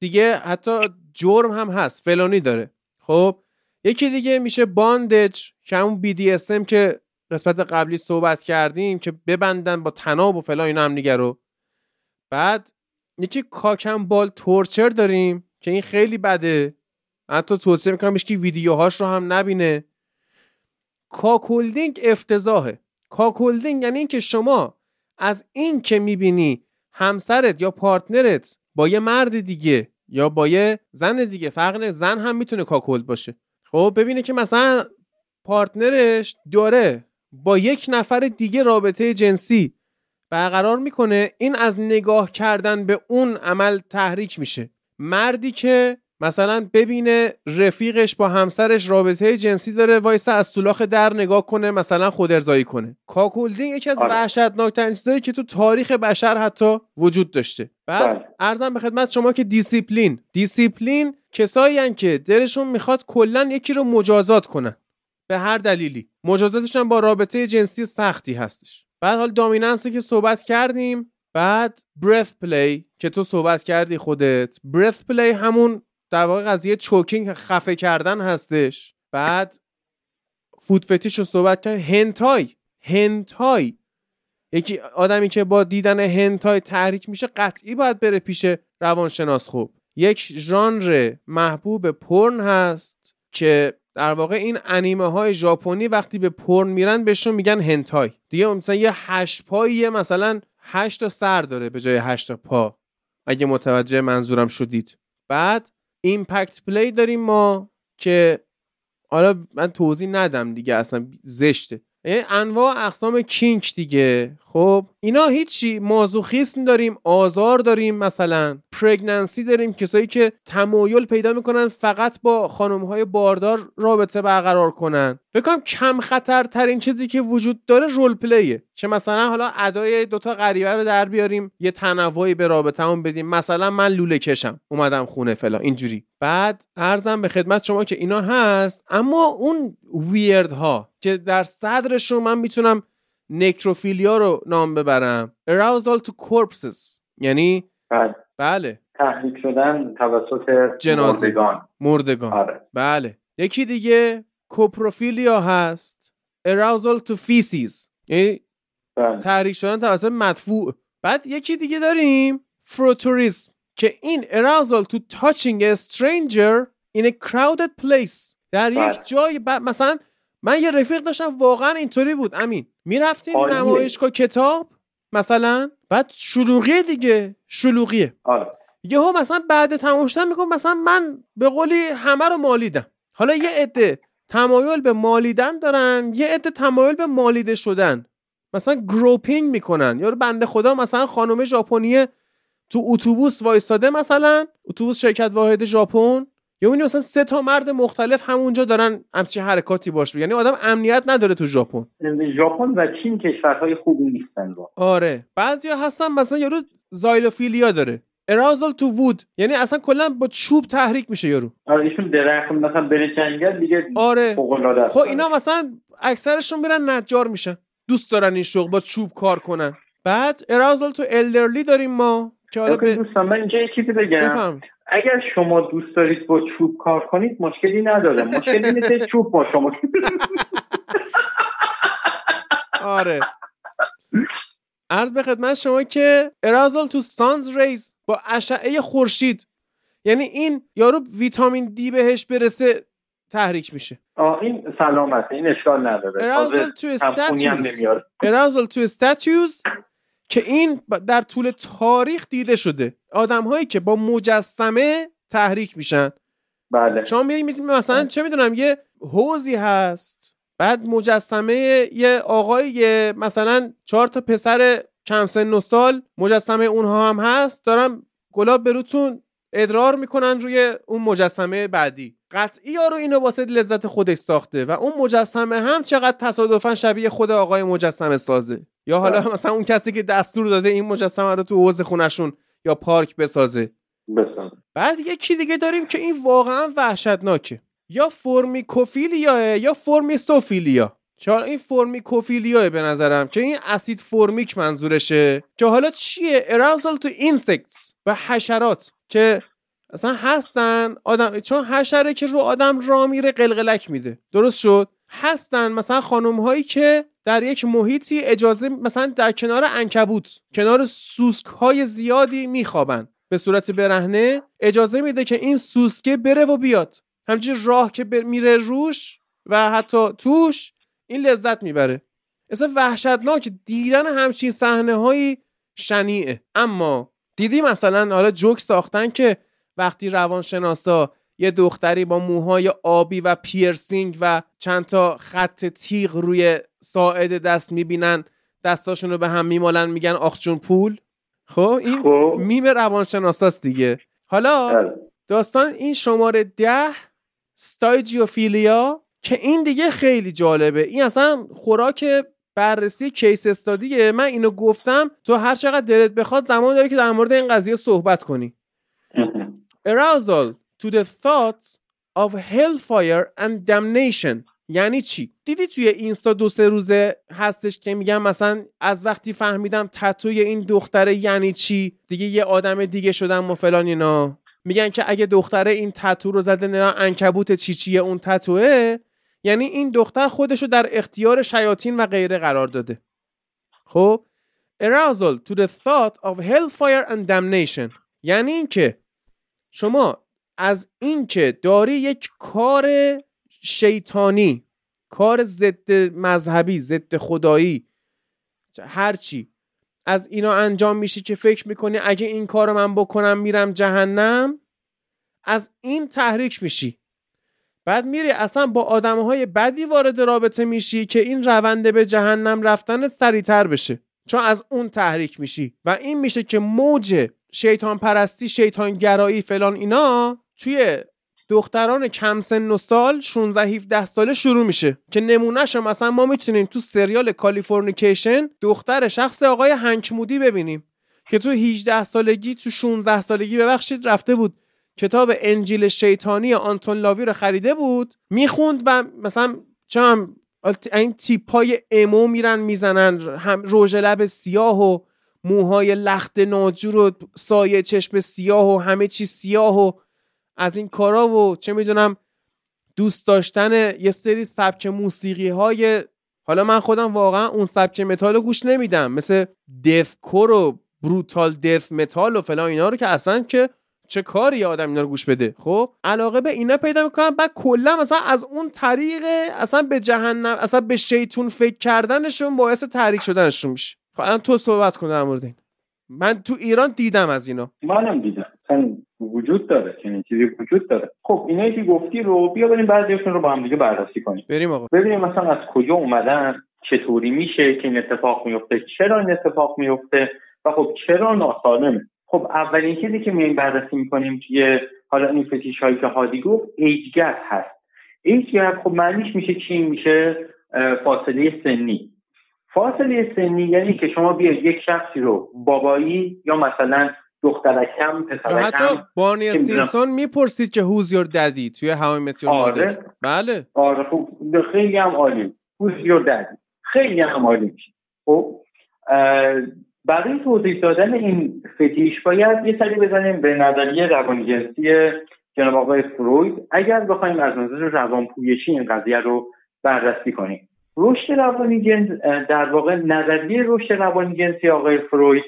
دیگه حتی جرم هم هست فلانی داره. خب یکی دیگه میشه باندج که همون BDSM که قسمت قبلی صحبت کردیم که ببندن با تناب و فلان اینا هم رو. بعد یکی cock and ball torture داریم که این خیلی بده. حتی توصیه می‌کنم که ویدیوهاش رو هم نبینه. cuckolding افتضاحه. cuckolding یعنی اینکه شما از این که می‌بینی همسرت یا partner ت با یه مرد دیگه یا با یه زن دیگه فرق نه زن هم می‌تونه cuckold باشه. خب ببینه که مثلا partner ش داره با یک نفر دیگه رابطه جنسی برقرار می‌کنه. این از نگاه کردن به اون عمل تحریک میشه. مردی که مثلا ببینه رفیقش با همسرش رابطه جنسی داره وایسه از سولاخ در نگاه کنه مثلا خود ارضایی کنه. cuckolding یکی از آره. وحشتناکترین چیزایی که تو تاریخ بشر حتی وجود داشته. بعد بله. عرضم به خدمت شما که discipline. discipline کسایی هن که دلشون می‌خواد کلا یکی رو مجازات کنن. به هر دلیلی. مجازاتش هم با رابطه جنسی سختی هستش. بعد حال dominance که صحبت کردیم بعد breath play که تو صحبت کردی خودت. breath play همون در واقع قضیه choking خفه کردن هستش. بعد food fetish رو صحبت کردیم hentai hentai یکی آدمی که با دیدن hentai تحریک میشه قطعی باید بره پیش روانشناس. خوب یک ژانر محبوب پرن هست که در واقع این انیمه های ژاپنی وقتی به پرن میرن بهشون میگن hentai. دیگه مثلا یه هشت پاییه مثلا هشت تا سر داره به جای هشت تا پا. اگه متوجه منظورم شدید. بعد impact play داریم ما که حالا من توضیح ندم دیگه اصلا زشته. انواع اقسام kink دیگه. خب اینا هیچی. مازوخیسم داریم آزار داریم مثلا. pregnancy داریم کسایی که تمایل پیدا می‌کنن فقط با خانم های باردار رابطه برقرار کنن. فکر کنم کم خطرترین چیزی که وجود داره role play ه که مثلا حالا ادای دوتا غریبه رو در بیاریم یه تنوعی به رابطمون بدیم. مثلا من لوله کشم اومدم خونه فلان اینجوری. بعد عرضم به خدمت شما که اینا هست اما اون ویرد ها که در صدرشون من می‌تونم نکروفیلیا رو نام ببرم. Arousal to corpses. یعنی بعد بله. تحریک شدن توسط جنازه. مردگان. مردگان. آره. بله. یکی دیگه کوپروفیلیا هست. Arousal to feces. یعنی بله. تحریک شدن توسط مدفوع. بعد یکی دیگه داریم فروتوریسم که این touching a stranger in a crowded place. در بله. یک جای ب... مثلا من یه رفیق داشتم واقعا اینطوری بود. امین می‌رفتیم. نمایشگاه کتاب مثلا. بعد شلوغیه دیگه شلوغیه. آره. یهو مثلا بعد تمام شدن میگم مثلا من به قولی همه رو مالیدم. حالا یه عده تمایل به مالیدن دارن یه عده تمایل به مالیده شدن. مثلا گروپینگ می‌کنن. یا بنده خدا مثلا خانم ژاپنیه تو اتوبوس وایستاده مثلا اتوبوس شرکت واحد ژاپن. یا اونی مثلا سه تا مرد مختلف همونجا دارن همچین حرکاتی باش یعنی آدم امنیت نداره تو ژاپن. ژاپن و چین کشورهای خوبی نیستن با. آره. بعضیا هستن مثلا یارو زایلوفیلیا داره. ارازل تو وود یعنی اصلا کلا با چوب تحریک میشه یارو. آره ایشون درخت مثلا بره جنگل دیگه آره. خب اینا مثلا اکثرشون میرن نجار میشن. دوست دارن این شغل با چوب کار کنن. بعد ارازل تو الدرلی داریم ما که حالا به دوستان من اینجا یه چیزی بگم. بفهم اگر شما دوست دارید با چوب کار کنید مشکلی نداره. مشکلی اینه که چوب با شما. آره. عرض به خدمت شما که ارازل تو سانز ریز با اشعه خورشید. یعنی این یارو ویتامین دی بهش برسه تحریک میشه. این سلامته این اشکال نداره. ارازل تو استاتیوز نمیاره. ارازل تو استاتیوز که این در طول تاریخ دیده شده. آدم هایی که با مجسمه تحریک میشن. بله. شما میریم مثلا چه می‌دونم یه حوزی هست بعد مجسمه یه آقای مثلا چهار تا پسر کم سن و سال مجسمه اونها هم هست. دارم گلاب بروتون ادرار می‌کنن روی اون مجسمه بعدی. قطعی یارو اینو واسه لذت خودش ساخته و اون مجسمه هم چقدر تصادفا شبیه خود آقای مجسمه سازه. یا حالا بله. مثلا اون کسی که دستور داده این مجسمه رو تو حوض خونشون یا پارک بسازه. بسازه. بعد یکی دیگه داریم که این واقعا وحشتناکه. یا فرمیکوفیلیا یا فرمیسوفیلیا. که حالا این فرمیکوفیلیا به نظرم که این اسید فرمیک منظورشه که حالا چیه؟ اراوزال تو اینسکتس و حشرات که اصلا هستن آدم چون حشره که رو آدم را میره قلقلک میده. درست شد؟ هستن مثلا خانم هایی که در یک محیطی اجازه مثلا در کنار انکبوت کنار سوسک های زیادی میخوابن. به صورت برهنه اجازه میده که این سوسکه بره و بیاد. همچنین راه که میره روش و حتی توش این لذت می‌بره. اصلا وحشتناک دیدن همچین صحنه هایی شنیعه. اما دیدی مثلا حالا جوک ساختن که وقتی روانشناسا یه دختری با موهای آبی و پیرسینگ و چند تا خط تیغ روی ساعد دست می‌بینن دستاشون رو به هم میمالن میگن آخ پول. خب این خب. میم روانشناساست دیگه. حالا بله. داستان این شماره ده stygiophilia که این دیگه خیلی جالبه. این اصلا خوراک بررسی کیس استادیه من اینو گفتم تو هر چقدر دلت بخواد زمان داری که در مورد این قضیه صحبت کنی. Arousal to the thoughts of hellfire and damnation. یعنی چی؟ دیدی توی اینستا دو سه روزه هستش که میگم مثلا از وقتی فهمیدم تتوی این دختره یعنی چی؟ دیگه یه آدم دیگه شدم و فلان اینا. میگن که اگه دختره این تتو رو زده نه انکبوت چیچیه اون تتوه. یعنی این دختر خودشو در اختیار شیاطین و غیره قرار داده. خب arousal to the thought of hellfire and damnation. یعنی اینکه شما از اینکه داری یک کار شیطانی کار ضد مذهبی ضد خدایی هرچی از اینا انجام میشه که فکر می‌کنی اگه این کار من بکنم میرم جهنم از این تحریک میشی. بعد میری اصلا با آدمهای بدی وارد رابطه میشی که این رونده به جهنم رفتنت سریعتر بشه. چون از اون تحریک میشی و این میشه که موج شیطان پرستی شیطان گرایی فلان اینا توی دختران کم سن و سال 16 17 ساله شروع میشه که نمونهش مثلا ما می‌تونیم تو سریال کالیفورنیکیشن دختر شخص آقای هنکمودی ببینیم که تو 18 سالگی تو 16 سالگی ببخشید رفته بود. کتاب انجیل شیطانی آنتون لاوی رو خریده بود می‌خوند و مثلا چم این تیپ های امو میرن می‌زنن هم رژ لب سیاه و موهای لخت ناجور و سایه چشم سیاه و همه چی سیاه و از این کارا و چه می‌دونم دوست داشتن یه سری سبک موسیقی های حالا من خودم واقعا اون سبک متال رو گوش نمیدم مثل deathcore و brutal death metal و فلان اینا رو که اصلا که چه کاری آدم اینا رو گوش بده؟ خب علاقه به اینا پیدا می‌کنم بعد کلا مثلا از اون طریق اصلا به جهنم اصلا به شیطون فکر کردنشون باعث تحریک شدنشون میشه. خب الان تو صحبت کن در مورد این. من تو ایران دیدم از اینا. منم دیدم. وجود داره چنین چیزی وجود داره. خب اینایی که گفتی رو بیا بریم بعضیشون رو با هم دیگه بررسی کنیم. بریم آقا. ببینیم مثلا از کجا اومدن چطوری میشه که این اتفاق میفته چرا این اتفاق میفته و خب چرا ناسالمه خب اولین چیزی که میایم بررسی می‌کنیم توی حالا این فتیش هایی که هادی گفت ایجگت هست. ایجگت خب معنیش میشه چی؟ میشه فاصله سنی. فاصله سنی یعنی که شما بیاید یک شخصی رو بابایی یا مثلا دخترکم پسرکم حتی بارنی استینسون می‌پرسید که هوز یور ددی توی هوای متیور آره. بله. آره خب خیلی هم عالی. who's your daddy خیلی هم عالی خب برای توضیح دادن این فتیش باید یه سری بزنیم به نظریه روانجنسی جناب آقای فروید. اگر بخوایم از نظر روانپویشی این قضیه رو بررسی کنیم. رشد روانی جنس در واقع نظریه رشد روانی جنسی آقای فروید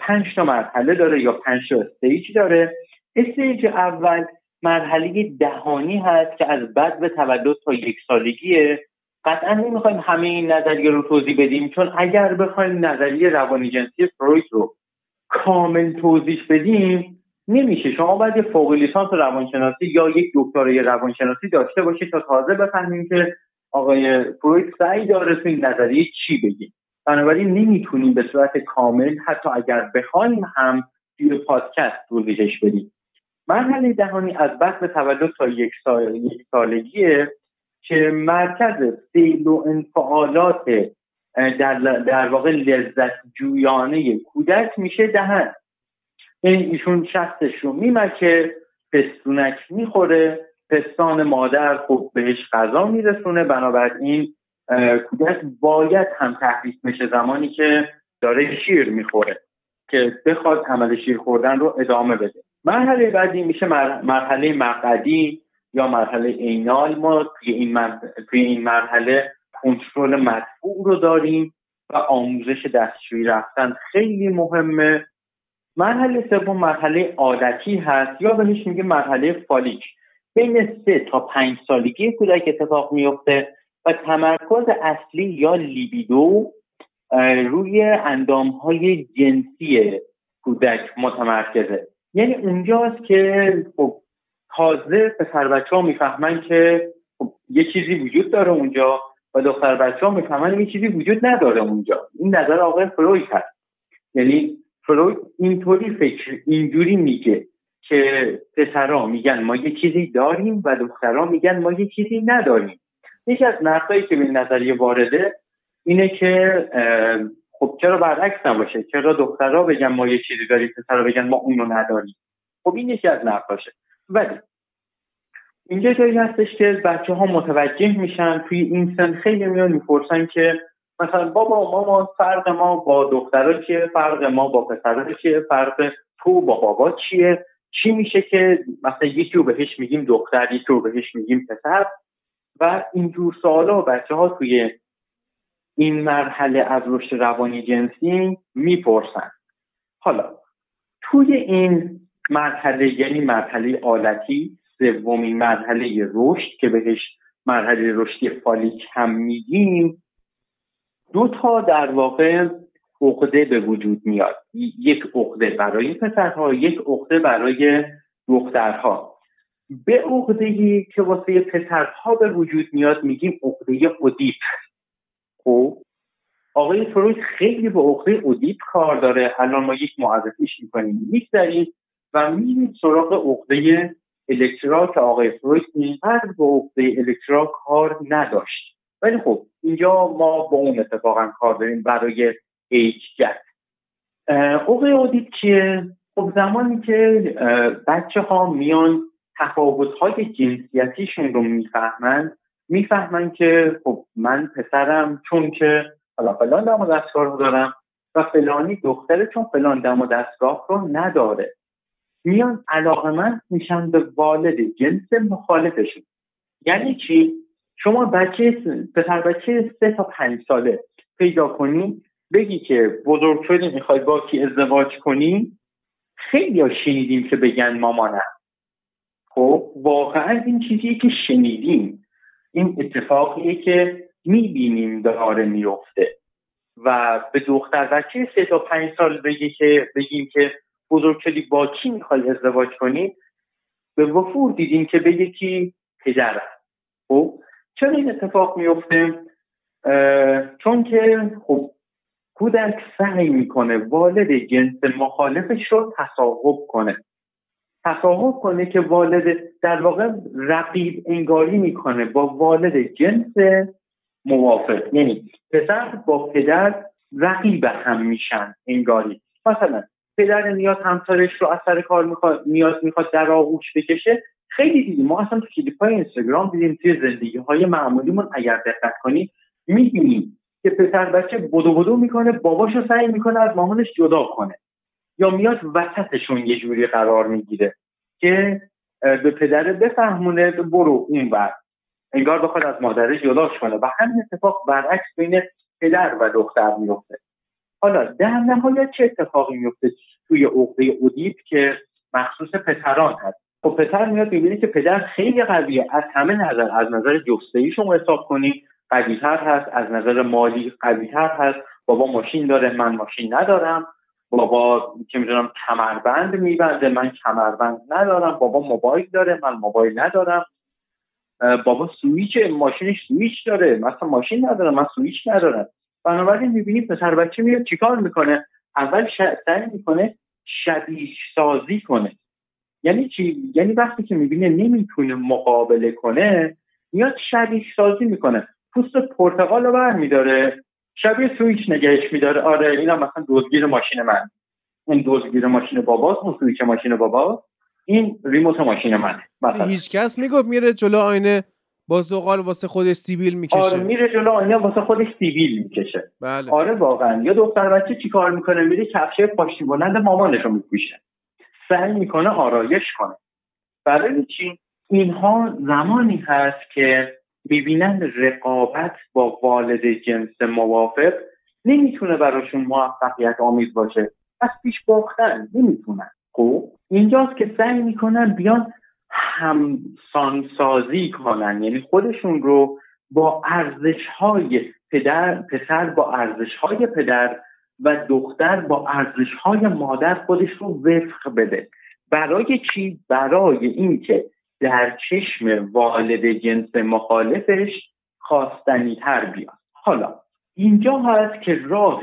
پنج تا مرحله داره یا پنج تا stage داره. stage اول مرحله دهانی هست که از بعد به تولد تا یک سالگیه. قطعا نمی‌خوایم همه این نظریه رو توضیح بدیم چون اگر بخوایم نظریه روانی جنسی فروید رو کامل توضیح بدیم نمیشه. شما باید یه فوق لیسانس روانشناسی یا یک دکترای روانشناسی داشته باشید تا تازه بفهمیم که آقای فروید سعی داره تو این نظریه چی بگیم بنابراین نمی‌تونیم به صورت کامل حتی اگر بخوایم هم توی پادکست توضیحش بدیم. مرحله دهانی از بطن تولد تا یک, سال، یک سالگیه که مرکز سیل و انفعالات در, در واقع لذت جویانه کودک میشه دهن. این ایشون شخصش رو میمکه پستونک می‌خوره پستان مادر خب بهش غذا میرسونه. بنابراین کودک باید هم تحریک بشه زمانی که داره شیر می‌خوره که بخواد عمل شیر خوردن رو ادامه بده. مرحله بعدی میشه مرحله مقعدی. یا مرحله اینال ما توی این, توی این مرحله کنترل مدفوع رو داریم و آموزش دستشویی رفتن خیلی مهمه. مرحله سوم مرحله عادتی هست. یا بهش میگه مرحله فالیک. بین سه تا پنج سالگی کودک اتفاق میفته و تمرکز اصلی یا لیبیدو روی اندام های جنسی کودک متمرکزه. یعنی اونجاست که خب تازه پسر بچه ها می‌فهمن که خب یه چیزی وجود داره اونجا و دختر بچه ها می‌فهمن یه چیزی وجود نداره اونجا. این نظر آقای فروید هست. یعنی فروید اینطوری فکر اینجوری میگه که پسرا میگن ما یه چیزی داریم و دخترها میگن ما یه چیزی نداریم. یکی از نقدایی که به نظریه وارده اینه که خب چرا برعکس نباشه؟ چرا دخترها بگن ما یه چیزی داریم پسرها بگن ما اونو نداریم؟ خب این یکی از نقداشه ولی اینجا جایی هستش که بچه ها متوجه میشن توی این سن خیلی میان می‌پرسن که مثلا بابا ما فرق ما با دخترها چیه؟ فرق ما با پسرها چیه؟ فرق تو با بابا چیه؟ چی میشه که مثلا یکی رو بهش میگیم دختر یکی رو بهش میگیم پسر؟ و اینجور سوالا بچه ها توی این مرحله از رشد روانی جنسی می‌پرسن. حالا توی این مرحله یعنی مرحله آلتی سومین مرحله رشد که بهش مرحله رشدی فالیک هم میگیم. دو تا در واقع عقده به وجود میاد. یک عقده برای پسرها یک عقده برای دخترها. به عقده که واسه پسرها به وجود میاد میگیم عقده ادیپ خب؟ آقای فروید خیلی به عقده ادیپ کار داره. الان ما یک معرفیش می‌کنیم. میگذریم و میریم سراغ عقده الکترا که آقای فروید اینقدر به عقده الکترا کار نداشت ولی خب اینجا ما با اون اتفاقا کار داریم برای ایچ جت عقده ادیپ چیه خب زمانی که بچه ها میان تفاوت های جنسیتیشون رو می‌فهمن می‌فهمن که خب من پسرم چون که حالا فلان دم و دستگاه رو دارم و فلانی دختره چون فلان دم و دستگاه رو نداره. میان علاقه من میشن به والد جنس مخالفشون. یعنی چی؟ شما بچه پسر بچه سه تا پنج ساله پیدا کنی بگی که بزرگ شدی می‌خوای با کی ازدواج کنی؟ خیلی ها شنیدیم که بگن مامانم. خب واقعا این چیزیه که شنیدیم. این اتفاقیه که می‌بینیم داره میفته و به دختر بچه سه تا پنج سال بگی که بگیم که بزرگ شدی با کی می‌خوای ازدواج کنی؟ به وفور دیدیم که بگه کی پدر. خب چرا این اتفاق میفته چون که خب کودک سعی می‌کنه والد جنس مخالفش رو تصاحب کنه. تصاحب کنه که والد در واقع رقیب انگاری می‌کنه با والد جنس موافق. یعنی پسر با پدر رقیب هم میشن انگاری. مثلا پدر نیاز همسرش رو از سر کار می‌خواد نیاز می‌خواد در آغوش بکشه خیلی دیدیم ما اصلا تو کلیپ های اینستاگرام دیدیم توی زندگی های معمولیمون اگر دقت کنید می‌بینیم که پسر بچه بدو بدو می‌کنه باباش رو سعی می‌کنه از مامانش جدا کنه. یا میاد وسطشون یه جوری قرار می‌گیره که به پدر بفهمونه برو اون بر انگار بخواد از مادرش جداش کنه. و همین اتفاق برعکس بین پدر و دختر میفته حالا در نهایت چه اتفاقی میفته توی عقده ادیپ که مخصوص پسران هست. خب پسر میاد می‌بینه که پدر خیلی قویه. از همه نظر از نظر جثه‌ای شما حساب کنی قویتر هست. از نظر مالی قویتر هست. بابا ماشین داره من ماشین ندارم. بابا که می‌دونم کمربند میبنده من کمربند ندارم. بابا موبایل داره من موبایل ندارم. بابا سویچ ماشینش سویچ داره. مثلا ماشین ندارم من سویچ ندارم. بنابراین می‌بینید پسر بچه میاد چیکار می‌کنه؟ اول سعی می‌کنه شبیه سازی کنه. یعنی چی؟ یعنی وقتی که می‌بینه نمی‌تونه مقابله کنه میاد شبیه سازی می‌کنه. پوست پرتقال رو برمیداره. شبیه سویچ نگهش میداره. آره اینا مثلا دزدگیر ماشین من. این دزدگیر ماشین باباست اون سویچ ماشین باباست. این ریموت ماشین من هیچ کس می‌گفت میره جلو آینه با زغال واسه خودش سیبیل می‌کشه. آره میره جلو آینه واسه خودش سیبیل می‌کشه. بله. آره واقعا. یا دختر بچه چیکار می‌کنه؟ میره کفشه پاشتی بلند مامانش رو میپوشه. سعی می‌کنه آرایش کنه. برای چی؟ اینها زمانی هست که می‌بینن رقابت با والد جنس موافق نمی‌تونه براشون موفقیت آمیز باشه. از پیش باختن نمی‌تونن. خب اینجاست که سعی می‌کنن بیان همسانسازی کنن. یعنی خودشون رو با ارزش های پدر پسر با ارزش های پدر و دختر با ارزش های مادر خودش رو وفق بده. برای چی؟ برای اینکه در چشم والد جنس مخالفش خواستنی تر بیاد. حالا اینجا هست که راه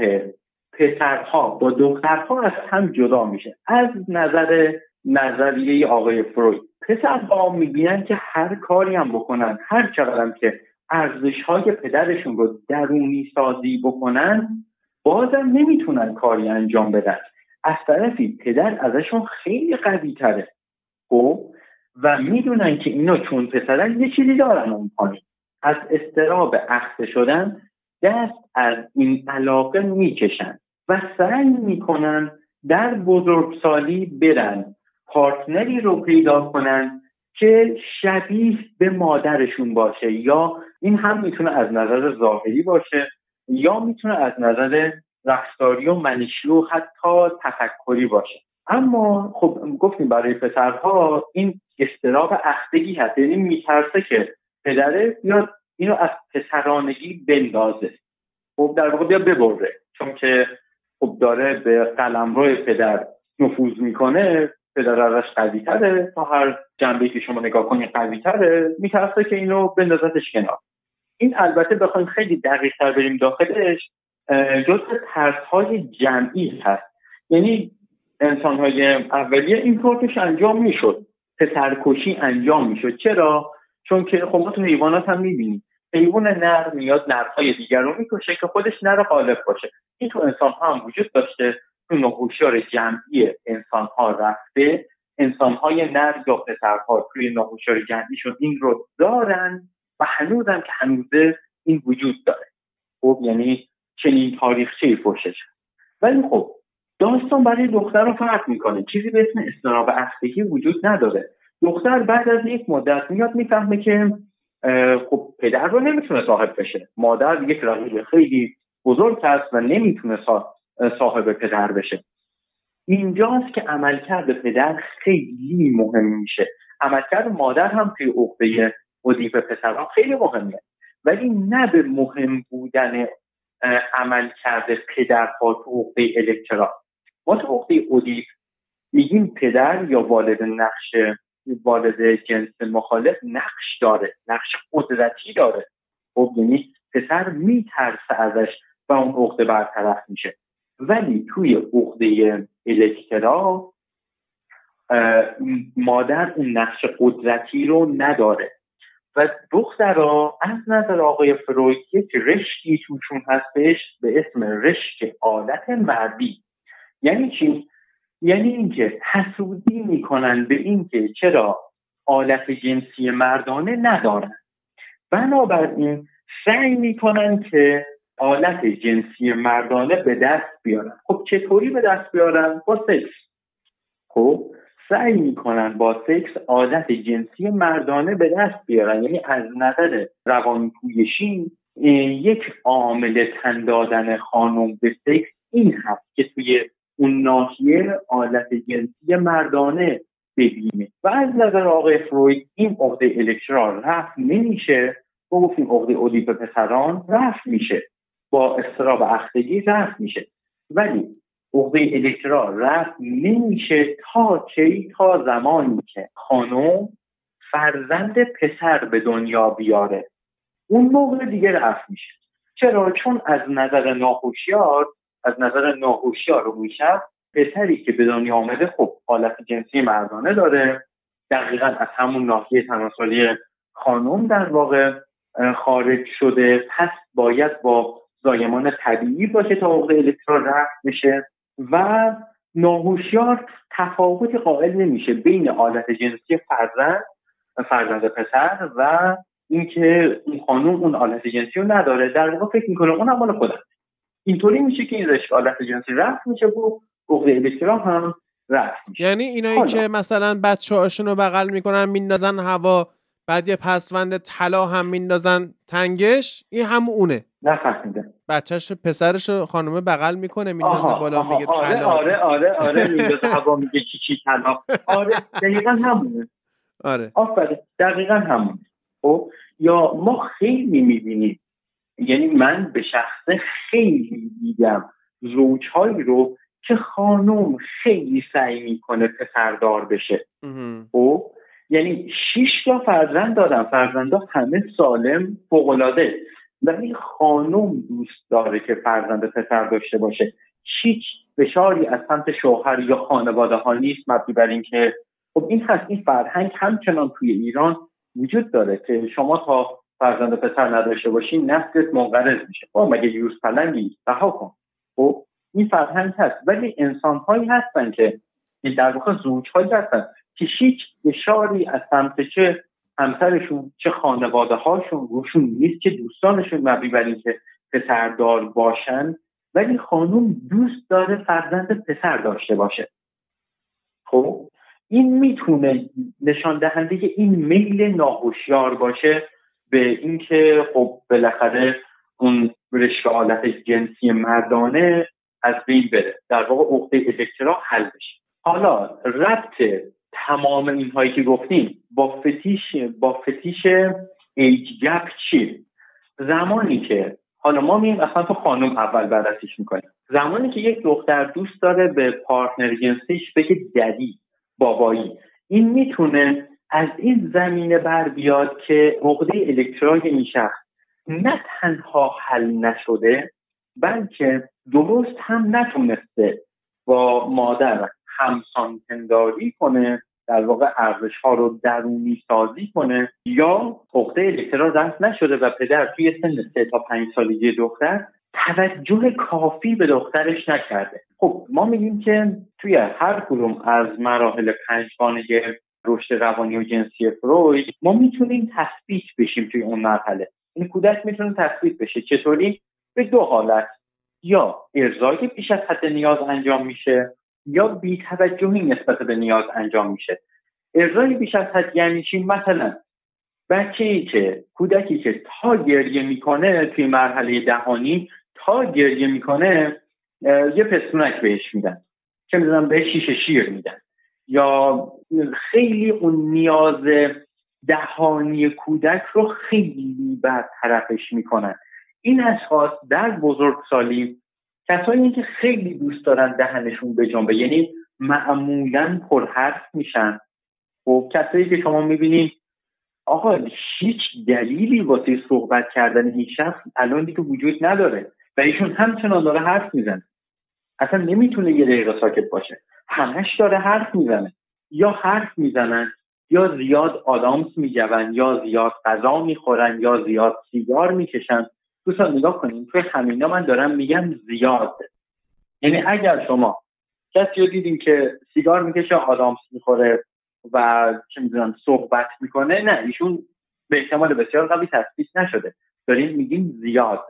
پسرها با دخترها از هم جدا میشه. از نظر نظریه آقای فروید پسرها می‌بینن که هر کاری هم بکنن هر چقدر که ارزش های پدرشون رو درونی سازی بکنن بازم نمی‌تونن کاری انجام بدن. از طرفی پدر ازشون خیلی قوی تره خب؟ و می‌دونن که اینا چون پسرن یه چیزی دارن اون پایین. از استراب اخته شدن دست از این علاقه می‌کشن و سعی می‌کنن در بزرگسالی برن. پارتنری رو پیدا کنن که شبیه به مادرشون باشه. یا این هم می‌تونه از نظر ظاهری باشه یا می‌تونه از نظر رفتاری و منشی و حتی تفکری باشه. اما خب گفتیم برای پسرها این استراب اختگی هست. یعنی میترسه که پدره بیاد اینو از پسرانگی بندازه. خب در واقع بیا ببره. چون که خب داره به قلمرو پدر نفوذ می‌کنه پدر قوی تره تا هر جنبه که شما نگاه کنید قوی تره میترسه که اینو بندازتش کنار. این البته بخوایم خیلی دقیق تر بریم داخلش جزء ترس های جمعی هست. یعنی انسان های اولیه این کارش انجام می‌شد. پسرکشی انجام می‌شد. چرا؟ چون که خب ما تو حیوانات هم می‌بینیم. حیوان نر میاد نرهای دیگر رو می‌کشه که خودش نر غالب باشه. این تو انسان ها هم وجود داشته. تو نهوشیار جمعی انسان ها رفته انسان های نر یا پسرها توی نهوشیار جمعیشون این رو دارن و هنوزم که هنوزه این وجود داره. خب یعنی چنین تاریخچه پشتش ولی خب داستان برای دختر رو فرق می‌کنه. چیزی به اسم استراب اخلاقی وجود نداره. دختر بعد از یک مدت میاد می‌فهمه که خب پدر رو نمی‌تونه صاحب بشه. مادر یک رقیب خیلی بزرگ هست و نمی‌تونه صاحب پدر بشه. اینجاست که عملکرد پدر خیلی مهم میشه. عملکرد مادر هم توی عقده ادیپ پسران خیلی مهمه ولی نه به مهم بودن عملکرد پدرها تو عقده الکترا. ما تو عقده ادیپ میگیم پدر یا والد نقش والد جنس مخالف نقش داره نقش قدرتی داره. خب یعنی پسر میترسه ازش و اون عقده برطرف میشه. ولی توی عقده الکترا مادر اون نقش قدرتی رو نداره. و دخترها از نظر آقای فروید یک رشتی توشون هستش به اسم رشت عادت مردی. یعنی چی؟ یعنی اینکه حسودی می‌کنن به اینکه چرا آلت جنسی مردانه ندارن. بنابراین سعی می‌کنن که آلت جنسی مردانه به دست بیارن. خب چطوری به دست بیارن؟ با سکس. خب سعی می‌کنن با سکس عادت جنسی مردانه به دست بیارن. یعنی از نظر روان پویشی یک عامل تن دادن خانم به سکس این هست که توی اون ناحیه آلت جنسی مردانه ببینه. و از نظر آقای فروید این عقده الکترال رفت نمیشه. ما گفتیم عقده اودیپ پسران رفت میشه. با استراب اختگی رفت میشه. ولی عقده الکترا رفت نمیشه تا کی تا زمانی که خانم فرزند پسر به دنیا بیاره. اون موقع دیگه رفت میشه. چرا؟ چون از نظر ناهوشیار از نظر ناهوشیار رو میشه پسری که به دنیا آمده خب حالت جنسی مردانه داره. دقیقا از همون ناحیه تناسلی خانم در واقع خارج شده. پس باید با زایمان طبیعی باشه تا عقده الکترون رفت بشه. و ناهوشیار تفاوتی قائل نمیشه بین آلت جنسی فرزند فرزند پسر و اینکه این خانم اون آلت جنسی رو نداره. در واقع فکر می‌کنه اون مال خودم. اینطوری میشه که این رشته آلت جنسی رفت میشه و عقده الکترون هم رفت میشه. یعنی اینایی که مثلا بچه هاشون رو بغل می‌کنن میندازن هوا بعد یه پسوند طلا هم میندازن تنگش این هم اونه. نفهمیده بچهش پسرش خانومه بغل می‌کنه میندازه بالا میگه آره طلا. آره آره آره میندازه. هوا میگه چی چی طلا. آره دقیقا همونه. آره. آفرین دقیقا همونه. خب یا ما خیلی می‌بینیم یعنی من به شخصه خیلی دیدم زوجهایی رو که خانم خیلی سعی می‌کنه پسردار بشه. خب یعنی شش تا فرزند دارن. فرزندا همه سالم فوقالعاده. ولی خانم دوست داره که فرزند پسر داشته باشه. هیچ فشاری از سمت شوهر یا خانواده ها نیست مبنی بر اینکه خب این هست این فرهنگ همچنان توی ایران وجود داره که شما تا فرزند پسر نداشته باشین نسلت منقرض میشه. خب مگه یوز پلنگی رها کن. خب این فرهنگ هست. ولی انسان هایی هستن که در واقع زوج هایی هستن که هیچ اشاری از سمت چه همسرشون چه خانواده هاشون روشون نیست که دوستانشون مبنی بر اینکه پسردار باشن. ولی خانوم دوست داره فرزند پسر داشته باشه. خب؟ این می‌تونه نشان دهنده این میل ناهوشیار باشه به اینکه خب بالاخره اون رشته حالت جنسی مردانه از بین بره. در واقع عقده الکترا حل بشه. حالا ربط تمام اینهایی که گفتیم با فتیش با فتیش ایج گپ چیه زمانی که حالا ما میم اصلا تو خانم اول بررسیش می‌کنیم. زمانی که یک دختر دوست داره به پارتنر جنسیش بگه ددی بابایی این می‌تونه از این زمینه بر بیاد که عقده الکترای این نه تنها حل نشده بلکه درست هم نتونسته با مادر همسان پنداری کنه در واقع ارزش ها رو درونی سازی کنه یا عقده الکترا دست نشده و پدر توی سن سه تا پنج سالگی دختر توجه کافی به دخترش نکرده. خب ما میگیم که توی هر کدوم از مراحل پنجگانه رشد روانی و جنسی فروید ما می‌تونیم تثبیت بشیم توی اون مرحله. این کودک می‌تونه تثبیت بشه. چطوری؟ به دو حالت. یا ارزای بیش از حد نیاز انجام میشه یا بیتوجهی نسبت به نیاز انجام میشه. ارزای بیش از حد یعنی چی؟ مثلا بچه ای که کودکی که تا گریه می‌کنه توی مرحله دهانی تا گریه می‌کنه یه پستونک بهش میدن چه می‌دونم به شیشه شیر میدن. یا خیلی اون نیاز دهانی کودک رو خیلی برطرفش می‌کنن. این اشخاص در بزرگسالی کسایی که خیلی دوست دارن دهنشون به جنبه یعنی معمولا پرحرف میشن. خب کسایی که شما می‌بینید آقا هیچ دلیلی واسه صحبت کردن این شخص الان دیگه وجود نداره و ایشون همچنان داره حرف می‌زنه. اصلا نمی‌تونه یه دقیقه ساکت باشه. همش داره حرف می‌زنه. یا حرف می‌زنن یا زیاد آدامس میجون یا زیاد غذا می‌خورن یا زیاد سیگار می‌کشن. دوستان نگاه کنیم توی همینا من دارم میگم زیاد. یعنی اگر شما کسی رو دیدیم که سیگار می‌کشه آدامس می‌خوره و چه می‌دونم صحبت می‌کنه نه ایشون به احتمال بسیار قوی تثبیت نشده. داریم میگیم زیاد.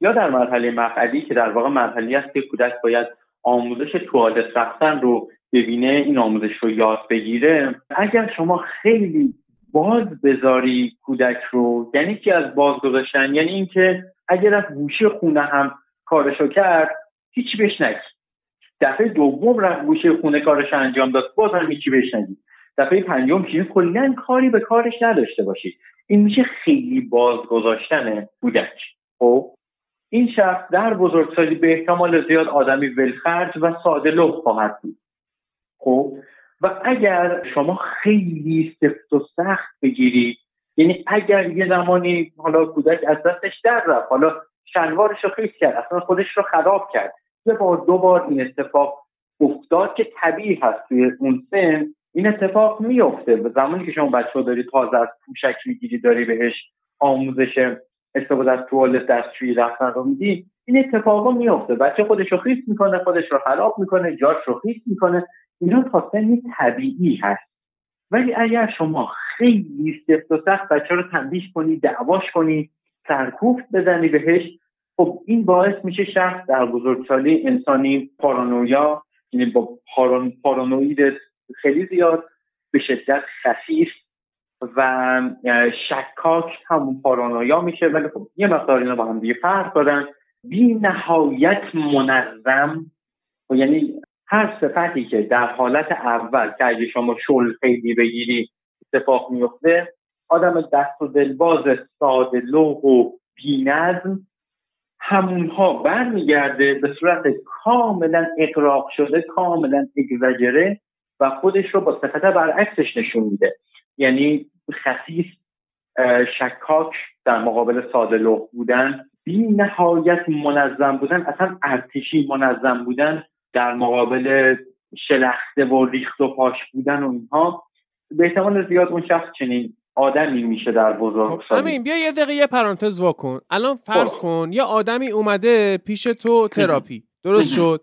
یا در مرحله مقعدی که در واقع مرحله است که کودک باید آموزش توالت رفتن رو ببینه این آموزش رو یاد بگیره. اگر شما خیلی باز بذاری کودک رو یعنی که از باز گذاشتن؟ یعنی اینکه اگر از گوشه خونه هم کارشو کرد هیچی بهش نگی دفعه دوم رفت گوشه خونه کارش انجام داد باز هم هیچی بهش نگی دفعه پنجم چیزی کلا کاری به کارش نداشته باشید این میشه خیلی باز گذاشتن کودک. خب؟ این شخص در بزرگسالی به احتمال زیاد آدمی ولخرج و ساده خواهد بود. خب؟ و اگر شما خیلی سفت و سخت بگیرید یعنی اگر یه زمانی حالا کودک از دستش در رفت حالا شلوارش رو خیس کرد اصلا خودش رو خراب کرد یه بار دو بار این اتفاق افتاد که طبیعی هست توی اون سن این اتفاق میفته به زمانی که شما بچه داری تازه از پوشک می‌گیری داری بهش آموزش استفاده از توالت دستشویی رفتن رو میدی این اتفاقا میفته بچه خودش رو خیس می‌کنه خودش رو خراب می‌کنه جاش رو خیس می‌کنه. اینا تا سنی طبیعی هست. ولی اگر شما خیلی سفت و سخت بچه رو تنبیه کنی دعواش کنی سرکوفت بزنی بهش خب این باعث میشه شخص در بزرگسالی انسانی پارانویا یعنی با پاران، پارانوید خیلی زیاد به شدت خفیف و شکاک همون پارانویا میشه. ولی خب یه مقدار اینا با هم دیگه فرق دارن. بی نهایت منظم و یعنی هر صفتی که در حالت اول که اگه شما شل خیلی بگیری اتفاق میفته آدم دست و دلباز ساده لوح و بینظم همونها برمیگرده به صورت کاملا اقراق شده کاملا اگزاجره و خودش رو با صفت برعکسش نشون میده. یعنی خصیص شکاک در مقابل ساده لوح بودن بی نهایت منظم بودن اصلا ارتشی منظم بودن در مقابل شلخته و ریخت و پاش بودن و اینها به احتمال زیاد اون شخص چنین آدمی میشه در بزرگ خب همین بیا یه دقیقه یه پرانتز واکن الان فرض خب. کن یه آدمی اومده پیش تو تراپی درست شد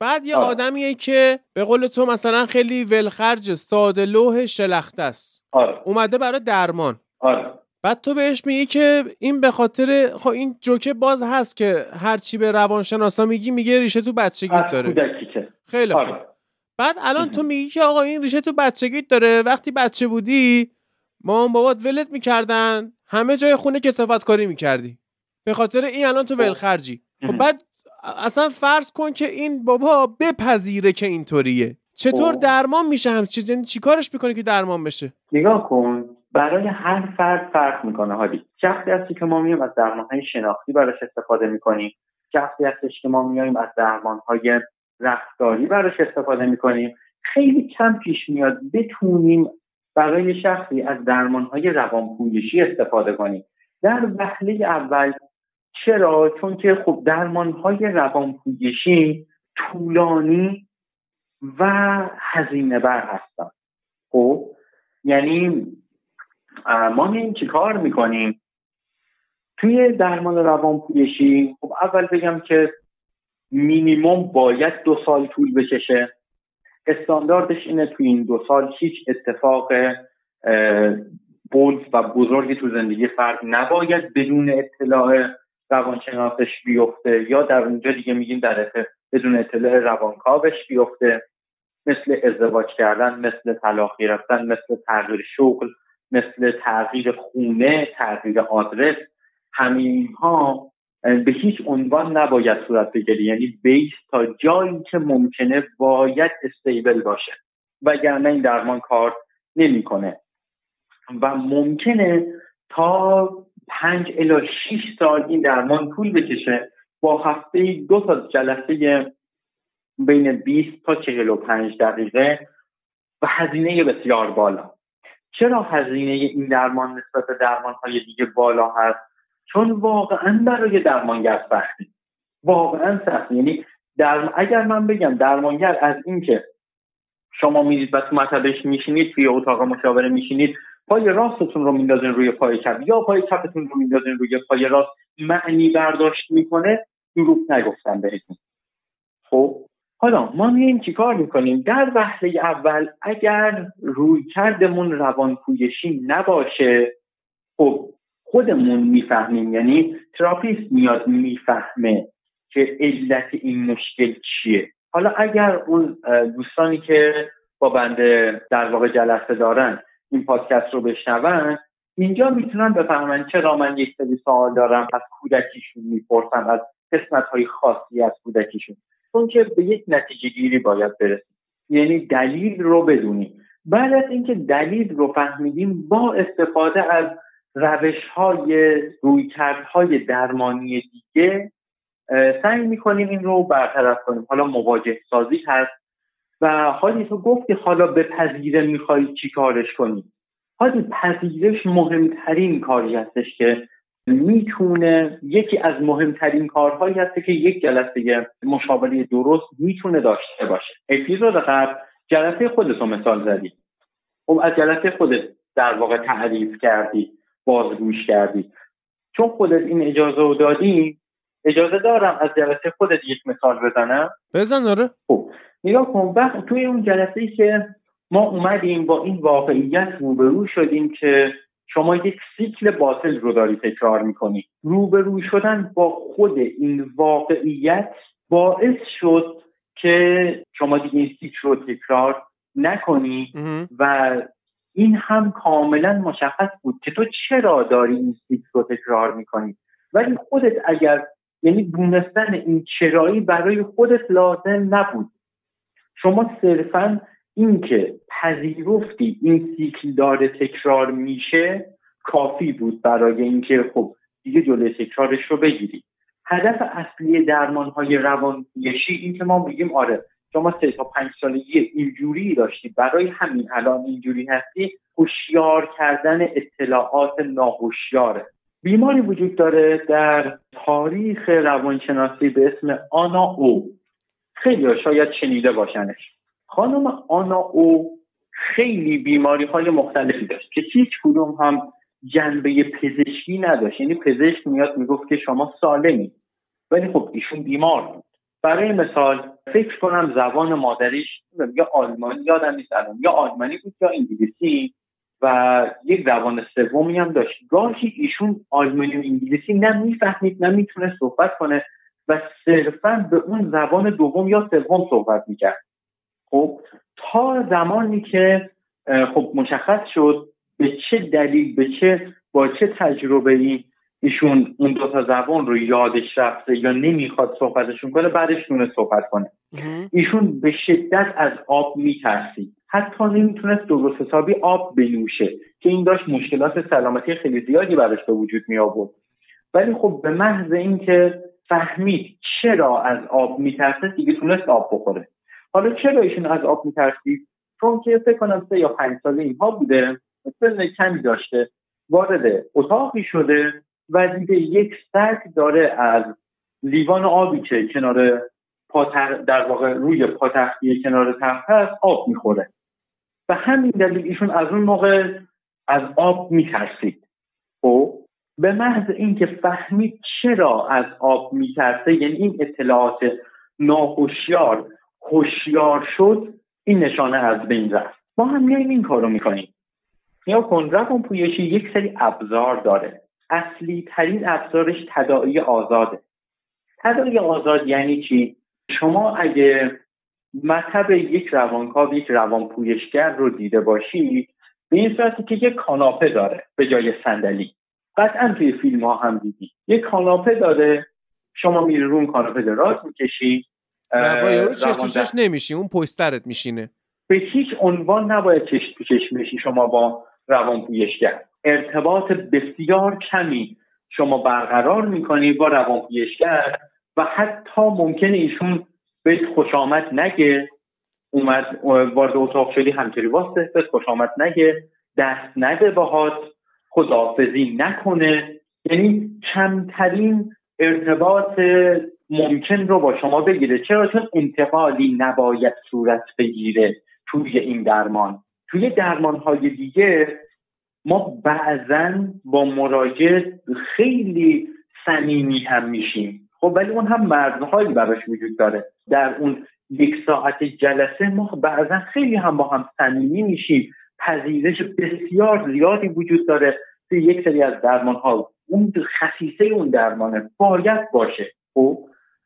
بعد یه آره. آدمیه که به قول تو مثلا خیلی ولخرج ساده لوح شلخته است آره. اومده برای درمان آره. بعد تو بهش میگی که این به خاطر خب این جوکه باز هست که هرچی به روانشناسا میگی میگه ریشه تو بچگیت داره. خیلی خوب. آره. بعد الان تو میگی که آقا این ریشه تو بچگیت داره وقتی بچه بودی مامان بابات ولت می‌کردن همه جای خونه کسافت کاری می‌کردی. به خاطر این الان تو خب. ولخرجی. خب بعد اصلا فرض کن که این بابا بپذیره که اینطوریه. چطور خب. درمان میشه همچین یعنی چیکارش می‌کنه که درمان بشه؟ نگاه کن. برای هر فرد فرق می‌کنه حالی شخصی هستی که ما میایم از درمانهای شناختی براش استفاده می‌کنیم. شخصی هستش که ما میایم از درمانهای رفتاری براش استفاده می‌کنیم. خیلی کم پیش میاد بتونیم برای شخصی از درمانهای روانپویشی استفاده کنیم. در وهله اول چرا؟ چون که خب درمانهای روانپویشی طولانی و هزینه بر هستن. خب؟ یعنی ما این چی کار می‌کنیم؟ توی درمان روانپویشی خب اول بگم که مینیموم باید دو سال طول بکشه. استانداردش اینه توی این دو سال هیچ اتفاق بولد و بزرگی تو زندگی فرد نباید بدون اطلاع روانشناسش بیفته یا در اونجا دیگه میگیم در بدون اطلاع روانکاوش بیفته. مثل ازدواج کردن مثل طلاق گرفتن مثل تغییر شغل مثل تغییر خونه تغییر آدرس همین ها به هیچ عنوان نباید صورت بگیری. یعنی بیس تا جایی که ممکنه باید استیبل باشه. وگرنه این درمان کار نمی‌کنه. و ممکنه تا پنج الا شیش سال این درمان طول بکشه. با هفته دو تا جلسه بین 20 تا 45 دقیقه و هزینه بسیار بالا. چرا هزینه این درمان نسبت به درمان های دیگه بالا هست؟ چون واقعا برای درمانگر سختی. واقعا سختی. یعنی در... اگر من بگم درمانگر از اینکه شما میرید و تو مطبش میشینید توی اتاق مشاوره میشینید پای راستتون رو میندازین روی پای چپ. یا پای چپتون رو میندازین روی پای راست. معنی برداشت می‌کنه دروغ نگفتم بهتون. خب؟ حالا ما میاییم چیکار می‌کنیم؟ در وهله اول اگر روی کردمون روانپویشی نباشه خب خودمون می‌فهمیم یعنی تراپیست میاد می‌فهمه که علت این مشکل چیه. حالا اگر اون دوستانی که با بنده در واقع جلسه دارن این پادکست رو بشنون اینجا می‌تونن بفهمن چرا من یک سری سوال دارم از کودکیشون می‌پرسم از قسمت های خاصی از کودکیشون. چون که به یک نتیجه گیری باید برسیم. یعنی دلیل رو بدونیم. بعد از اینکه دلیل رو فهمیدیم با استفاده از روش های رویکردهای درمانی دیگه سعی می‌کنیم این رو برطرف کنیم. حالا مواجه سازی هست و حالی تو گفتی حالا به پذیره می‌خوای چی کارش کنی. حالی پذیرش مهمترین کاری هستش که می‌تونه یکی از مهمترین کارهایی هست که یک جلسه مشاوره درست می‌تونه داشته باشه. اپیزود قبل جلسه خودتو مثال زدی. خب از جلسه خودت در واقع تعریف کردی بازگوش کردی. چون خودت این اجازه رو دادی اجازه دارم از جلسه خودت یک مثال بزنم. بزن داره خب نگاه کن وقت توی اون جلسه ای که ما اومدیم با این واقعیت روبرو شدیم که شما یک سیکل باطل رو داری تکرار می‌کنی. روبرو شدن با خود این واقعیت باعث شد که شما دیگه این سیکل رو تکرار نکنی و این هم کاملا مشخص بود که تو چرا داری این سیکل رو تکرار می‌کنی. ولی خودت اگر یعنی دونستن این چرایی برای خودت لازم نبود. شما صرفا اینکه پذیرفتی این سیکل داره تکرار میشه کافی بود برای اینکه خب دیگه جلوی تکرارش رو بگیری. هدف اصلی درمان های روانپویشی این که ما بگیم آره شما سه تا پنج سالگی اینجوری داشتی برای همین الان اینجوری هستی هوشیار کردن اطلاعات ناهوشیاره بیماری وجود داره در تاریخ روانشناسی به اسم آنا او. خیلی شاید شنیده باشنش. خانم آنا او خیلی بیماری های مختلفی داشت که هیچ کدوم هم جنبه پزشکی نداشت. یعنی پزشک میاد می‌گفت که شما سالمی. ولی خب ایشون بیمار بود. برای مثال فکر کنم زبان مادریش یا آلمانی یادم نیست یا آلمانی بود یا انگلیسی و یک زبان سومی هم داشت. گاهی ایشون آلمانی و انگلیسی نه می‌فهمید نه می‌تونه صحبت کنه و صرفا به اون زبان دوم یا سوم صحبت می‌کرد. خب تا زمانی که خب مشخص شد به چه دلیل به چه با چه تجربه ای ایشون اون دو تا زبان رو یادش رفته یا نمی‌خواد صحبتشون کنه بعدش نونه صحبت کنه. ایشون به شدت از آب میترسید. حتی نمی‌تونست درست حسابی آب بنوشه که این داشت مشکلات سلامتی خیلی زیادی براش به وجود می آورد ولی خب به محض اینکه فهمید چرا از آب میترسه دیگه تونست آب بخوره. حالا چرا ایشون از آب میترسید؟ چون که فکر کنم سه یا پنج ساله اینها بوده سن کمی داشته وارد اتاقی شده و دیده یک سگ داره از لیوان آبی که کنار پاتر در واقع روی پاتختی کنار تخت هست آب می‌خوره. و همین دلیل ایشون از اون موقع از آب میترسید. خب به محض اینکه فهمید چرا از آب میترسه یعنی این اطلاعات ناهوشیار هوشیار شد این نشانه از بین رفت. ما هم میایم این کارو می‌کنیم. یا کن روان پویشی یک سری ابزار داره. اصلی ترین ابزارش تداعی آزاده. تداعی آزاد یعنی چی؟ شما اگه مطب یک روانکاو یک روانپویشگر رو دیده باشی به این صورتی که یک کاناپه داره به جای صندلی. قطعا توی فیلم ها هم دیدی یک کاناپه داره شما میری رو کاناپه دراز می‌کشی با یارو چش نمیشی اون پشترت میشینه. به هیچ عنوان نباید چش تو چشم بشی شما با روانپویشگر ارتباط بسیار کمی شما برقرار می‌کنی با روانپویشگر و حتی ممکنه ایشون به خوش آمد نگه. اومد وارد اتاق شدی همکری واسه به خوش آمد نگه. دست نده باهات خداحافظی نکنه. یعنی کمترین ارتباط ممکن رو با شما بگیره. چرا؟ چون انتقالی نباید صورت بگیره توی این درمان. توی درمان های دیگه ما بعضا با مراجع خیلی صمیمی هم میشیم. خب ولی اون هم مرزهایی براش وجود داره. در اون یک ساعت جلسه ما بعضا خیلی هم با هم صمیمی میشیم. پذیرش بسیار زیادی وجود داره توی یک سری از درمان ها اون خصیصه اون درمانه باید باشه. خب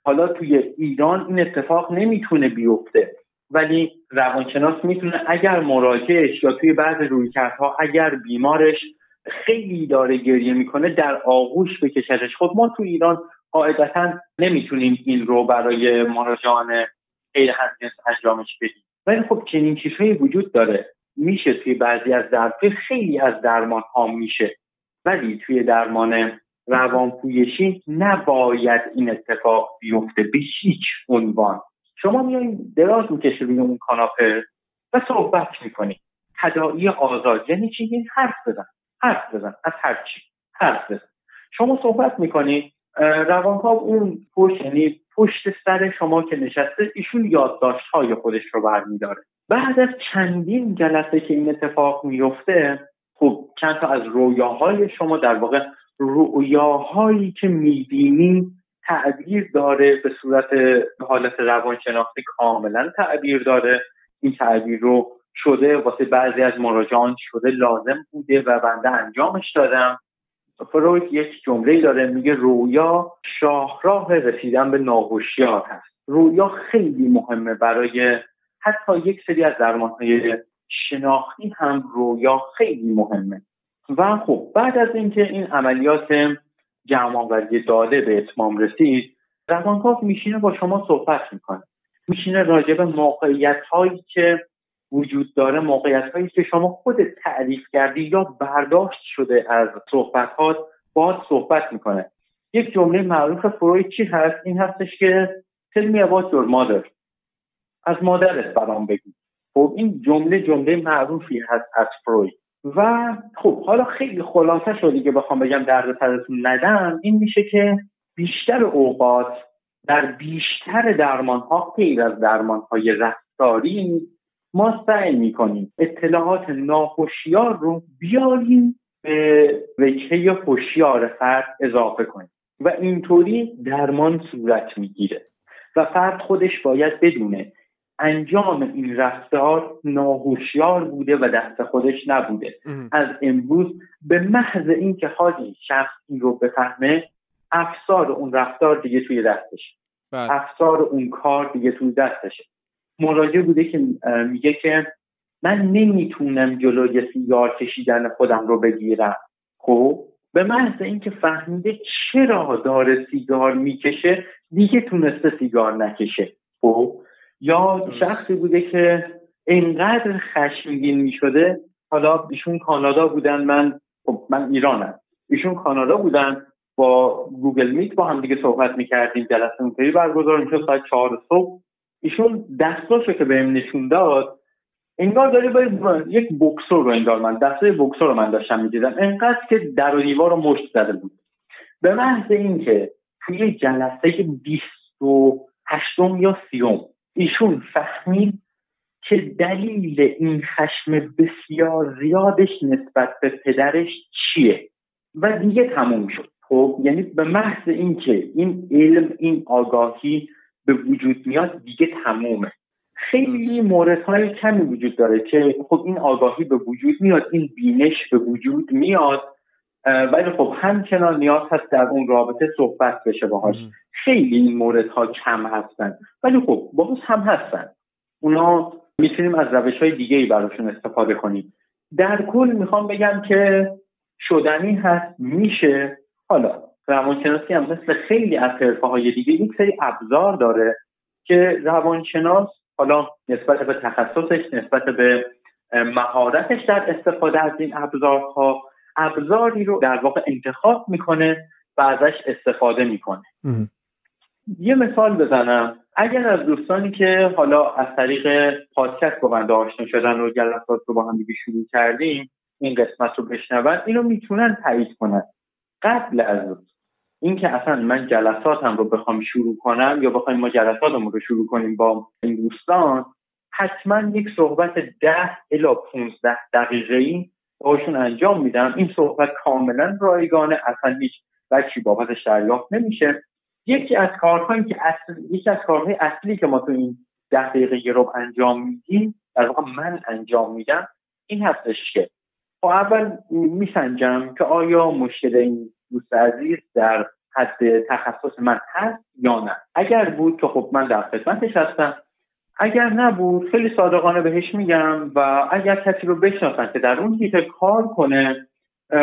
حالا توی ایران این اتفاق نمی‌تونه بیفته. ولی روانشناس می‌تونه اگر مراجعش یا توی بعض رویکردها اگر بیمارش خیلی داره گریه می‌کنه در آغوش بکشدش خب ما تو ایران قاعدتا نمی‌تونیم این رو برای مراجعان غیر همجنس انجامش بدیم. ولی خب چنین چیزهایی وجود داره. میشه توی بعضی از درمان خیلی از درمان ها میشه. ولی توی درمان روانپویشی نباید این اتفاق بیفته به هیچ عنوان. شما میایین دراز می‌کشه روی اون کاناپه و صحبت می‌کنید. تداعی آزاد یعنی چی؟ یعنی حرف بزن. حرف بزن. از هر چی. حرف بزن. شما صحبت می‌کنید روانکاو اون پشت یعنی پشت سر شما که نشسته ایشون یادداشت های خودش رو برمیداره. بعد از چندین جلسه که این اتفاق میفته خب چند تا از رویاهای شما در واقع رویاهایی که می‌بینی تعبیر داره به صورت حالت روانشناختی کاملا تعبیر داره. این تعبیر رو شده واسه بعضی از مراجعان شده لازم بوده و بنده انجامش دادم. فروید یک جمله داره میگه رویا شاهراه رسیدن به ناهوشیار هست رویا خیلی مهمه برای حتی یک سری از درمانهای شناختی هم رویا خیلی مهمه. و خب بعد از اینکه این عملیات جمعآوری داده به اتمام رسید روانکاو میشینه با شما صحبت می‌کنه. میشینه راجع به موقعیت هایی که وجود داره موقعیت هایی که شما خودت تعریف کردی یا برداشت شده از صحبت باز صحبت می‌کنه. یک جمله معروف فروید چی هست؟ این هستش که tell me about از مادرت برام بگو. خب این جمله جمله معروفی هست از فروید. و خب حالا خیلی خلاصه شده که بخوام بگم درد سرتون ندم. این میشه که بیشتر اوقات در بیشتر درمان ها غیر از درمان های رفتاری ما سعی می‌کنیم اطلاعات ناخوشیار رو بیاریم به وجهه هوشیار فرد اضافه کنیم و اینطوری درمان صورت می‌گیره. و فرد خودش باید بدونه انجام این رفتار ناهوشیار بوده و دست خودش نبوده. از امروز به محض اینکه حالی شخص این رو بفهمه افسار اون رفتار دیگه توی دستش بله. افسار اون کار دیگه توی دستشه. مراجع بوده که میگه که من نمی‌تونم جلوی سیگار کشیدن خودم رو بگیرم. خب؟ به محض اینکه فهمیده چرا داره سیگار می‌کشه دیگه تونسته سیگار نکشه. خب؟ یا شخصی بوده که اینقدر خشمگین می‌شده حالا ایشون کانادا بودن من خب من ایرانم. ایشون کانادا بودن با گوگل میت با هم دیگه صحبت می‌کردیم جلسه اونطوری برگزار می‌شد ساعت چهار صبح. ایشون دستاشو که بهم نشون داد انگار داره باید یک بکسور رو انگار من دسته بکسور رو من داشتم می‌دیدم. انقدر که در و دیوار رو مشت زده بود. به محض اینکه توی جلسه بیست و هشتم یا سیوم ایشون فهمید که دلیل این خشم بسیار زیادش نسبت به پدرش چیه و دیگه تموم شد. خب یعنی به محض اینکه این علم این آگاهی به وجود میاد دیگه تمومه. خیلی موردهای کمی وجود داره که خب این آگاهی به وجود میاد این بینش به وجود میاد. ولی خب همچنان نیاز هست در اون رابطه صحبت بشه باهاش. خیلی این موردها کم هستن. ولی خب باز هم هستن. اونا می‌تونیم از روش های دیگه ای براشون استفاده کنیم. در کل می‌خوام بگم که شدنی هست میشه. حالا روانشناسی هم مثل خیلی از حرفه های دیگه یک سری ابزار داره که روانشناس حالا نسبت به تخصصش نسبت به مهارتش در استفاده از این ابزارها ابزاری رو در واقع انتخاب می‌کنه و ازش استفاده می‌کنه. یه مثال بزنم. اگر از دوستانی که حالا از طریق پادکست با من آشنا شدن و جلسات رو با هم دیگه شروع کردیم این قسمت رو بشنون اینو می‌تونن تایید کنن. قبل از اینکه اصلا من جلساتم رو بخوام شروع کنم یا بخوایم ما جلساتمون رو شروع کنیم با این دوستان حتما یک صحبت ده الا 15 دقیقه ای باشون انجام میدم. این صحبت کاملا رایگانه اصلا هیچ بچی بابتش دریافت نمیشه. یکی از کارهایی که اصل یکی از کارهای اصلی که ما تو این ده دقیقه رو انجام میدیم در واقع من انجام میدم این هستش که خب اول میسنجم که آیا مشکل این دوست عزیز در حد تخصص من هست یا نه. اگر بود که خب من در خدمتش هستم اگر نبود خیلی صادقانه بهش میگم و اگر کسی رو بشناسن که در اون حیطه کار کنه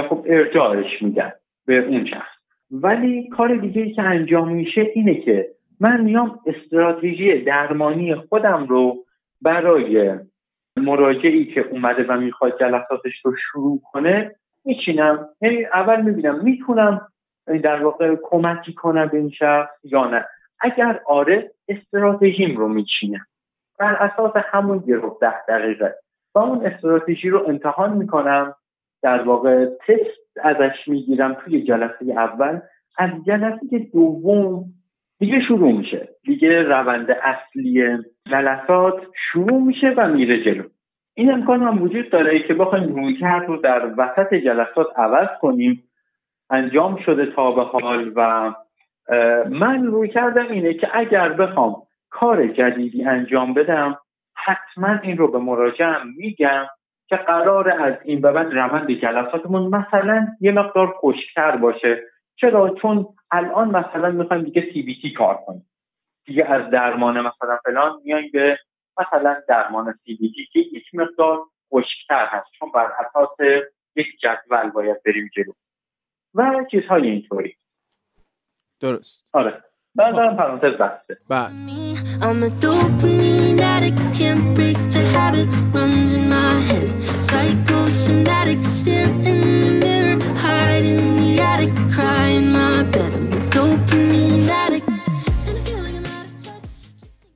خب ارجاعش میدن به اون شخص. ولی کار دیگه ای که انجام میشه اینه که من میام استراتژی درمانی خودم رو برای مراجعی که اومده و می‌خواد جلساتش رو شروع کنه میچینم. یعنی اول می‌بینم می‌تونم در واقع کمکی کنم به این شخص یا نه. اگر آره استراتژیم رو میچینم. بر اساس همون گروه ده دقیقه. و اون استراتژی رو امتحان می‌کنم. در واقع تست ازش می‌گیرم توی جلسه اول. از جلسه دوم دیگه شروع میشه. دیگه روند اصلی جلسات شروع میشه و میره جلو. این امکان هم وجود داره که بخوایم رویکرد رو در وسط جلسات عوض کنیم. انجام شده تا به حال و من روی کردم اینه که اگر بخوام کار جدیدی انجام بدم حتما این رو به مراجعم میگم که قرار از این به بعد روند جلساتمون مثلا یه مقدار خشکتر باشه. چرا؟ چون الان مثلا می‌خوایم دیگه سی بی تی کار کنیم. دیگه از درمان مثلا فلان میایم به مثلا درمان سی بی تی که یک مقدار خشکتر هست. چون بر اساس یک جدول باید بریم جلو. و چیزهای اینطوری. درست. آره. بله.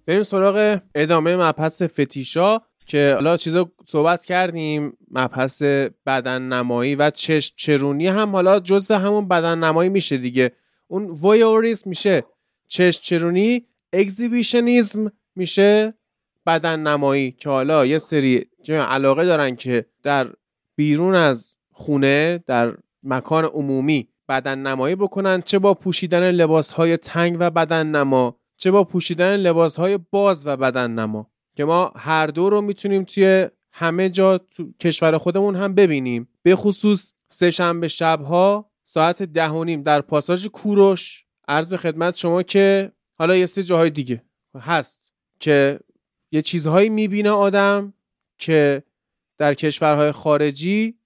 بریم سراغ ادامه مبحث فتیشا که حالا چیزا صحبت کردیم. مبحث بدن نمایی و چشم چرونی هم حالا جزو همون بدن نمایی میشه دیگه. اون voyeurism میشه. چشم چرونی exhibitionism میشه بدن نمایی که حالا یه سری علاقه دارن که در بیرون از خونه در مکان عمومی بدن نمایی بکنن چه با پوشیدن لباس های تنگ و بدن نما چه با پوشیدن لباس های باز و بدن نما که ما هر دو رو می‌تونیم توی همه جا تو کشور خودمون هم ببینیم. به خصوص سهشنبه شبها ساعت ده و نیم در پاساژ کوروش عرض به خدمت شما که حالا یه سری جاهای دیگه هست که یه چیزهایی می‌بینه آدم که در کشورهای خارجی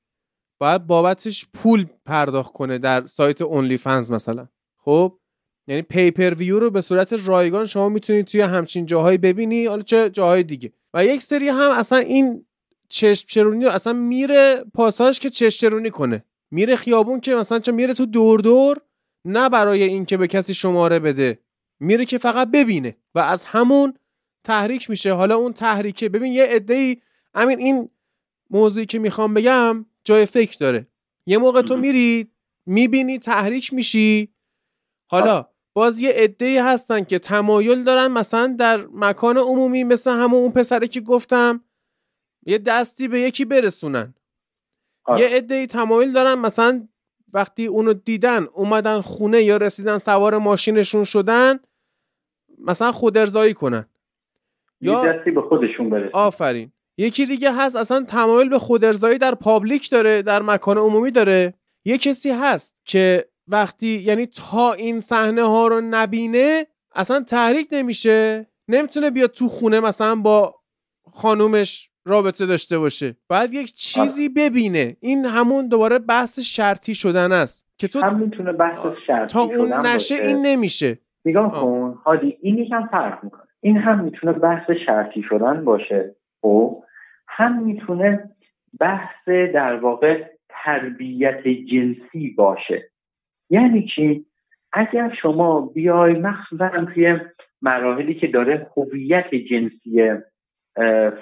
باید بابتش پول پرداخت کنه در سایت اونلی فنز مثلا. خب؟ یعنی پیپر ویو رو به صورت رایگان شما می‌تونید توی همچین جاهایی ببینی حالا چه جاهای دیگه. و یک سری هم اصلا این چشم چرونی رو اصلا میره پاساژ که چشم چرونی کنه. میره خیابون که مثلا چه میره تو دور دور نه برای اینکه به کسی شماره بده. میره که فقط ببینه و از همون تحریک میشه. حالا اون تحریکه. ببین یه عده‌ای همین این موضوعی که می‌خوام بگم جای فکر داره. یه موقع تو. میری می‌بینی تحریک میشی. حالا باز یه عده‌ای هستن که تمایل دارن مثلا در مکان عمومی مثل همون اون پسره که گفتم یه دستی به یکی برسونن. آره. یه عده‌ای تمایل دارن مثلا وقتی اونو دیدن اومدن خونه یا رسیدن سوار ماشینشون شدن مثلا خودارضایی کنن. یه یا دستی به خودشون برسه آفرین. یکی دیگه هست اصلا تمایل به خودارضایی در پابلیک داره در مکان عمومی داره. یه کسی هست که وقتی یعنی تا این صحنه ها رو نبینه اصلا تحریک نمیشه. نمی‌تونه بیاد تو خونه مثلا با خانومش رابطه داشته باشه. بعد یک چیزی ببینه. این همون دوباره بحث شرطی شدن است که تو هم می‌تونه بحث شرطی تا اون نشه باشه. این نمیشه. نگاه آه. کن. هادی این یکم فرق می‌کنه. این هم می‌تونه بحث شرطی شدن باشه. خب؟ هم می‌تونه بحث در واقع تربیت جنسی باشه. یعنی چی؟ اگر شما بیای مخصوصا توی مراحلی که داره هویت جنسی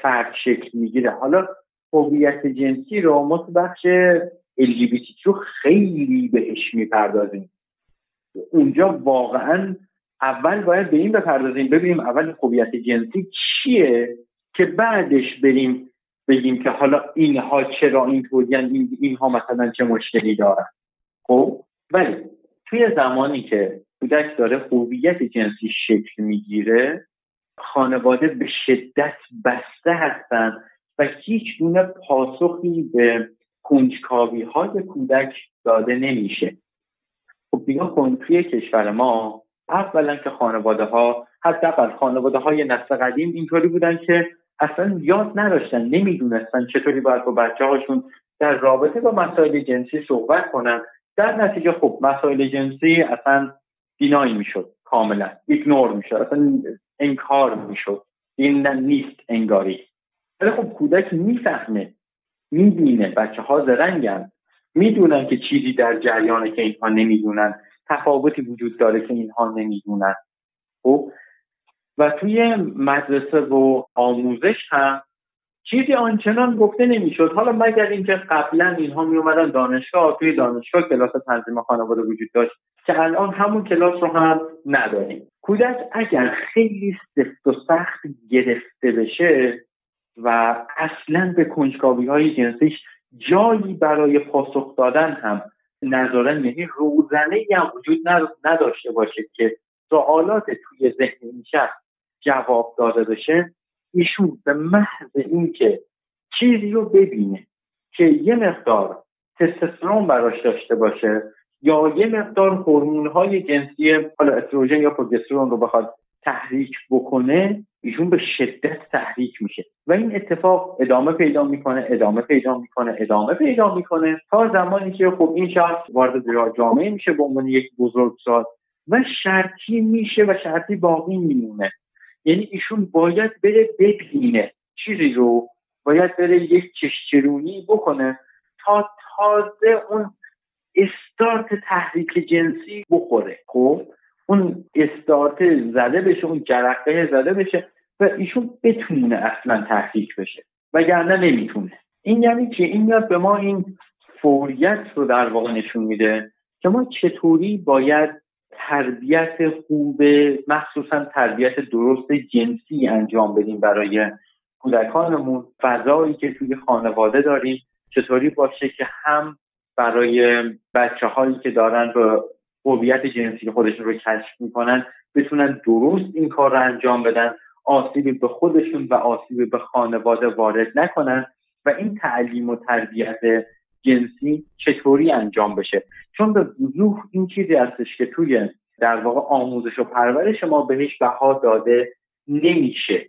فرد شکل می‌گیره. حالا هویت جنسی رو ما تو بخش LGBT رو خیلی بهش می‌پردازیم. اونجا واقعا اول باید به این بپردازیم ببینیم اول هویت جنسی چیه که بعدش بریم بگیم که حالا اینها چرا این اینها مثلا چه مشکلی دارن. خب؟ ولی توی زمانی که کودک داره هویت جنسی شکل می‌گیره خانواده به شدت بسته هستن و هیچ گونه پاسخی به کنجکاوی های کودک داده نمیشه. خب نگاه توی کشور ما اولا که خانواده ها حداقل خانواده های نسل قدیم اینطوری بودن که اصلا یاد نداشتن نمی‌دونستن چطوری باید با بچه هاشون در رابطه با مسائل جنسی صحبت کنن. در نتیجه خب مسائل جنسی اصلا دینایی می‌شد. کاملا ایگنور می‌شد. اصلا انکار می‌شد. این نیست انگاری. ولی خب کودک می‌فهمه می‌بینه. بچه ها زرنگن. می‌دونن که چیزی در جریانه که اینها نمی‌دونن. تفاوتی وجود داره که اینها نمی‌دونن. خب؟ و توی مدرسه و آموزش هم چیزی آنچنان گفته نمی‌شد. حالا مگر اینکه قبلا اینها می اومدن دانشگاه توی دانشگاه کلاس تنظیم خانواده وجود داشت. که الان همون کلاس رو هم نداریم. کودک اگر خیلی سفت و سخت گرفته بشه و اصلا به کنجکاوی های جنسیش جایی برای پاسخ دادن هم نظاره یعنی روزنه هم وجود نداشته باشه که سوالات توی ذهن این شخص جواب داده بشه ایشون به محض اینکه چیزی رو ببینه که یه مقدار تستوسترون براش داشته باشه یا یه مقدار هورمون های جنسی حالا استروژن یا پروگسترون رو بخواد تحریک بکنه ایشون به شدت تحریک میشه. و این اتفاق ادامه پیدا می‌کنه ادامه پیدا می‌کنه ادامه پیدا می‌کنه تا زمانی که خب این شخص وارد جامعه میشه به عنوان یک بزرگسال و شرطی میشه و شرطی باقی میمونه. یعنی ایشون باید بره ببینه چیزی رو باید بره یک چشچرونی بکنه تا تازه اون استارت تحریک جنسی بخوره. خب؟ اون استارت زده بشه اون جرقه زده بشه و ایشون بتونه اصلا تحریک بشه. وگرنه نمی‌تونه. این یعنی که این یاد به ما این فوریت رو در واقع نشون میده که ما چطوری باید تربیت خوب مخصوصا تربیت درست جنسی انجام بدیم برای کودکانمون. فضایی که توی خانواده داریم چطوری باشه که هم برای بچه هایی که دارن به هویت جنسی خودشون رو کشف می‌کنن بتونن درست این کار رو انجام بدن آسیبی به خودشون و آسیبی به خانواده وارد نکنن و این تعلیم و تربیت جنسی چطوری انجام بشه؟ چون به وضوح این چیزی هستش که توی در واقع آموزش و پرورش ما بهش بها داده نمیشه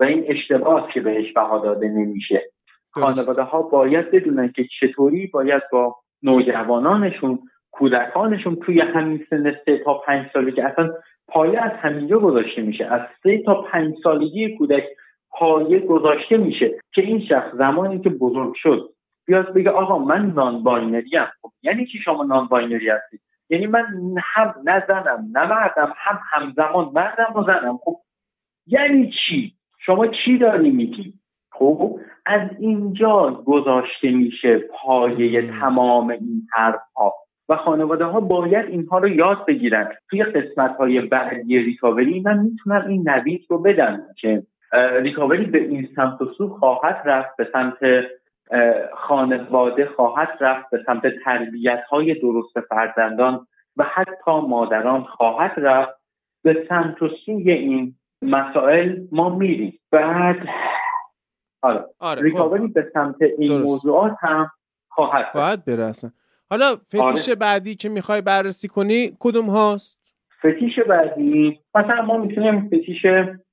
و این اشتباه که بهش بها داده نمیشه. خانواده ها باید بدونن که چطوری باید با نوجوانانشون کودکانشون توی همین سن سه تا پنج سالی که اصلا پایه از همینجا گذاشته میشه. از سه تا پنج سالگی کودک پایه گذاشته میشه که این شخص زمانی که بزرگ شد بیاد بگه آقا من non-binary ام خب یعنی چی شما non-binary هستید؟ یعنی من هم نه زنم نه مردم هم همزمان مردم و زنم. خب یعنی چی؟ شما چی داری میگی؟ خب از اینجا گذاشته میشه پایه تمام این حرف ها و خانواده ها باید اینها رو یاد بگیرن. توی قسمت های بعدی ریکاوری من می‌تونم این نوید رو بدم که ریکاوری به این سمت و سو خواهد رفت به سمت خانواده خواهد رفت به سمت تربیت های درست فرزندان و حتی مادران خواهد رفت. به سمت و سوی این مسائل ما میریم. بعد آره, آره ریکاوری خب. به سمت این درست. موضوعات هم خواهد باید برسن حالا فتیش آره. بعدی که می‌خوای بررسی کنی کدوم هاست فتیش بعدی مثلا ما می‌تونیم fetish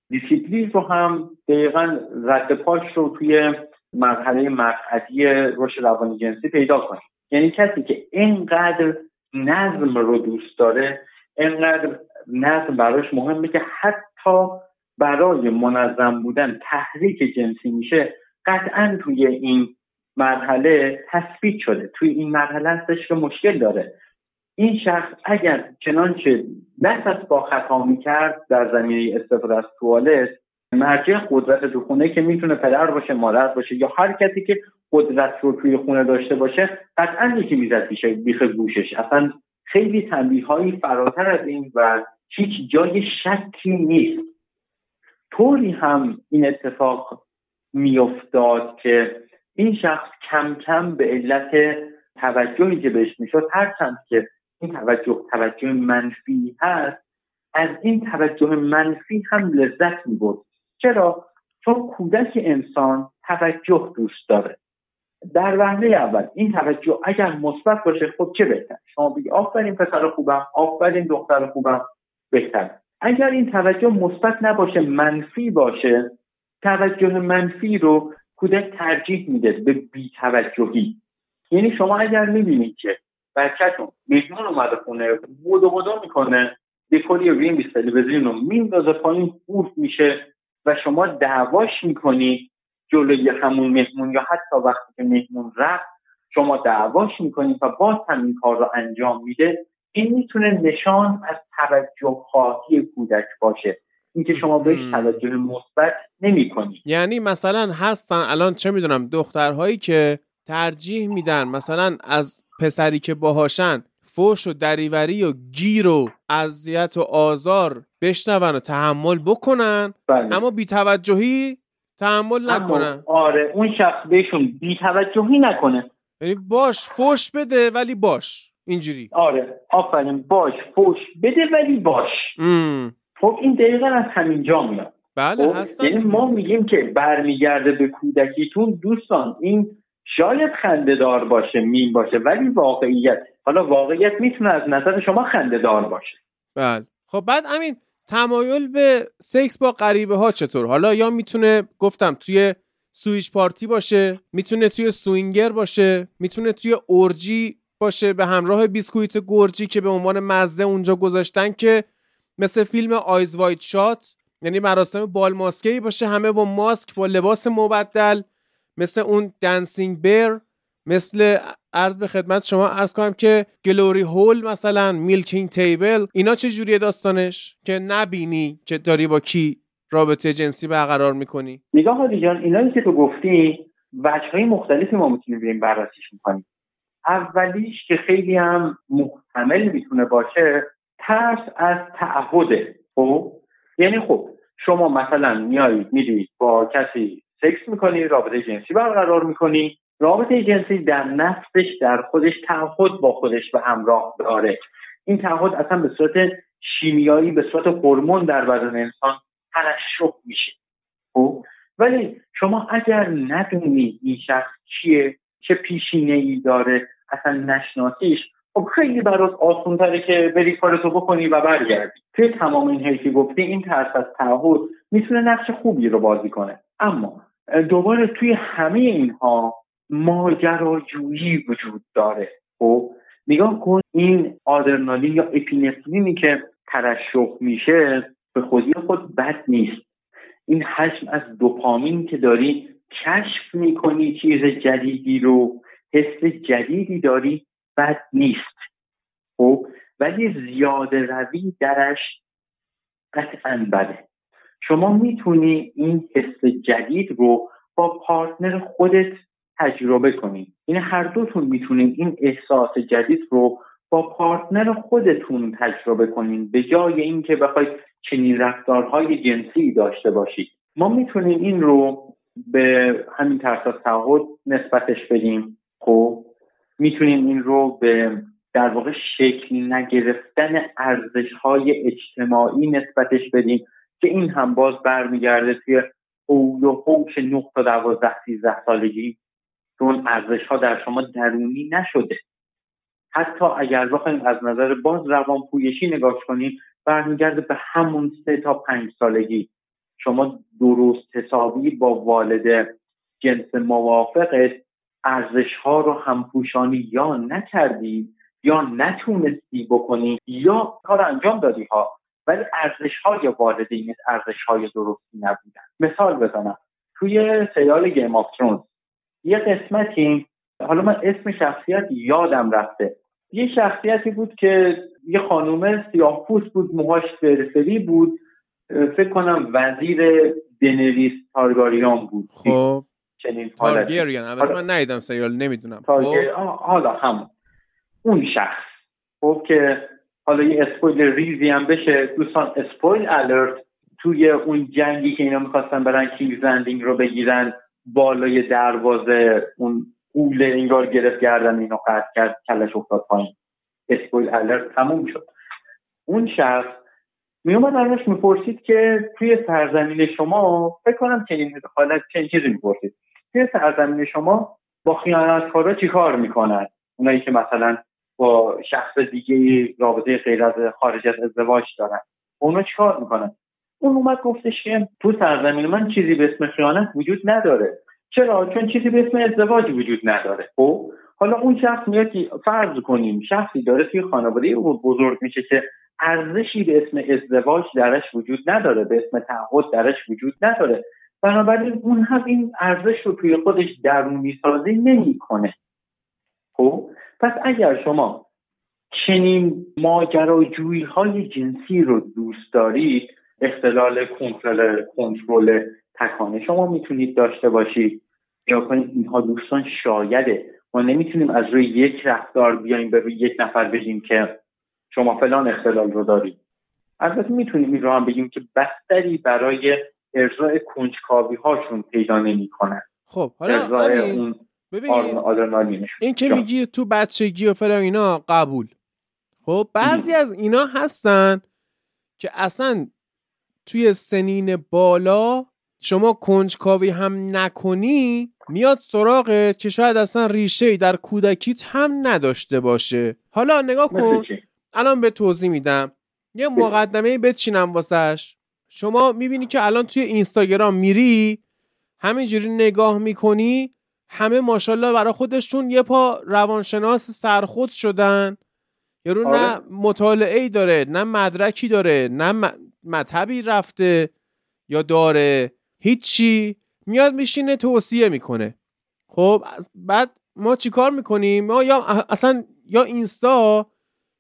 discipline رو هم دقیقا رد پاش رو توی مرحله مقعدی رشد روانی جنسی پیدا کنیم یعنی کسی که اینقدر نظم رو دوست داره اینقدر نظم براش مهمه که حتی برای منظم بودن تحریک جنسی میشه قطعا توی این مرحله تثبیت شده. توی این مرحله هستش که مشکل داره. این شخص اگر چنانچه دست از با خطا می‌کرد در زمینه استفاده از توالت مرجع قدرت تو خونه که می‌تونه پدر باشه مادر باشه یا هر کسی که قدرت رو توی خونه داشته باشه قطعا یکی می‌زد بیشه بیخ گوشش. اصلا خیلی تنبیه هایی فراتر از این و هیچ جای شکی نیست. طوری هم این اتفاق میافتاد که این شخص کم کم به علت توجهی که بهش می‌شد هرچند که این توجه توجه منفی هست از این توجه منفی هم لذت می‌برد. چرا؟ چون کودک انسان توجه دوست داره. در وهله اول این توجه اگر مثبت باشه خب چه بهتر؟ شما بگی آفرین پسر خوبم آفرین دختر خوبم بهتر. اگر این توجه مثبت نباشه منفی باشه توجه منفی رو کودک ترجیح میده به بیتوجهی. یعنی شما اگر می‌بینید که بچهتون مهمون اومده خونه بودو بودو می‌کنه دکوری وین تلویزیون رو میندازه پایین خورد میشه و شما دعواش می‌کنید جلوی همون مهمون یا حتی وقتی که مهمون رفت شما دعواش می‌کنید و باز هم این کار رو انجام میده. این می‌تونه نشان از توجه خواهی کودک باشه. اینکه شما بهش توجه مثبت نمی یعنی مثلا هستن الان چه می‌دونم دخترهایی که ترجیح میدن مثلا از پسری که باهاشن فوش و دریوری و گیر و اذیت و آزار بشنون و تحمل بکنن بله. اما بیتوجهی تحمل نکنن. آره اون شخص بهشون بیتوجهی نکنه. یعنی باش فوش بده ولی باش. اینجوری. آره. آفرین. باش فوش. بده ولی باش. خب این دقیقا از همینجا میاد. بله خب، هستن یعنی ما میگیم که برمیگرده به کودکیتون. دوستان این شاید خندهدار باشه میم باشه ولی واقعیت. حالا واقعیت می‌تونه از نظر شما خندهدار باشه. بله. خب بعد همین تمایل به سکس با غریبه ها چطور؟ حالا یا می‌تونه گفتم توی switch party باشه می‌تونه توی swinger باشه می‌تونه توی orgy باشه به همراه بیسکویت گرجی که به عنوان مزه اونجا گذاشتن که مثل فیلم Eyes Wide Shut یعنی مراسم بالماسکه باشه همه با ماسک با لباس مبدل مثل اون dancing bear مثل عرض به خدمت شما عرض کنم که glory hole مثلا milking table اینا چه جوریه داستانش؟ که نبینی که داری با کی رابطه جنسی برقرار می‌کنی. نگاه ها جان اینایی که تو گفتی وجه های مختلفی ما می‌تونیم بریم بررسیش می‌کنیم. اولیش که خیلی هم محتمل می‌تونه باشه ترس از تعهده. خب؟ یعنی خب شما مثلا میایید میرید با کسی سکس می‌کنی رابطه جنسی برقرار می‌کنی. رابطه جنسی در نفسش در خودش تعهد با خودش به همراه داره. این تعهد اصلا به صورت شیمیایی به صورت هورمون در بدن انسان ترشح میشه. خب؟ ولی شما اگر ندونی این شخص کیه چه پیشینه ای داره اصلا نشناسیش. خب خیلی برات آسان تره که بری کارتو بکنی و برگردی. توی تمام این که گفتی این ترس از تعهد می‌تونه نقش خوبی رو بازی کنه. اما دوباره توی همه اینها ماجراجویی وجود داره. خب نگاه کن این آدرنالین یا اپینفرینی که ترشح میشه به خودی خود بد نیست. این حجم از دوپامین که داری کشف می‌کنی چیز جدیدی رو حس جدیدی داری بد نیست. خب؟ ولی زیاده روی درش قطعا بده. شما می‌تونی این حس جدید رو با پارتنر خودت تجربه کنید این هر دوتون می‌تونید این احساس جدید رو با پارتنر خودتون تجربه کنید به جای اینکه بخواید چنین رفتارهای جنسی داشته باشید. ما می‌تونیم این رو به همین ترس از تعهد نسبتش بدیم. خب می‌تونیم این رو به در واقع شکل نگرفتن ارزش های اجتماعی نسبتش بدیم که این هم باز برمیگرده توی حول و حوش تا دوازده سیزده سالگی. که اون ارزش ها در شما درونی نشده. حتی اگر بخوایم از نظر باز روان پویشی نگاه کنیم برمیگرده به همون سه تا پنج سالگی. شما درست حسابی با والد جنس موافقت ارزش ها رو همپوشانی یا نکردی یا نتونستی بکنی یا کار انجام دادی ها. ولی ارزش های والدین ارزش های درستی نبودن. مثال بزنم. توی سریال Game of Thrones یه قسمتی حالا من اسم شخصیت یادم رفته. یه شخصیتی بود که یه خانومه سیاه پوست بود موهاش فرفری بود. فکر کنم وزیر دنریس تارگاریان بود. خب. دنریس تارگریان. من ندیدم سریال نمی‌دونم. خب. حالا همون اون شخص. خب که حالا یه spoil ریزی هم بشه. دوستان spoil alert توی اون جنگی که اینا می‌خواستن برن King's Landing رو بگیرن بالای دروازه اون قول انگار گرفت گردن اینو قطع کرد کلش افتاد پایین. اسپویل الرت تموم شد. اون شخص میومد ازش می‌پرسید که توی سرزمین شما فکر کنم چنین حالت چنین چیزی می‌پرسید. توی سرزمین شما با خیانتکارا چیکار می‌کنن؟ اونایی که مثلا با شخص دیگه رابطه غیر از خارج از ازدواج دارن. اونا چیکار می‌کنن؟ اون اومد گفتش که تو سرزمین من چیزی به اسم خیانت وجود نداره. چرا؟ چون چیزی به اسم ازدواج وجود نداره. خب حالا اون شخص میاد که فرض کنیم شخصی داره توی خانواده بزرگ میشه که ارزشی به اسم ازدواج درش وجود نداره به اسم تعهد درش وجود نداره. بنابراین اون هم این ارزش رو توی خودش درونی سازی نمی‌کنه. خب؟ پس اگر شما چنین ماجراجویی های جنسی رو دوست دارید اختلال کنترل کنترل تکانه شما می‌تونید داشته باشید. یا کنید اینها دوستان شایده. ما نمی‌تونیم از روی یک رفتار بیایم به روی یک نفر بگیم که شما فلان اختلال رو دارید. البته می‌تونیم این رو هم بگیم که بستری برای ارزای کنجکاوی هاشون پیدا نمی‌کنن خب حالا اون این که میگی تو بچگی و فلان اینا قبول. خب بعضی از اینا هستن که اصلا توی سنین بالا شما کنجکاوی هم نکنی میاد سراغت که شاید اصلا ریشه در کودکیت هم نداشته باشه. حالا نگاه کن. الان به توضیح میدم. یه مقدمه بچینم واسش. شما می‌بینی که الان توی اینستاگرام میری همینجوری نگاه می‌کنی همه ماشاءالله برای خودشون یه پا روانشناس سرخود شدن. یارو آره. نه مطالعه ای داره نه مدرکی داره نه مطبی رفته یا داره. هیچی. میاد میشینه توصیه می‌کنه. خب بعد ما چیکار می‌کنیم؟ ما یا اصلا یا اینستا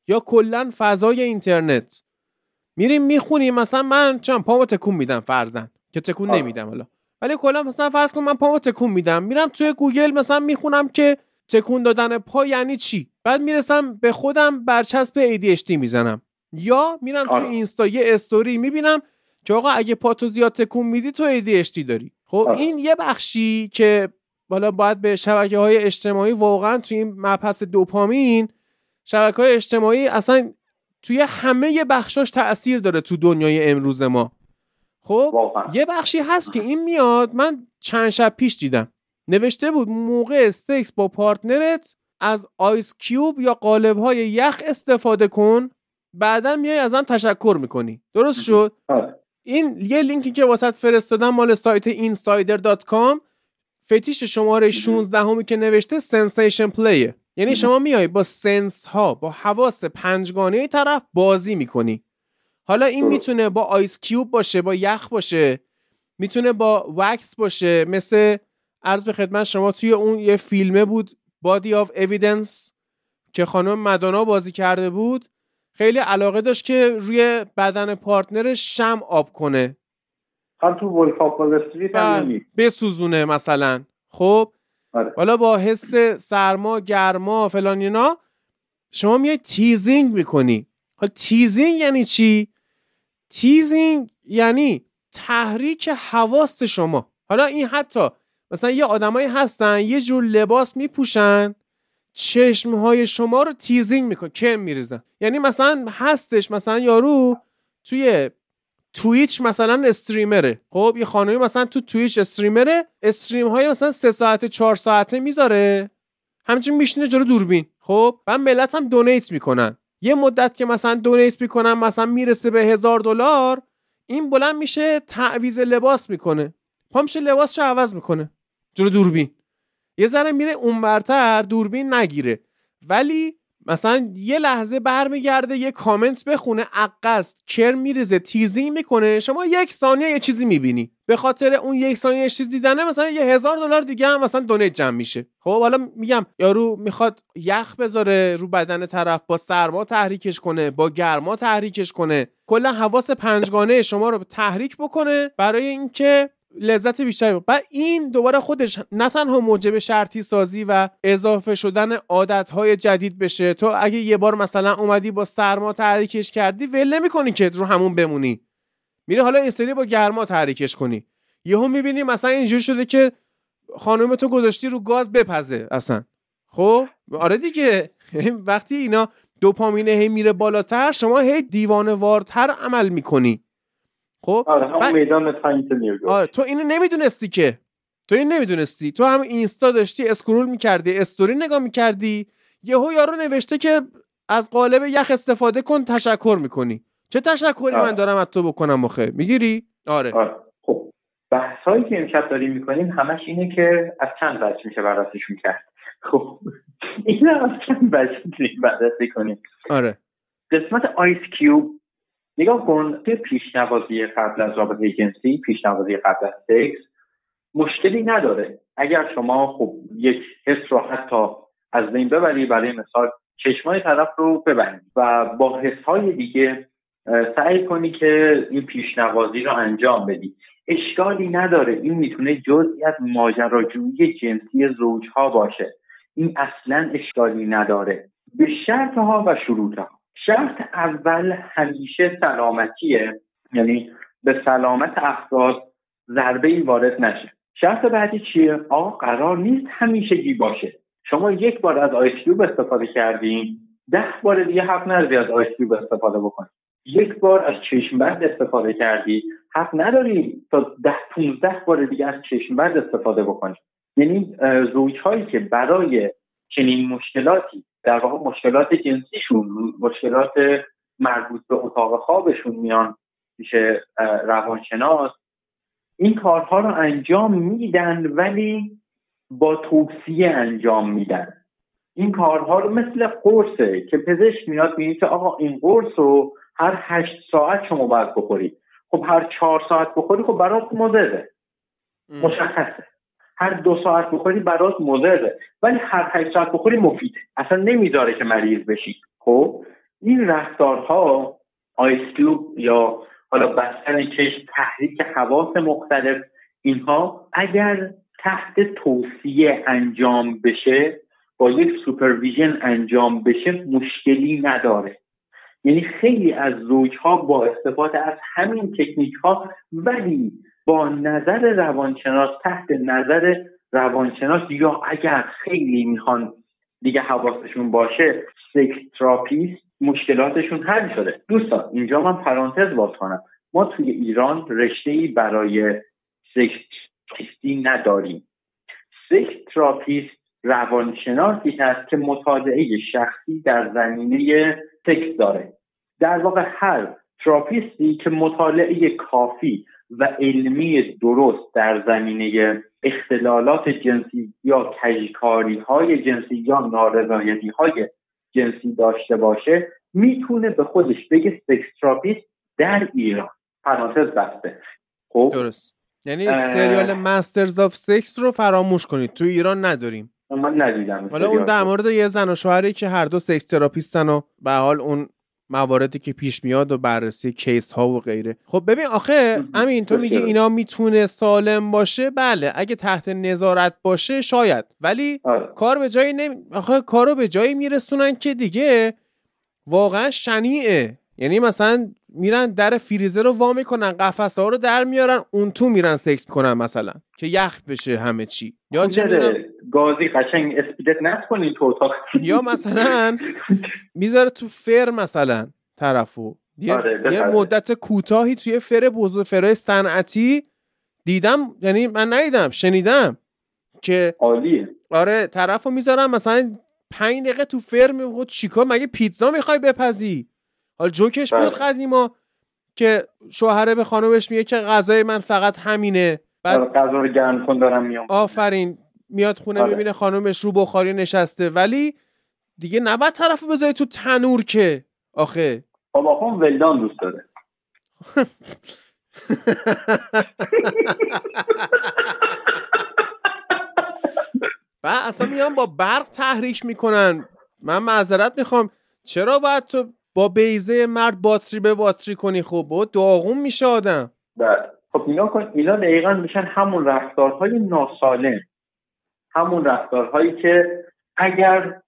یا کلا فضای اینترنت. میریم می‌خونیم مثلا من چند پامو تکون میدم فرزن که تکون آه. نمیدم حالا. ولی کلا مثلا فرض کن من پامو تکون میدم. میرم توی گوگل مثلا می‌خونم که تکون دادن پا یعنی چی؟ بعد می‌رسم به خودم برچسب ADHD می‌زنم. یا میرم تو اینستا یه استوری می‌بینم که آقا اگه پاتو زیاد تکون میدی تو ADHD داری. خب این یه بخشی که بالا باید به شبکه های اجتماعی واقعا توی این مبحث دوپامین شبکه های اجتماعی اصلا توی همه بخشاش تاثیر داره تو دنیای امروز ما. خب؟ یه بخشی هست که این میاد من چند شب پیش دیدم. نوشته بود موقع سکس با partner ت از ice cube یا قالب های یخ استفاده کن بعدا میای ازم تشکر می‌کنی. درست شد؟ آره. این یه لینکی که واست فرستادم مال سایت insider.com fetish شماره 16 همینی که نوشته sensation play ه. یعنی شما میای با sense ها با حواس پنجگانه طرف بازی می‌کنی. حالا این می‌تونه با ice cube باشه با یخ باشه می‌تونه با wax باشه. مثل عرض به خدمت شما توی اون یه فیلمه بود Body of Evidence که خانم مدونا بازی کرده بود. خیلی علاقه داشت که روی بدن partner ش شمع آب کنه. هم تو بله. بسوزونه مثلا. خب آره. حالا با حس سرما گرما فلان اینا شما میای teasing می‌کنی. حالا teasing یعنی چی؟ تیزینگ یعنی تحریک حواس شما. حالا این حتی مثلا یه آدمایی هستن یه جور لباس میپوشن چشمهای شما رو تیزینگ میکن کم میریزن یعنی مثلا هستش مثلا یارو توی تویچ مثلا استریمره. خب یه خانمی مثلا تو تویچ استریمره استریم های مثلا سه ساعته چهار ساعته می‌ذاره. همچنین میشینه جلو دوربین. خب و ملت هم دونیت می‌کنن. یه مدت که مثلا دونیت می‌کنن مثلا می‌رسه به هزار دلار این بلند میشه تعویز لباس می‌کنه. پامشه لباسش عوض می‌کنه؟ جلو دوربین. یه ذره میره اونورتر دوربین نگیره. ولی مثلا یه لحظه برمیگرده یه کامنت بخونه عقست کرم میریزه تیزی می‌کنه. شما یک ثانیه یه چیزی می‌بینی. به خاطر اون یک ثانیه چیز دیدنه مثلا یه هزار دلار دیگه هم مثلا دونیت جمع میشه. خب حالا میگم یارو می‌خواد یخ بذاره رو بدن طرف با سرما تحریکش کنه با گرما تحریکش کنه. کلا حواس پنجگانه شما رو تحریک بکنه برای اینکه لذت بیشتری و این دوباره خودش نه تنها موجب شرطی سازی و اضافه شدن عادتهای جدید بشه تو اگه یه بار مثلا اومدی با سرما تحریکش کردی ول نمی‌کنی که رو همون بمونی. میره حالا این سری با گرما تحریکش کنی. یهو می‌بینی مثلا اینجوری شده که خانم تو گذاشتی رو گاز بپزه اصلا. خب؟ آره دیگه. وقتی اینا دوپامینه هی میره بالاتر شما هی دیوانه وارتر عمل می‌کنی. خب؟ آره میدان آره تو اینو نمی‌دونستی که. تو این نمی‌دونستی. تو هم اینستا داشتی اسکرول می‌کردی استوری نگاه می‌کردی. یهو یارو نوشته که از قالب یخ استفاده کن تشکر می‌کنی. چه تشکری آره. من دارم از تو بکنم مخه می‌گیری؟ آره, آره. خب. بحثایی که امشب داریم می‌کنیم همش اینه که از چند وجه میشه بررسیشون کرد. خب این از چند وجه بررسی کنیم. آره. قسمت آیس کیوب نگاه کن که پیشنوازی قبل از رابطه جنسی پیشنوازی قبل از سکس مشکلی نداره. اگر شما خب یک حس رو حتی از بین ببری برای مثال چشمای طرف رو ببندی و با حسهای دیگه سعی کنی که این پیشنوازی رو انجام بدی. اشکالی نداره. این می‌تونه جزئی از ماجراجویی جنسی زوجها باشه. این اصلا اشکالی نداره. به شرط ها و شروط ها شرط اول همیشه سلامتیه. یعنی به سلامت افراد ضربه ای وارد نشه. شرط بعدی چیه؟ آقا قرار نیست همیشگی باشه. شما یک بار از آیسکیوب استفاده کردین ده بار دیگه حق نداری از آیسکیوب استفاده بکنی یک بار از چشم بند استفاده کردی حق نداری تا ده پونزده بار دیگه از چشم بند استفاده بکنی یعنی زوجهایی که برای چنین مشکلاتی در واقع مشکلات جنسیشون مشکلات مربوط به اتاق خوابشون میان پیش روانشناس. این کارها رو انجام میدن ولی با توصیه انجام میدن. این کارها رو مثل قرصه که پزشک میاد میگه که آقا این قرص رو هر هشت ساعت شما باید بخوری خب هر چهار ساعت بخوری خب برات مضره. مشخصه. هر دو ساعت بخوری برات مضره. ولی هر هشت ساعت بخوری مفیده. اصلا نمی‌ذاره که مریض بشی. خب؟ این رفتارها ice cube یا حالا بستن چشم تحریک حواس مختلف اینها اگر تحت توصیه انجام بشه با یک supervision انجام بشه مشکلی نداره. یعنی خیلی از زوجها با استفاده از همین تکنیک ها ولی با نظر روانشناس تحت نظر روانشناس یا اگر خیلی می‌خوان دیگه حواسشون باشه سکس مشکلاتشون حل شده. دوستان اینجا من پرانتز باز کنم. ما توی ایران رشته ای برای سکس نداریم. sex therapist روانشناسی هست که مطالعه شخصی در زمینه سکس داره. در واقع هر therapist ی که مطالعه کافی و علمی درست در زمینه اختلالات جنسی یا کژکاری های جنسی یا نارضایتی های جنسی داشته باشه می‌تونه به خودش بگه سکس در ایران. پرانتز بسته. خب؟ درست. یعنی سریال Masters of Sex رو فراموش کنید. تو ایران نداریم. من ندیدم حالا اون در مورد یه زن و شوهری که هر دو sex therapist ن و به حال اون مواردی که پیش میاد و بررسی case ها و غیره. خب ببین آخه امین تو میگی اینا می‌تونه سالم باشه؟ بله. اگه تحت نظارت باشه شاید. ولی آره. کار به جایی نمی... آخه کارو به جایی میرسونن که دیگه واقعا شنیعه. یعنی مثلا میرن در فریزر رو وا می‌کنن قفسه ها رو در میارن اون تو میرن سکس کنن مثلا که یخ بشه همه چی. یا چه گازی قشنگ اسپیدت نکنین تو اتاق. یا مثلا می‌ذاره تو فر مثلا طرفو. یه, آره یه مدت کوتاهی توی فر بزرگ فرای صنعتی دیدم یعنی من ندیدم شنیدم که عالیه. آره طرفو می‌ذارم مثلا پنج دقیقه تو فر میگه چیکار؟ مگه پیتزا می‌خوای بپزی؟ حالا جوکش بود بله. قدیما که شوهره به خانومش میگه که غذای من فقط همینه. بعد آره، غذا رو گرم کن دارم میام. آفرین. میاد خونه آره. می‌بینه خانومش رو بخاری نشسته. ولی دیگه نباید طرفو بذاری تو تنور که. آخه. بابا خون ولدان دوست داره. و اصلا میان با برق تحریک می‌کنن. من معذرت می‌خوام. چرا باید تو با بیزه مرد باتری به باتری کنی خب با داغون میشه آدم. بله. خب اینا کن اینا دقیقا میشن همون رفتارهای ناسالم. همون رفتارهایی که اگر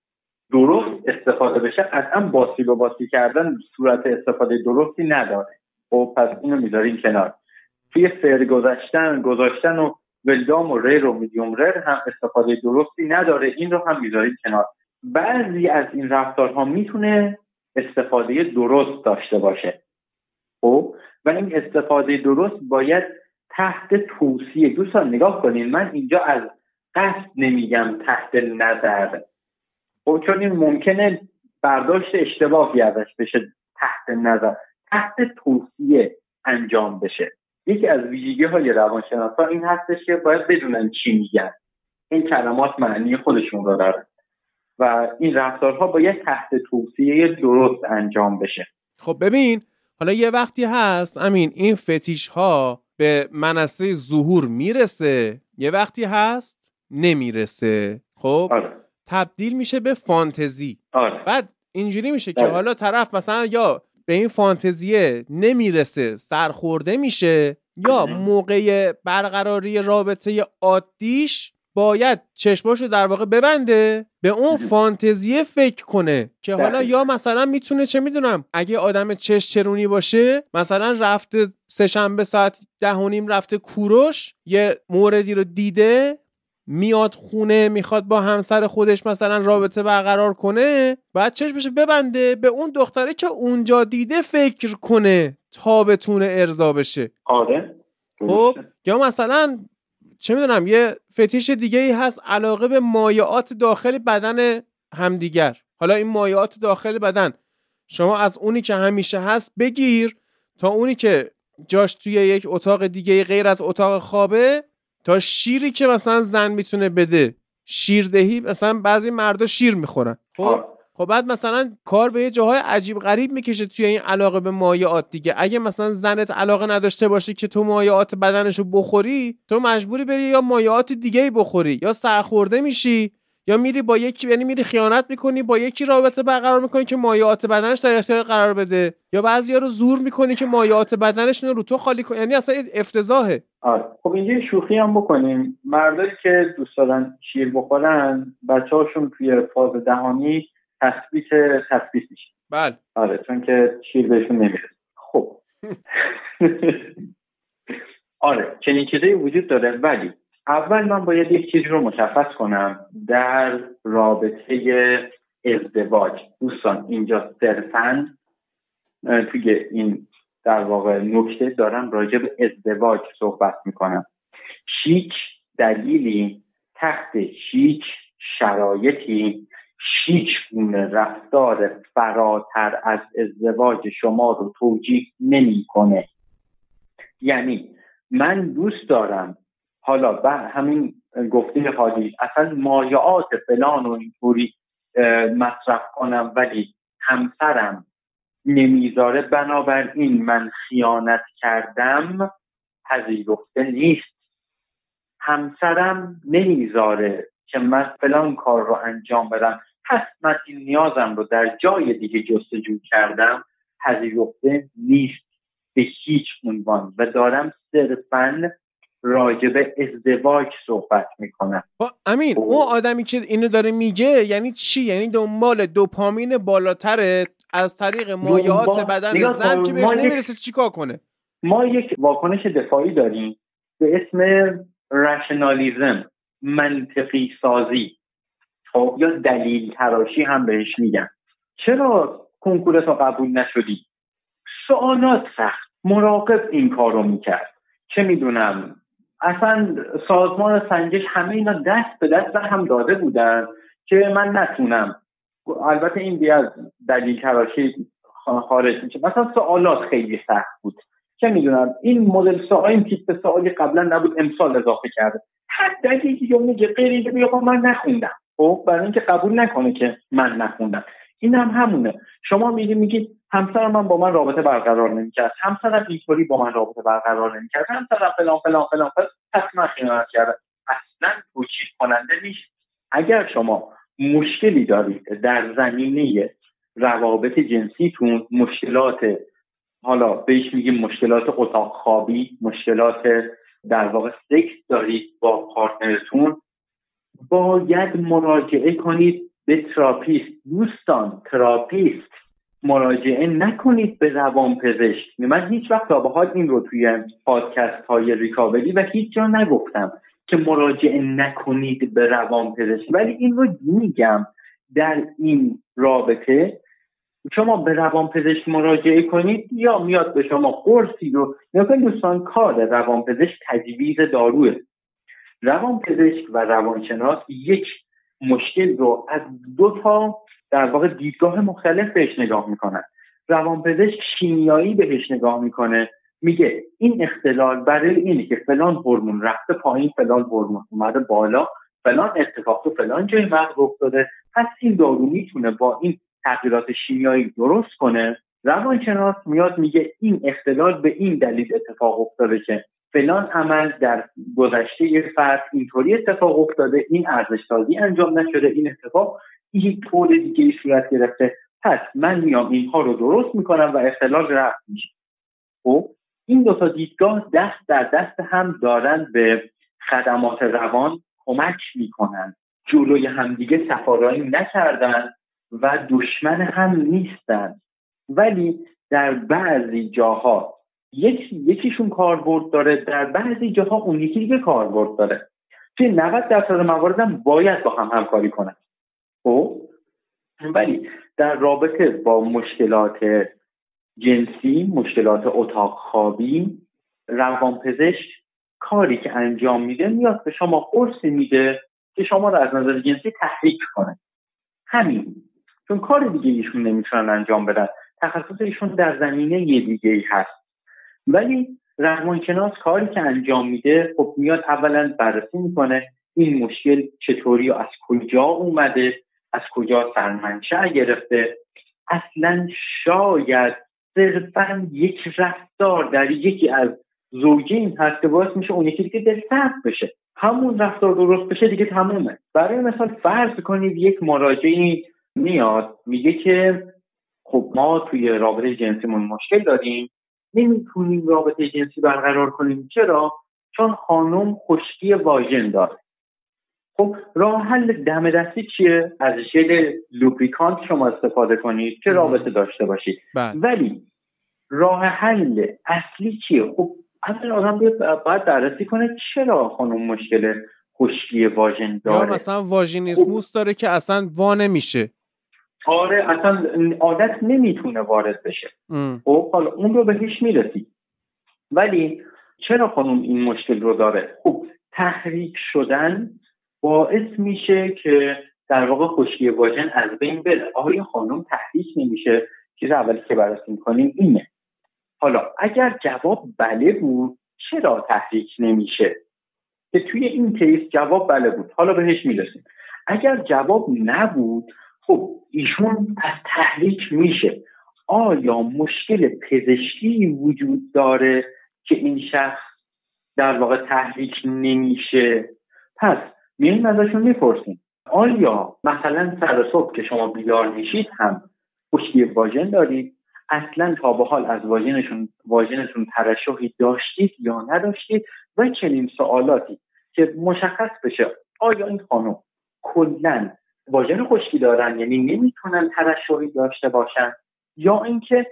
درست استفاده بشه قطعا باسی به باسی کردن صورت استفاده درستی نداره. خب پس اینو می‌ذاریم کنار. توی فر گذاشتن گذاشتن و ولدام و ریر و میدیوم ریر هم استفاده درستی نداره. این رو هم می‌ذاریم کنار. بعضی از این رفتارها می‌تونه استفاده درست داشته باشه. خب؟ و این استفاده درست باید تحت توصیه. دوستان نگاه کنین من اینجا از قصد نمیگم تحت نظر. خب؟ چون این ممکنه برداشت اشتباهی ازش بشه تحت نظر. تحت توصیه انجام بشه. یکی از ویژگی های روانشناسا این هستش که باید بدونن چی میگن. این کلمات معنی خودشون رو دارن. و این رفتارها باید تحت توصیه درست انجام بشه خب ببین حالا یه وقتی هست امین این فتیش ها به منصه ظهور می‌رسه یه وقتی هست نمی‌رسه خب آره. تبدیل میشه به فانتزی آره بعد اینجوری میشه که بله. حالا طرف مثلا یا به این فانتزیه نمی‌رسه سرخورده میشه یا مهم. موقع برقراری رابطه عادیش باید چشماشو در واقع ببنده به اون مهم. فانتزیه فکر کنه که حالا. یا مثلا می‌تونه چه می‌دونم اگه آدم چش چرونی باشه مثلا رفته سهشنبه ساعت ده و نیم رفته کوروش یه موردی رو دیده میاد خونه می‌خواد با همسر خودش مثلا رابطه برقرار کنه باید چشمش ببنده به اون دختره که اونجا دیده فکر کنه تا بتونه ارضا بشه آره خب. یا مثلا چه می‌دونم یه فتیش دیگه ای هست علاقه به مایعات داخل بدن همدیگر. حالا این مایعات داخل بدن. شما از اونی که همیشه هست بگیر تا اونی که جاش توی یک اتاق دیگه غیر از اتاق خوابه تا شیری که مثلا زن می‌تونه بده. شیردهی مثلا بعضی مردا شیر می‌خورن. خب. خب بعد مثلا کار به یه جاهای عجیب غریب می‌کشه توی این علاقه به مایعات دیگه. اگه مثلا زنت علاقه نداشته باشه که تو مایعات بدنشو بخوری تو مجبوری بری یا مایعات دیگه ای بخوری یا سرخورده میشی یا میری با یکی یعنی میری خیانت می‌کنی با یکی رابطه برقرار می‌کنی که مایعات بدنش در اختیار قرار بده. یا بعضیا رو زور می‌کنی که مایعات بدنشون رو رو تو خالی کنی یعنی اصلا افتضاحه. آره. خب اینجا شوخی هم بکنیم. مردایی که دوست دارن شیر بخورن بچه هاشون توی فاز دهانی تثبیت تثبیت میشه. بله. آره چون که شیر بهشون نمی‌رسه. خب. آره چنین چیزایی وجود داره ولی اول من باید یک چیزی رو مشخص کنم در رابطه ازدواج. دوستان اینجا صرفا توی این در واقع نکته دارم راجع به ازدواج صحبت می‌کنم. هیچ دلیلی تحت هیچ شرایطی هیچ گونه رفتار فراتر از ازدواج شما رو توجیه نمی‌کنه. یعنی من دوست دارم حالا به همین گفته حالی اصلا مایعات فلان و اینطوری مصرف کنم ولی همسرم نمی‌ذاره. بنابراین من خیانت کردم پذیرفته نیست. همسرم نمی‌ذاره که من فلان کار رو انجام بدم. پس من این نیازم رو در جای دیگه جستجو کردم پذیرفته نیست به هیچ عنوان و دارم صرفا راجع به ازدواج صحبت می‌کنم. امین. اون آدمی که اینو داره میگه یعنی چی؟ یعنی دنبال دوپامین بالاتره از طریق مایعات بدن زن که بهش یک- نمی‌رسه چیکار کنه؟ ما یک واکنش دفاعی داریم به اسم رشنالیزم منطقی سازی. خب یا دلیل تراشی هم بهش میگن. چرا کنکورت رو قبول نشدی؟ سوالات سخت. مراقب این کار رو می‌کرد. چه می‌دونم اصلا سازمان سنجش همه اینا دست به دست هم داده بودن که من نتونم. البته این دیگه از دلیل تراشی خارج میشه. مثلا سوالات خیلی سخت بود. چه می‌دونم این مدل سوال این تیپ سوالی قبلا نبود امسال اضافه کرده. هر دلیلی رو میگه غیر اینکه من نخوندم. خب برای اینکه قبول نکنه که من نخوندم. این هم همونه. شما میگی میگی همسرم من با من رابطه برقرار نمی‌کرد. همسرم اینطوری با من رابطه برقرار نمی‌کرد. همسرم فلان فلان فلان فلان. من خیانت کردم. اصلا توجیه کننده نیست. اگر شما مشکلی دارید در زمینه روابط جنسیتون مشکلات حالا بهش میگیم مشکلات اتاق خوابی مشکلات در واقع سکس دارید با partner تون باید مراجعه کنید به therapist. دوستان therapist مراجعه نکنید به روان پزشک من هیچ وقت تا به این رو توی پادکست های ریکاوری و هیچ جا نگفتم که مراجعه نکنید به روان پزشک ولی این رو میگم در این رابطه. شما به روان پزشک مراجعه کنید یا میاد به شما قرصی رو. نکنید دوستان کار روان پزشک تجویز داروه. روان پزشک و روانشناس یک مشکل رو از دو تا در واقع دیدگاه مختلف بهش نگاه می‌کنن. روانپزشک شیمیایی بهش نگاه می‌کنه میگه این اختلال برای اینه که فلان هورمون رفته پایین فلان هورمون اومده بالا فلان اتفاق تو فلان جای مغز افتاده. پس این دارو می‌تونه با این تغییرات شیمیایی درست کنه. روانشناس میاد میگه این اختلال به این دلیل اتفاق افتاده که فلان عمل در گذشته فرد اینطوری اتفاق افتاده این ارزش سازی انجام نشده این اتفاق این طور دیگه ای صورت گرفته. پس من میام اینها رو درست می‌کنم و اختلال رفت میشه. خب این دو تا دیدگاه دست در دست هم دارن به خدمات روان کمک می‌کنن. جلوی همدیگه سفارایی نکردن و دشمن هم نیستن. ولی در بعضی جاها یکی یکیشون کاربرد داره در بعضی جاها اون یکی دیگه کاربرد داره. توی 90 درصد موارد هم باید با هم همکاری کنن. خب؟ ولی در رابطه با مشکلات جنسی مشکلات اتاق خوابی روانپزشک کاری که انجام میده میاد به شما قرصی میده که شما رو از نظر جنسی تحریک کنه. همین. چون کار دیگه ایشون نمی‌تونن انجام بدن. تخصص ایشون در زمینه یه دیگه ای هست. ولی روانشناس کاری که انجام میده خب میاد اولا بررسی می‌کنه این مشکل چطوری و از کجا اومده از کجا سرمنشأ گرفته. اصلا شاید صرفا یک رفتار در یکی از زوجین هست که باعث میشه اون یکی دیگه دل بشه. همون رفتار درست بشه دیگه تمومه. برای مثال فرض کنید یک مراجعی میاد میگه که خب ما توی رابطه جنسیمون مشکل داریم. نمی‌تونیم رابطه جنسی برقرار کنیم. چرا؟ چون خانم خشکی واژن داره. خب راه حل دم دستی چیه؟ از ژل لوبریکانت شما استفاده کنید که رابطه داشته باشید. بله. ولی راه حل اصلی چیه؟ خب اصلا آدم باید بررسی کنه چرا خانم مشکل خشکی واژن داره. یا مثلا واژینیسموس داره که اصلا وا نمیشه. آره اصلا عادت نمی‌تونه وارد بشه. خب حالا اون رو بهش می‌رسی. ولی چرا خانم این مشکل رو داره؟ خب تحریک شدن باعث میشه که در واقع خشکی واژن از بین بره. آیا خانم تحریک نمیشه؟ چیز اولی که بررسی می‌کنیم اینه. حالا اگر جواب بله بود چرا تحریک نمیشه؟ که توی این کیس جواب بله بود. حالا بهش می‌رسیم. اگر جواب نبود خب ایشون پس تحریک میشه. آیا مشکل پزشکی وجود داره که این شخص در واقع تحریک نمیشه؟ پس میایم ازشون می‌پرسیم. آیا مثلا سر صبح که شما بیدار میشید هم خشکی واژن دارید؟ اصلا تا به حال از واژنشون واژنتون ترشحی داشتید یا نداشتید؟ و چنین سوالاتی که مشخص بشه. آیا این خانم کلا واژن خشکی دارن یعنی نمی‌تونن ترشحی داشته باشن. یا اینکه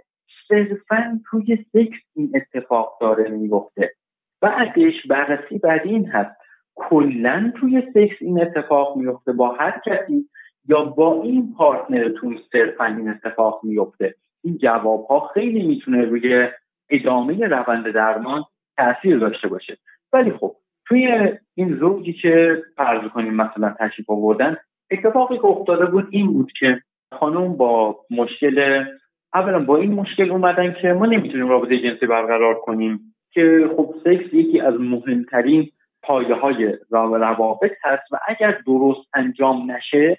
صرفا توی سکس این اتفاق داره میفته بعدش بررسی بعد این هست. کلا توی سکس این اتفاق میفته با هر کسی یا با این پارتنرتون صرفا این اتفاق میفته این جواب ها خیلی می‌تونه روی ادامه روند درمان تاثیر داشته باشه. ولی خب توی این زوجی که فرض کنیم مثلا تشریف آوردن اتفاقی که افتاده بود این بود که خانم با مشکل اولا با این مشکل اومدن که ما نمی‌تونیم رابطه جنسی برقرار کنیم که خب سکس یکی از مهمترین پایه های روابط هست و اگر درست انجام نشه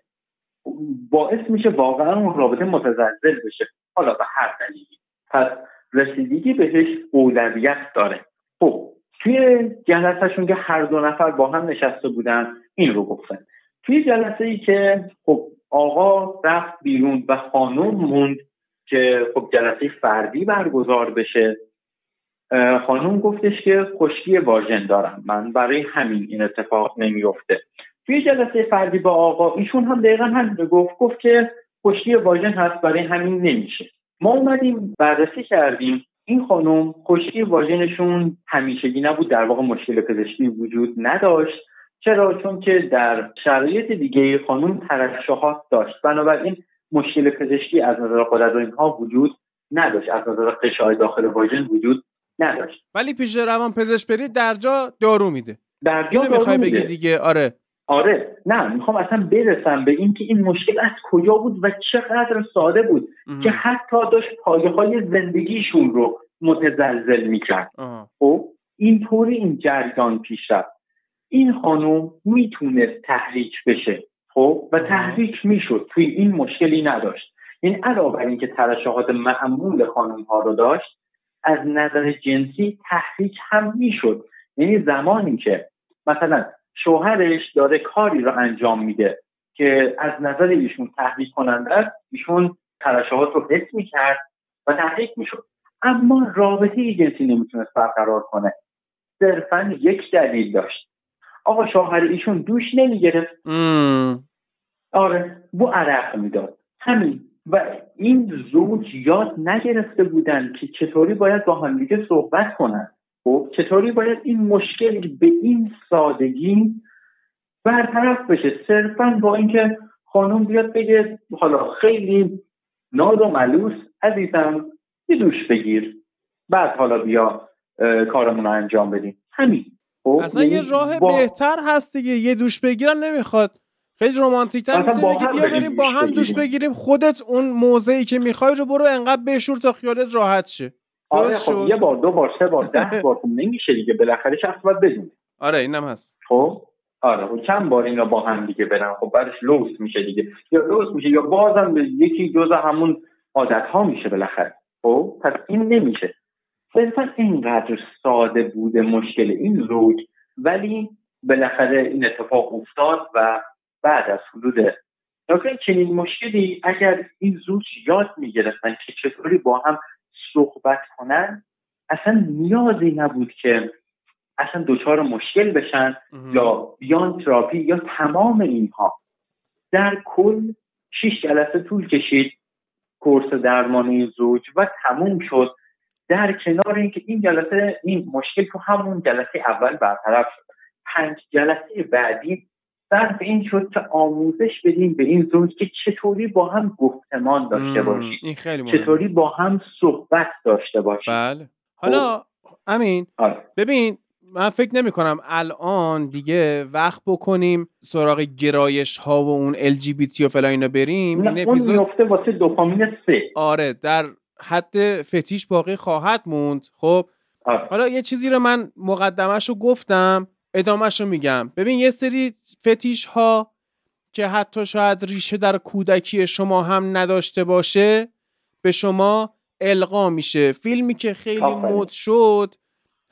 باعث میشه واقعا اون رابطه متزلزل بشه. حالا به هر دلیلی. پس رسیدگی بهش اولویت داره. خب توی جلسهشون که هر دو نفر با هم نشسته بودن این رو گفتن. توی جلسه ای که خب آقا رفت بیرون و خانم موند که خب جلسه فردی برگزار بشه خانم گفتش که خشکی واژن دارم. من برای همین این اتفاق نمیفته توی جلسه فردی با آقا ایشون هم دقیقا هم گفت گفت که خشکی واژن هست برای همین نمیشه. ما اومدیم بررسی کردیم. این خانم خشکی واژنشون همیشگی نبود در واقع مشکل پزشکی وجود نداشت. چرا؟ چون که در شرایط دیگه خانم ترشحات داشت. بنابراین مشکل پزشکی از نظر قدرت و اینها وجود نداشت. از نظر قشای داخل واژن وجود نداشت. ولی پیش روان پزشک برید در جا دارو میده. در جا می‌خوای بگی دیگه؟ آره. آره. نه می‌خوام اصلا برسم به اینکه این مشکل از کجا بود و چقدر ساده بود که حتی داشت پایه های زندگیشون رو متزلزل می‌کرد. خب اینطوری این جریان پیش رفت. این خانم می‌تونست تحریک بشه خب؟ و تحریک می‌شد. توی این مشکلی نداشت. این علاوه بر اینکه ترشحات معمول خانم ها رو داشت از نظر جنسی تحریک هم می‌شد. یعنی زمانی که مثلا شوهرش داره کاری رو انجام میده که از نظر ایشون تحریک کننده است ایشون ترشحات رو حس می‌کرد و تحریک می‌شد. اما رابطه جنسی نمی‌تونست برقرار کنه. صرفا یک دلیل داشت. آقا شوهر ایشون دوش نمی‌گرفت. آره بو عرق می‌داد. همین. و این زوج یاد نگرفته بودن که چطوری باید با همدیگه صحبت کنن. خب چطوری باید این مشکل به این سادگی برطرف بشه؟ صرفا با اینکه خانم بیاد بگه حالا خیلی ناد و ملوس عزیزم یه دوش بگیر. بعد حالا بیا کارمون رو انجام بدیم. همین. اصلا یه راه بهتر هست دیگه. یه دوش بگیرم نمی‌خواد. خیلی رومانتیک تر بیا بریم با هم دوش بگیریم. خودت اون موضعی که می‌خوای رو برو انقدر بشور تا خیالت راحت شه. آره خب یه بار دو بار سه بار ده بار خب نمیشه دیگه. بالاخره شخص باید بدون آره اینم هست. خب؟ آره خب چند بار اینا با هم دیگه برن؟ خب بعدش لوس میشه دیگه. یا لوس میشه یا بازم به یکی جز همون عادت ها میشه بالاخره. خب؟ پس این نمیشه. صرفا اینقدر ساده بوده مشکل این زوج ولی بالاخره این اتفاق افتاد و بعد از حدود نکته چنین مشکلی اگر این زوج یاد می‌گرفتن که چطوری با هم صحبت کنن اصلا نیازی نبود که اصلا دچار مشکل بشن یا بیان تراپی یا تمام اینها. در کل شیش جلسه طول کشید کورس درمانی زوج و تموم شد. در کنار اینکه این جلسه این مشکل تو همون جلسه اول برطرف شد. پنج جلسه بعدی صرف این شد که آموزش بدیم به این زوج که چطوری با هم گفتمان داشته باشید این خیلی چطوری با هم صحبت داشته باشید بله. حالا امین آره. ببین من فکر نمی کنم الان دیگه وقت بکنیم سراغ گرایش ها و اون LGBT و فلا اینا بریم. این اپیزود میفته واسه دوپامین سه. آره در حد فتیش باقی خواهد موند. خب. حالا یه چیزی رو من مقدمش رو گفتم ادامهش رو میگم. ببین یه سری فتیش ها که حتی شاید ریشه در کودکی شما هم نداشته باشه به شما القا میشه. فیلمی که خیلی مد شد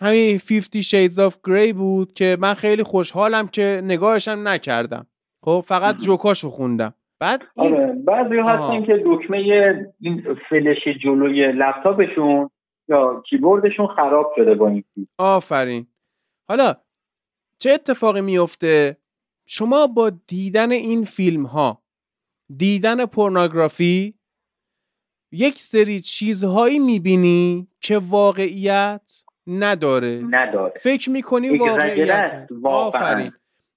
همین 50 Shades of Grey بود که من خیلی خوشحالم که نگاهشم نکردم. خب؟ فقط جوکاشو خوندم. بعد این... آره بعضی هستن که دکمه این فلش جلوی لپتاپشون یا کیبوردشون خراب شده با این آفرین. حالا چه اتفاقی میفته شما با دیدن این فیلم ها دیدن پورنوگرافی یک سری چیزهایی می‌بینی که واقعیت نداره. نداره. فکر می‌کنی واقعیت آفرین.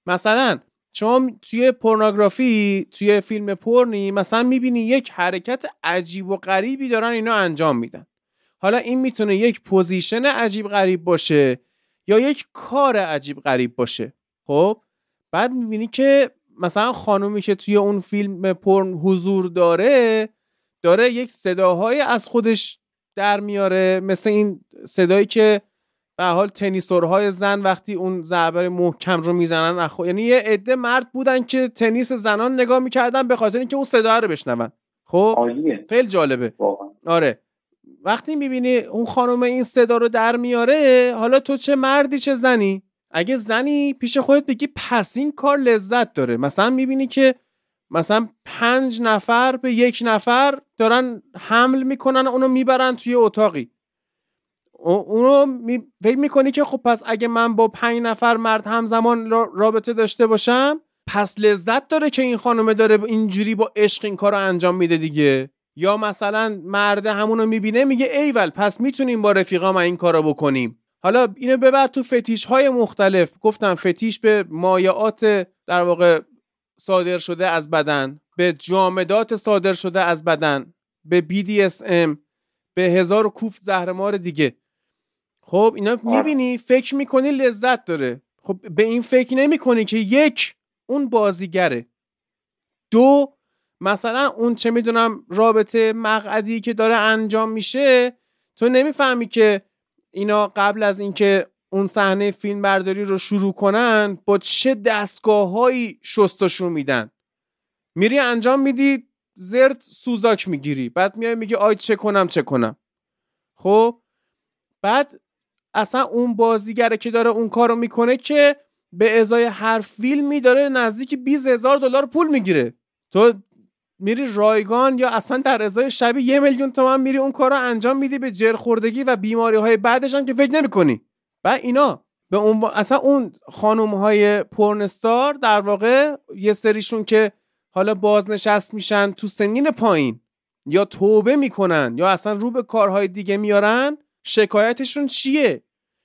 مثلا شما توی پورنوگرافی توی فیلم پرنی مثلا می‌بینی یک حرکت عجیب و غریبی دارن اینا انجام میدن. حالا این می‌تونه یک position عجیب غریب باشه یا یک کار عجیب غریب باشه. خب؟ بعد می‌بینی که مثلا خانومی که توی اون فیلم پرن حضور داره داره یک صداهای از خودش در میاره مثل این صدایی که به حال تنیسورهای زن وقتی اون ضربه محکم رو می‌زنن اخو یعنی یه عده مرد بودن که تنیس زنان نگاه می‌کردن به خاطر اینکه اون صدا رو بشنون. خب؟ خیلی جالبه. آره. وقتی می‌بینی اون خانم این صدا رو در میاره حالا تو چه مردی چه زنی؟ اگه زنی پیش خودت بگی پس این کار لذت داره. مثلا می‌بینی که مثلا پنج نفر به یک نفر دارن حمل می‌کنن اونو می‌برن توی اتاقی. اونو می... فکر می‌کنی که خب پس اگه من با پنج نفر مرد همزمان رابطه داشته باشم پس لذت داره که این خانومه داره اینجوری با عشق این کار رو انجام میده دیگه. یا مثلا مرد همونو می‌بینه میگه ایول پس می‌تونیم با رفیقام این کارو بکنیم. حالا اینو ببر تو فتیش های مختلف. گفتم فتیش به مایعات در واقع صادر شده از بدن به جامدات صادر شده از بدن به BDSM به هزار کوف زهرمار دیگه. خب اینا می‌بینی فکر می‌کنی لذت داره. خب به این فکر نمی‌کنی که یک اون بازیگره. دو مثلا اون چه می‌دونم رابطه مقعدی که داره انجام میشه تو نمی‌فهمی که اینا قبل از اینکه اون صحنه فیلم برداری رو شروع کنن با چه دستگاههایی شستشون میدن. میری انجام میدی زرد سوزاک می‌گیری. بعد میای میگی آی چه کنم چه کنم. خب؟ بعد اصلا اون بازیگره که داره اون کارو می‌کنه که به ازای هر فیلمی داره نزدیک 20 هزار دلار پول می‌گیره. تو میری رایگان یا اصلا در ازای شبی یه میلیون تومن میری اون کار رو انجام میدی به جرخوردگی و بیماری های بعدش هم که فکر نمی‌کنی. و اینا به اون اصلا اون خانم های پرنستار در واقع یه سریشون که حالا بازنشست میشن تو سنین پایین یا توبه می‌کنن یا اصلا رو به کارهای دیگه میارن شکایتشون چیه؟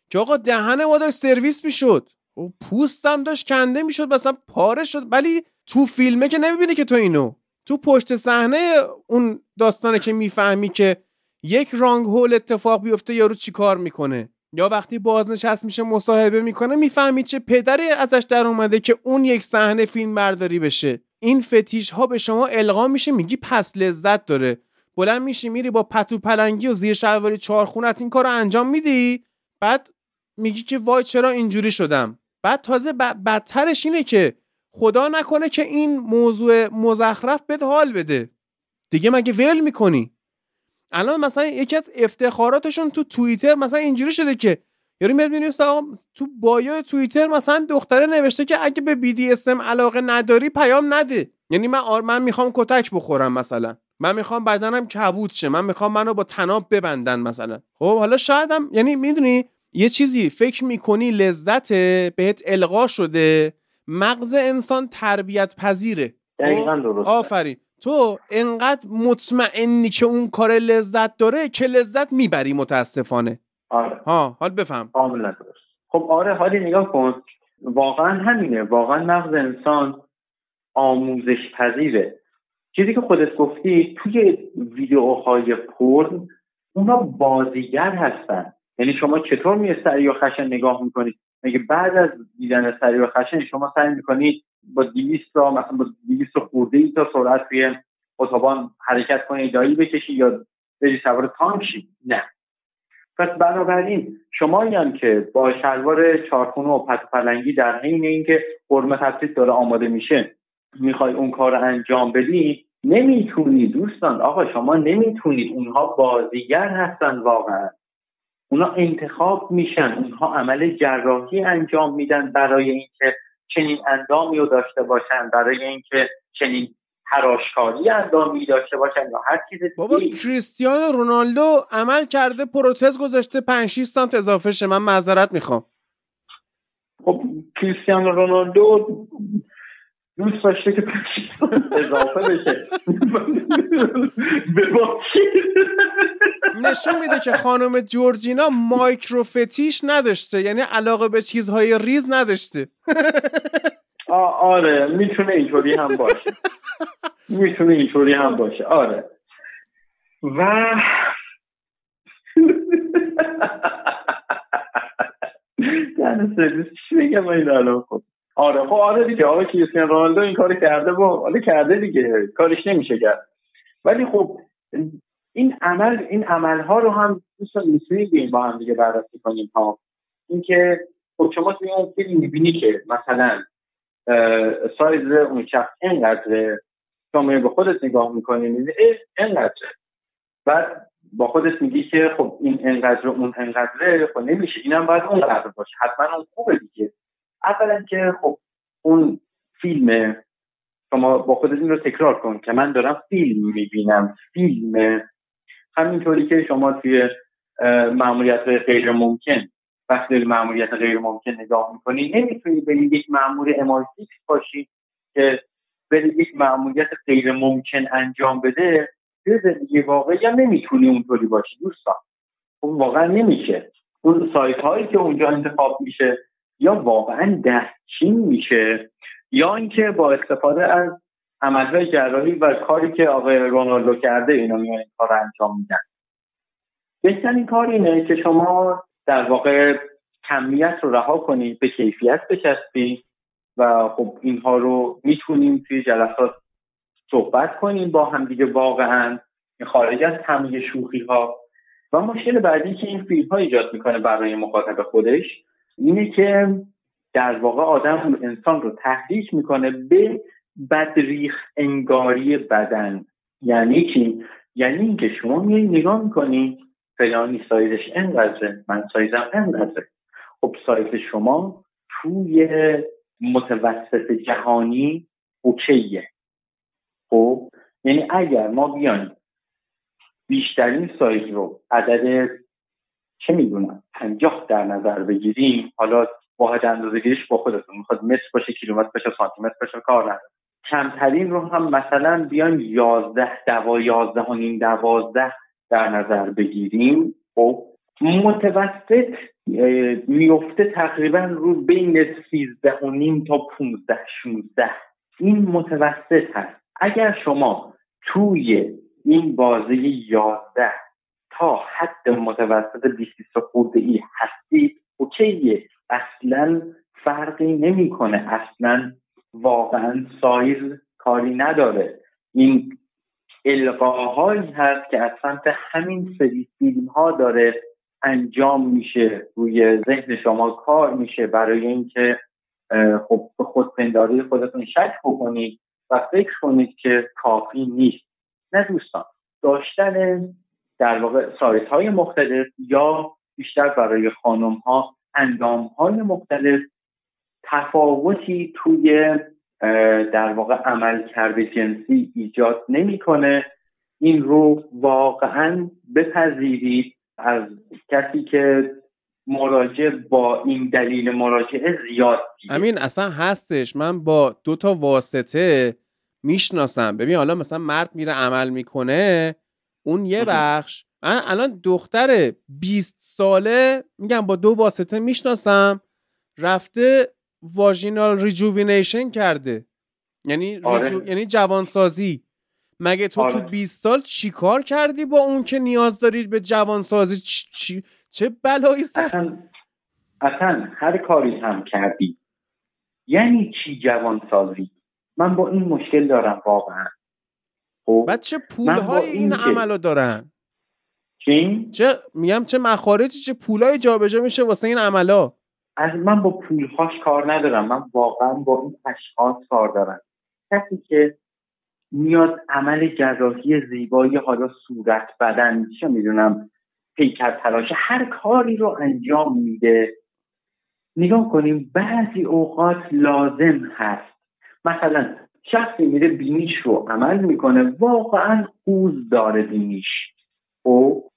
که آقا دهن ما داشت سرویس می‌شد. و پوستم داشت کنده می‌شد مثلا پاره شد. ولی تو فیلمه که نمی‌بینی که تو اینو. تو پشت صحنه اون داستانه که می‌فهمی که یک رانگ هول اتفاق بیفته یارو چیکار می‌کنه؟ یا وقتی بازنشست میشه مصاحبه می‌کنه می‌فهمی چه پدری ازش در اومده که اون یک صحنه فیلم برداری بشه. این فتیش ها به شما القا میشه میگی پس لذت داره. بلند میشی میری با پتو پلنگی و زیر شلواری چهارخونت این کار رو انجام میدی. بعد میگی که وای چرا اینجوری شدم؟ بعد تازه بدترش اینه که خدا نکنه که این موضوع مزخرف بهت حال بده. دیگه مگه ول می‌کنی؟ الان مثلا یکی از افتخاراتشون تو توییتر مثلا اینجوری شده که یارو میاد می‌نویسه تو بایو توییتر مثلا دختره نوشته که اگه به BDSM علاقه نداری پیام نده. یعنی من آر من می‌خوام کتک بخورم مثلا. من می‌خوام بدنم کبود شه. من می‌خوام منو با تناب ببندن مثلا. خب حالا شایدم یعنی می‌دونی؟ یه چیزی فکر می‌کنی لذت بهت القا شده مغز انسان تربیت پذیره دقیقا درست آفرین. تو انقدر مطمئنی که اون کار لذت داره که لذت می‌بری متاسفانه. آره. ها حال بفهم. کاملا درست. خب آره حالی نگاه کن. واقعا همینه. واقعا مغز انسان آموزش پذیره چیزی که خودت گفتی توی ویدیوهای پرن اونا بازیگر هستن. یعنی شما چطور می سریع و خشن نگاه می‌کنید مگه بعد از دیدن سریع و خشن شما سعی می‌کنید با 200 تا مثلا با 200 خورده ای تا سرعت توی اتوبان حرکت کنید دایی بکشی یا بری سوار تانک نه. پس بنابراین شما هم که با شلوار چارخونه و پس پلنگی در حین اینکه قرمه تفسیر داره آماده میشه می‌خوای اون کار رو انجام بدی نمی‌تونی دوستان آقا شما نمی‌تونید اونها بازیگر هستن واقعا. اونا انتخاب میشن اونها عمل جراحی انجام میدن برای اینکه چنین اندامی رو داشته باشن برای اینکه چنین حراشکاری اندامی داشته باشن یا هر چیز بابا کریستیانو رونالدو عمل کرده پروتز گذاشته 5 6 سانت اضافه شه. من معذرت می‌خوام. خب کریستیانو رونالدو دوست داشته که اضافه بشه. نشون میده که خانم جورجینا مایکروفتیش نداشته. یعنی علاقه به چیزهای ریز نداشته. آره می‌تونه اینطوری هم باشه. می‌تونه اینطوری هم باشه. آره. و یعنی سرویس چی بگم این الان؟ خب آره خب آره دیگه آقا کریستیان رونالدو این کار کرده با حالا کرده دیگه کارش نمیشه کرد. ولی خب این عمل این عمل ها رو هم دوستان می‌تونید با هم دیگه بررسی کنیم ها. اینکه خب شما توی اون فیلم می‌بینی که مثلا سایز اون شخص اینقدر شما به خودت نگاه می‌کنی می‌بینی اینقدر بعد با خودت میگی که خب این انقدر اون انقدره خب نمیشه اینم باید اونقدر باشه. حتما اون خوبه دیگه. اولا که خب اون فیلم شما با خودت این رو تکرار کن که من دارم فیلم می‌بینم فیلم. همینطوری که شما توی معمولیت غیر ممکن وقتی معمولیت غیر ممکن نگاه می‌کنی نمی‌تونی به یک معمول امارتیکس باشی که به یک معمولیت غیر ممکن انجام بده توی زندگی واقعی هم نمی‌تونی اونطوری باشی دوستان. اون واقعا نمیشه. اون سایت هایی که اونجا انتخاب میشه یا واقعا دستچین میشه یا اینکه با استفاده از عملهای جراحی و کاری که آقای رونالدو کرده اینا میان این کار انجام میدن. بهترین کار اینه که شما در واقع کمیت رو رها کنید به کیفیت بچسبید و خب اینها رو می‌تونیم توی جلسات صحبت کنیم با هم دیگه. واقعا خارج از همه شوخی ها و مشکل بعدی که این فیلم ها ایجاد می‌کنه برای مخاطب خودش اینه که در واقع آدم انسان رو تحریک می‌کنه به بدریخ انگاری بدن. یعنی چی؟ یعنی اینکه شما میای نگاه می‌کنی فلانی سایزش انقدره من سایزم انقدره. خب سایز شما توی متوسط جهانی اوکیه. خب؟ یعنی اگر ما بیایم بیشترین سایز رو عدد چه می‌دونم؟ پنجاه در نظر بگیریم. حالا واحد اندازه گیریش با خودتون. می‌خواد متر باشه کیلومتر باشه سانتیمتر باشه کار نداره. کمترین رو هم مثلا بیایم یازده دوا یازده و نیم دوازده در نظر بگیریم. خب متوسط میفته تقریبا رو بین سیزده و نیم تا پونزده شونزده. این متوسط هست. اگر شما توی این بازه یازده تا حد متوسط 20 خورده ای هستید اوکیه اصلا فرقی نمی‌کنه. اصلا واقعا سایز کاری نداره. این القاهایی هست که از سمت همین سری فیلم ها داره انجام میشه. روی ذهن شما کار میشه. برای اینکه خب به خودپنداری خودتون شک بکنید و فکر کنید که کافی نیست. نه دوستان داشتن در واقع سایت های مختلف یا بیشتر برای خانم ها اندام های مختلف تفاوتی توی در واقع عمل کرده جنسی ایجاد نمی‌کنه. این رو واقعا بپذیرید. از کسی که مراجع با این دلیل مراجعه زیاد همین اصلا هستش. من با دو تا واسطه می‌شناسم. ببین حالا مثلا مرد میره عمل می‌کنه اون یه بخش. من الان دختر 20 ساله میگم با دو واسطه می‌شناسم. رفته vaginal rejuvenation کرده. یعنی آره. یعنی جوانسازی. مگه تو آره. تو 20 سال چیکار کردی با اون که نیاز داری به جوانسازی؟ چ... چه بلایی سر اصلا... اصلا هر کاری هم کردی. یعنی چی جوانسازی؟ من با این مشکل دارم واقعا. خب بعد چه پولهای این, این عملو دارن؟ چی؟ چه میگم چه مخارجی چه پولای جابجا میشه واسه این عملا؟ از من با پولهاش کار ندارم من واقعا با این اشخاص کار دارم. کسی که میاد عمل جراحی زیبایی حالا صورت بدن چه می‌دونم پیکر تلاش هر کاری رو انجام میده. نگاه کنیم بعضی اوقات لازم هست. مثلا شخصی میره بینیش رو عمل می‌کنه. واقعا خوز داره بینیش. او؟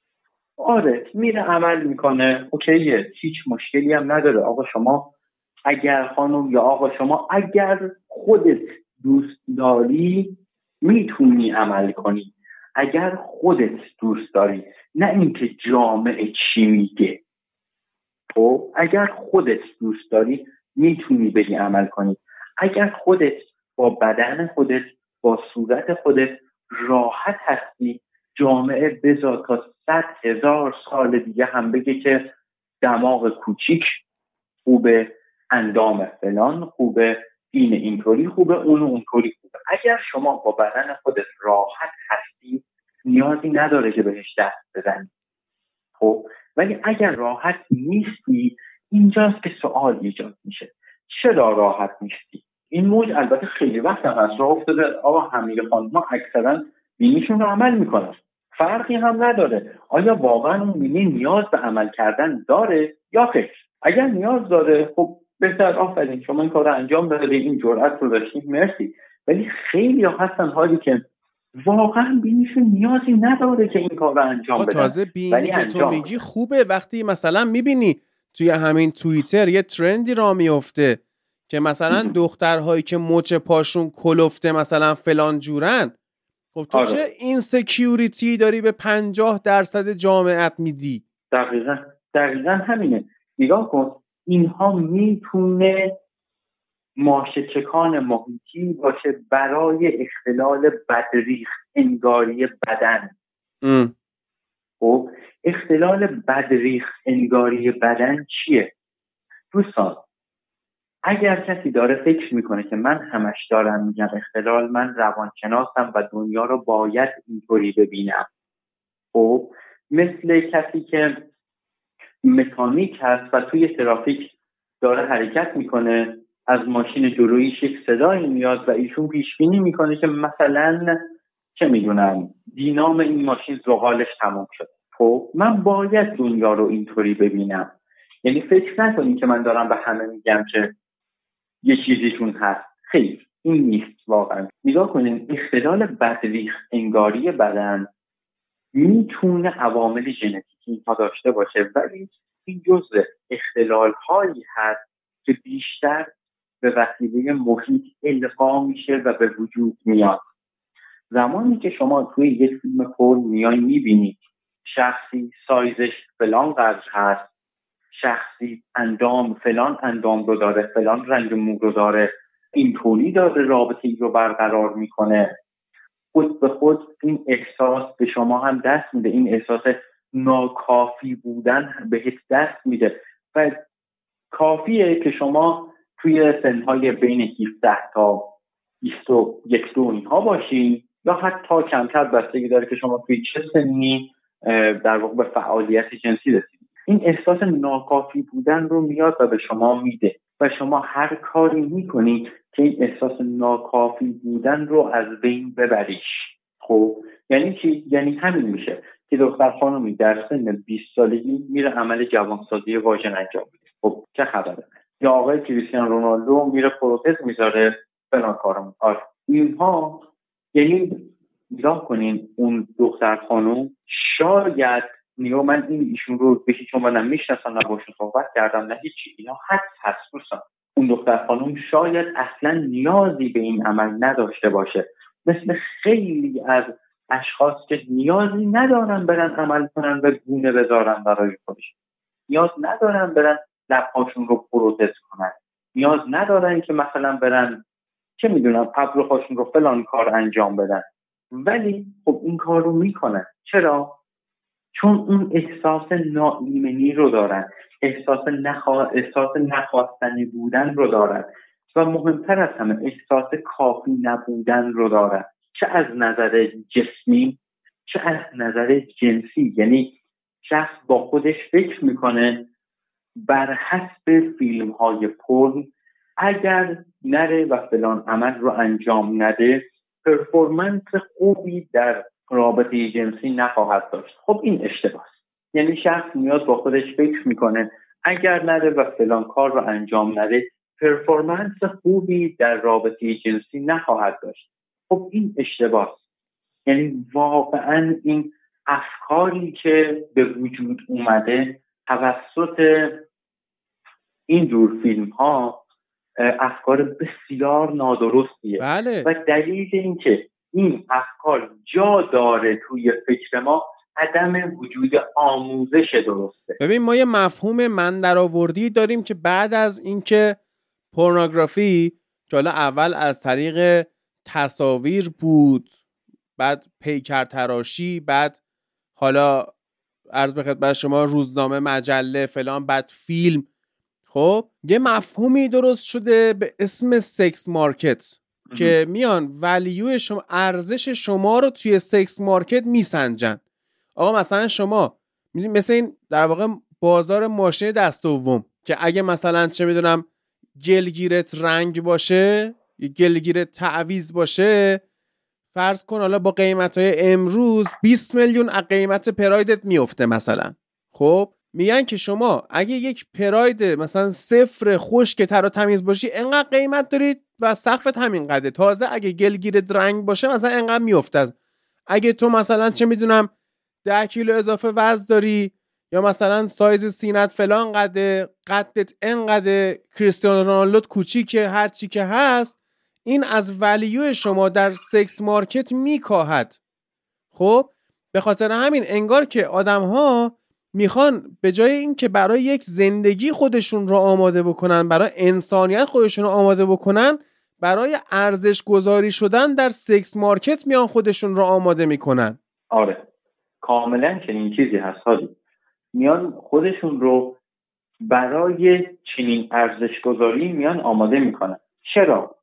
آره میره عمل می‌کنه. اوکیه هیچ مشکلی هم نداره. آقا شما اگر خانم یا آقا شما اگر خودت دوست داری می‌تونی عمل کنی. اگر خودت دوست داری نه اینکه جامعه چی میگه. خب اگر خودت دوست داری می‌تونی بری عمل کنی. اگر خودت با بدن خودت با صورت خودت راحت هستی. جامعه بذار تا صد هزار سال دیگه هم بگه که دماغ کوچیک خوبه اندام فلان خوبه این اینطوری خوبه اون اونطوری خوبه اگر شما با بدن خودت راحت هستی نیازی نداره که بهش دست بزنی. خب ولی اگر راحت نیستی اینجاست که سوال ایجاد میشه. چرا راحت نیستی؟ این موج البته خیلی وقت هم هست. راه افتاده. آقا همه خانمها اکثرا بینیشون رو عمل می‌کنن فرقی هم نداره. آیا واقعا اون بینی نیاز به عمل کردن داره یا خیر اگر نیاز داره خب بهتر. آفرین شما این کار رو انجام داده این جرأت رو داشتیم مرسی. ولی خیلی هستن حالی که واقعا بینیشون نیازی نداره که این کار رو انجام بدن. تازه بینی که تو میگی خوبه. وقتی مثلا می‌بینی توی همین توییتر یه ترندی را میفته که مثلا دخترهایی که مچ پاشون کلفته مثلا فلان جورن خب تو آره. چه این سکیوریتی داری به پنجاه درصد جامعت میدی؟ دقیقا. دقیقا همینه. نگاه کن. اینها می‌تونه ماشه چکان محیطی باشه برای اختلال بدریخ انگاری بدن. خب اختلال بدریخ انگاری بدن چیه؟ دوستان اگر کسی داره فکر می‌کنه که من همش دارم میگم اختلال من روانشناسم و دنیا رو باید اینطوری ببینم. خب مثل کسی که مکانیک هست و توی ترافیک داره حرکت می‌کنه از ماشین جلویش یک صدایی میاد و ایشون پیش بینی می‌کنه که مثلا چه می‌دونم دینام این ماشین زغالش تموم شد. خب من باید دنیا رو اینطوری ببینم. یعنی فکر نکنید که من دارم به همه میگم که یه چیزیشون هست. خیر این نیست واقعا. نگاه کنید اختلال بدریخ انگاری بدن می‌تونه عوامل ژنتیکی ها داشته باشه ولی این جزء اختلال هایی هست که بیشتر به وسیله محیط القا میشه و به وجود میاد. زمانی که شما توی یک فیلم کل میای می‌بینید شخصی سایزش فلان قدر هست شخصی اندام فلان اندام رو داره فلان رنگ مو رو داره اینطوری داره رابطه رو برقرار می‌کنه. خود به خود این احساس به شما هم دست میده. این احساس ناکافی بودن بهت دست میده. و کافیه که شما توی سنهای بین 17 تا 21 دو اینها باشین یا حتی کمتر بستگی داره که شما توی چه سنی در واقع به فعالیت جنسی رسید این احساس ناکافی بودن رو میاد و به شما میده و شما هر کاری می‌کنید که این احساس ناکافی بودن رو از بین ببریش. خب یعنی چی؟ یعنی همین میشه که دختر خانمی در سن 20 سالگی میره عمل جوانسازی واژن انجام میده. خب چه خبره؟ یا آقای کریستیان رونالدو میره پروتز می‌ذاره فلان کارم. آره. اینها یعنی نگاه کنین اون دختر خانم شاید نیو من این ایشون رو به هیچ عنوان می‌شناسم نه باشون صحبت کردم نه هیچی. اینا حد هست اون دختر خانم شاید اصلا نیازی به این عمل نداشته باشه. مثل خیلی از اشخاص که نیازی ندارن برن عمل کنن و گونه بذارن برای خودش. نیاز ندارن برن لبهاشون رو پروتز کنن. نیاز ندارن که مثلا برن چه می‌دونم ابروهاشون رو فلان کار انجام بدن. ولی خب این کار رو می‌کنن. چرا؟ چون اون احساس ناایمنی رو دارن احساس, نخوا... احساس نخواستنی بودن رو دارن و مهمتر از همه احساس کافی نبودن رو دارن. چه از نظر جسمی چه از نظر جنسی یعنی شخص با خودش فکر می‌کنه بر حسب فیلم های پرن اگر نره و فلان عمل رو انجام نده پرفورمنس خوبی در رابطه جنسی نخواهد داشت. خب این اشتباه یعنی شخص میاد با خودش فکر می‌کنه اگر نره و فلان کار رو انجام نده پرفورمنس خوبی در رابطه جنسی نخواهد داشت. خب این اشتباه یعنی واقعا این افکاری که به وجود اومده توسط این جور فیلم ها افکار بسیار نادرستیه. بله. و دلیل اینکه این افکار جا داره توی فکر ما عدم وجود آموزش درسته. ببین ما یه مفهوم من در آوردی داریم که بعد از اینکه پورنوگرافی که حالا اول از طریق تصاویر بود بعد پیکر تراشی بعد حالا عرض به خدمت شما روزنامه مجله فلان بعد فیلم. خب یه مفهومی درست شده به اسم sex market. که میان value شما ارزش شما رو توی sex market میسنجن. آقا مثلا شما مثل این در واقع بازار ماشین دست دوم که اگه مثلا چه می‌دونم گلگیرت رنگ باشه گلگیرت تعویز باشه فرض کن حالا با قیمت های امروز 20 میلیون از قیمت پرایدت میفته مثلا. خب؟ میگن که شما اگه یک پراید مثلا صفر خشک تر و تمیز باشی انقدر قیمت دارید و سقفت همین قده. تازه اگه گلگیرت رنگ باشه مثلا انقدر میفته اگه تو مثلا چه می‌دونم ده کیلو اضافه وزن داری یا مثلا سایز سینت فلان قده قدت انقدر کریستیانو رونالدو کوچیکه هر چی که هست این از value شما در sex market میکاهد. خب؟ به خاطر همین انگار که آدم ها می‌خوان به جای اینکه برای یک زندگی خودشون رو آماده بکنن برای انسانیت خودشون رو آماده بکنن برای ارزش گذاری شدن در سکس مارکت میان خودشون رو آماده می‌کنن. آره. کاملا چنین چیزی هست حالی میان خودشون رو برای چنین ارزش گذاری میان آماده می‌کنن. چرا؟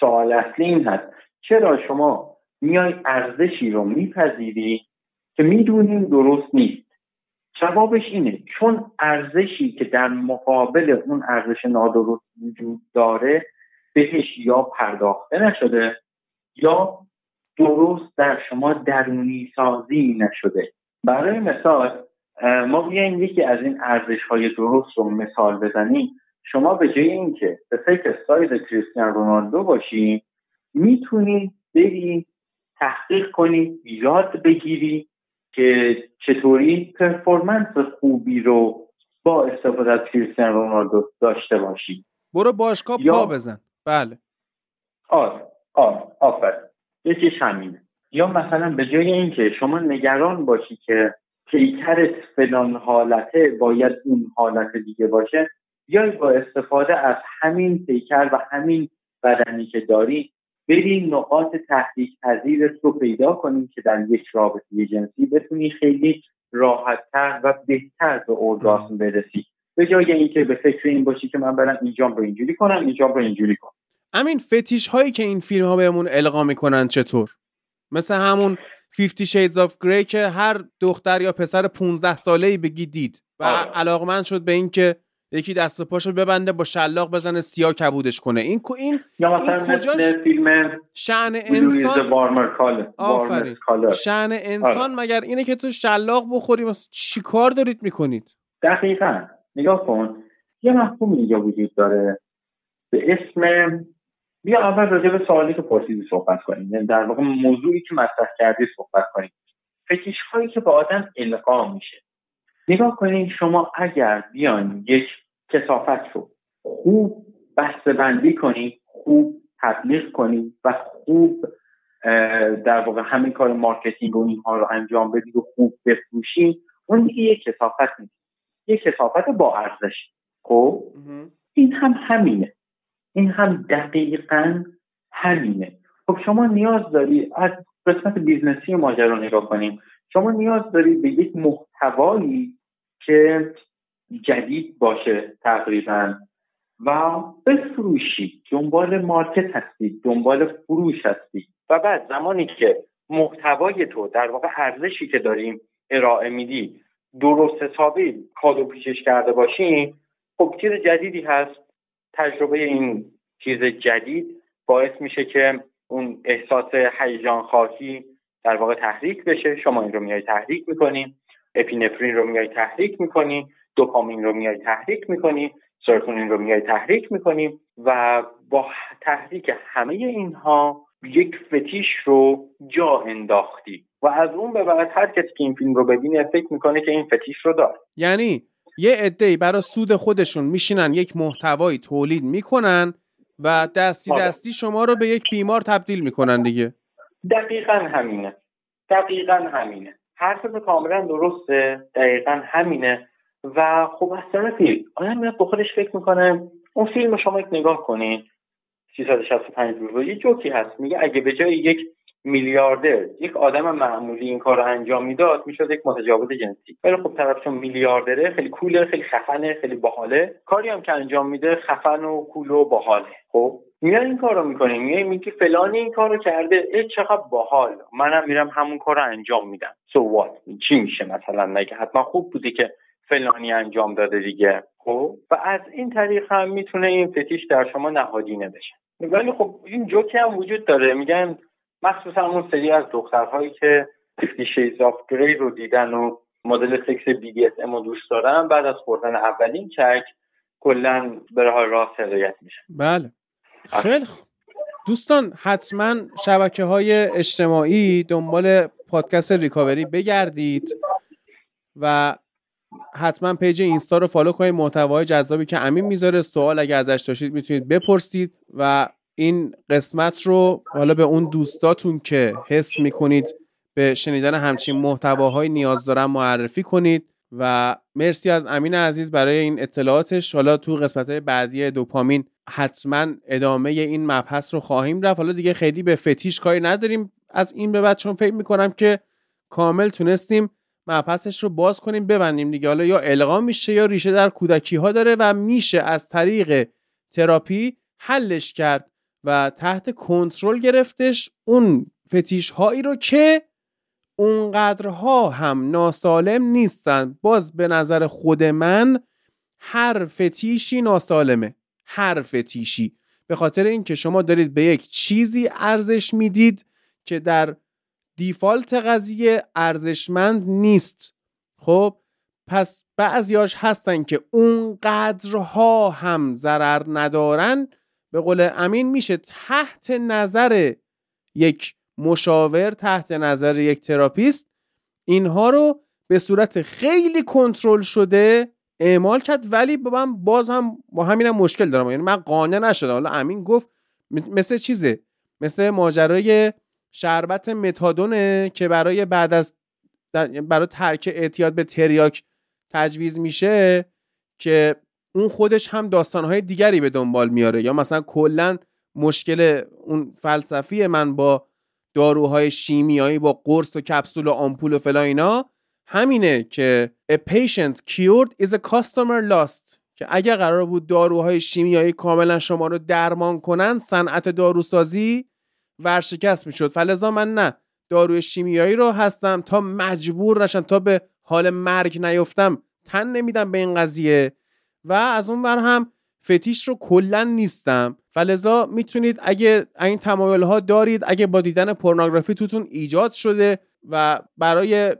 سوال اصلی این هست. چرا شما میای ارزشی رو میپذیری که می‌دونیم درست نیست؟ جوابش اینه چون ارزشی که در مقابل اون ارزش نادرست وجود داره بهش یا پرداخته نشده یا درست در شما درونی سازی نشده. برای مثال ما بیایم یکی از این ارزش های درست رو مثال بزنیم. شما به جای اینکه به فکر سایز کریستیان رونالدو باشی می‌تونی بری تحقیق کنی یاد بگیری که چطوری پرفورمنس خوبی رو با استفاده از کریستیان رونالدو داشته باشی؟ برو باشگاه پا بزن. بله. آره آره آفر یکیش همینه. یا مثلا به جای اینکه شما نگران باشی که پیکرت فلان حالته باید اون حالت دیگه باشه یا با استفاده از همین پیکر و همین بدنی که داری بری نقاط تحقیق پذیرت رو پیدا کنیم که در یک رابطه جنسی بتونی خیلی راحتتر و بهتر به اورگاسم برسی. به جای اینکه به فکر این باشی که من برم اینجام رو اینجوری کنم اینجام رو اینجوری کنم همین فتیش هایی که این فیلم ها بهمون القا می‌کنن چطور؟ مثل همون 50 Shades of Grey که هر دختر یا پسر 15 ساله ای بگی دید و آره. علاقمند شد به اینکه یکی دست پاشو ببنده با شلاق بزنه سیاه کبودش کنه. این این یا مثلا این فیلم شأن انسان آفرین. شأن انسان آره. مگر اینه که تو شلاق بخوری؟ چی کار دارید می‌کنید؟ دقیقا. نگاه کن. یه مفهوم اینجا وجود داره. به اسم بیا اول راجع به سوالی که پرسیدی صحبت کنیم. یعنی در واقع موضوعی که مطرح کردی صحبت کنیم. فتیش هایی که به آدم القا میشه. نگاه کنید شما اگر بیان یک کسافت رو خوب بسته بندی کنی خوب تبلیغ کنی و خوب در واقع همین کار marketing و اینها رو انجام بدی و خوب بفروشی اون دیگه یک کثافت نیست. یک کثافت با ارزش. خب؟ این هم همینه. این هم دقیقا همینه. خب شما نیاز داری از قسمت business ی ماجرا نگاه کنیم. شما نیاز داری به یک محتوایی که جدید باشه تقریبا و بفروشی دنبال market هستی دنبال فروش هستی و بعد زمانی که محتوای تو در واقع ارزشی که داریم ارائه میدی درست حسابی کادو پیشش کرده باشیم خب چیز جدیدی هست. تجربه این چیز جدید باعث میشه که اون احساس هیجان خواهی در واقع تحریک بشه. شما این رو میای تحریک می‌کنین اپینفرین رو میای تحریک می‌کنین دوپامین رو میای تحریک می‌کنیم سرتونین رو میای تحریک می‌کنیم و با تحریک همه اینها یک فتیش رو جا انداختی و از اون به بعد هر کسی که این فیلم رو ببینه فکر می‌کنه که این فتیش رو داره. یعنی یه عده‌ای برای سود خودشون میشینن یک محتوایی تولید می‌کنن و دستی آره. دستی شما رو به یک بیمار تبدیل می‌کنن دیگه. دقیقا همینه. دقیقا همینه. حرف کاملا درسته. دقیقا همینه. و خب از طرفی آدم میاد با خودش فکر می‌کنه اون فیلم شما یک نگاه کنین 365 روز یه جوکی هست. میگه اگه به جای یک میلیاردر یک آدم معمولی این کار رو انجام می‌داد می‌شد یک متجاوز جنسی. ولی خب طرف چون میلیاردره خیلی کوله خیلی خفنه خیلی باحاله. کاری هم که انجام میده خفن و کول و باحاله. خب میای این کار رو می‌کنه. میای میگی فلانی این کار رو کرده. ای چقدر باحال. منم میرم همون کار رو انجام میدم. سو so what چی میشه مثلا؟ مگه حتما خوب بودی که فلانی انجام داده دیگه. خب؟ و از این طریق هم می‌تونه این فتیش در شما نهادینه بشه ولی خب این جوکی هم وجود داره. میگن مخصوصا اون سری از دخترهایی که 50 Shades of Grey رو دیدن و مدل سکس BDSM رو دوست دارن بعد از خوردن اولین چک کلا به راه راست هدایت میشه. بله. خیلی خوب. دوستان حتما شبکه های اجتماعی دنبال پادکست ریکاوری بگردید و حتما page اینستا رو follow کنید محتوای جذابی که امین می‌ذاره. سوال اگه ازش داشتید می‌تونید بپرسید و این قسمت رو حالا به اون دوستاتون که حس می‌کنید به شنیدن همچین محتواهایی نیاز دارن معرفی کنید. و مرسی از امین عزیز برای این اطلاعاتش. حالا تو قسمت های بعدی دوپامین حتما ادامه این مبحث رو خواهیم رفت. حالا دیگه خیلی به فتیش کاری نداریم. از این به بعد چون فکر می‌کنم که کامل تونستیم مبحثش رو باز کنیم ببندیم دیگه. حالا یا القا میشه یا ریشه در کودکی ها داره و میشه از طریق تراپی حلش کرد و تحت کنترل گرفتش اون فتیش هایی رو که اونقدرها هم ناسالم نیستن. باز به نظر خود من هر فتیشی ناسالمه. هر فتیشی. به خاطر اینکه شما دارید به یک چیزی ارزش می‌دید که در دیفالت قضیه ارزشمند نیست. خب پس بعضیاش هستن که اونقدرها هم ضرر ندارن. به قول امین میشه تحت نظر یک مشاور تحت نظر یک تراپیست اینها رو به صورت خیلی کنترل شده اعمال کرد. ولی با من باز هم با همینم مشکل دارم. یعنی من قانع نشدم. حالا امین گفت مثل چیزه؟ مثل ماجرای شربت متادونه که برای بعد از برای ترک اعتیاد به تریاک تجویز میشه که اون خودش هم داستانهای دیگری به دنبال میاره. یا مثلا کلا مشکل اون فلسفی من با داروهای شیمیایی با قرص و کپسول و آمپول و فلا اینا همینه که a patient cured is a customer lost. که اگر قرار بود داروهای شیمیایی کاملا شما رو درمان کنن صنعت داروسازی ورشکست می‌شد. فلزا من نه. داروی شیمیایی رو هستم. تا مجبور نشم تا به حال مرگ نیفتم تن نمیدم به این قضیه. و از اون ور هم فتیش رو کلا نیستم. فلزا می‌تونید اگه این تمایل ها دارید اگه با دیدن پورنوگرافی توتون ایجاد شده و برای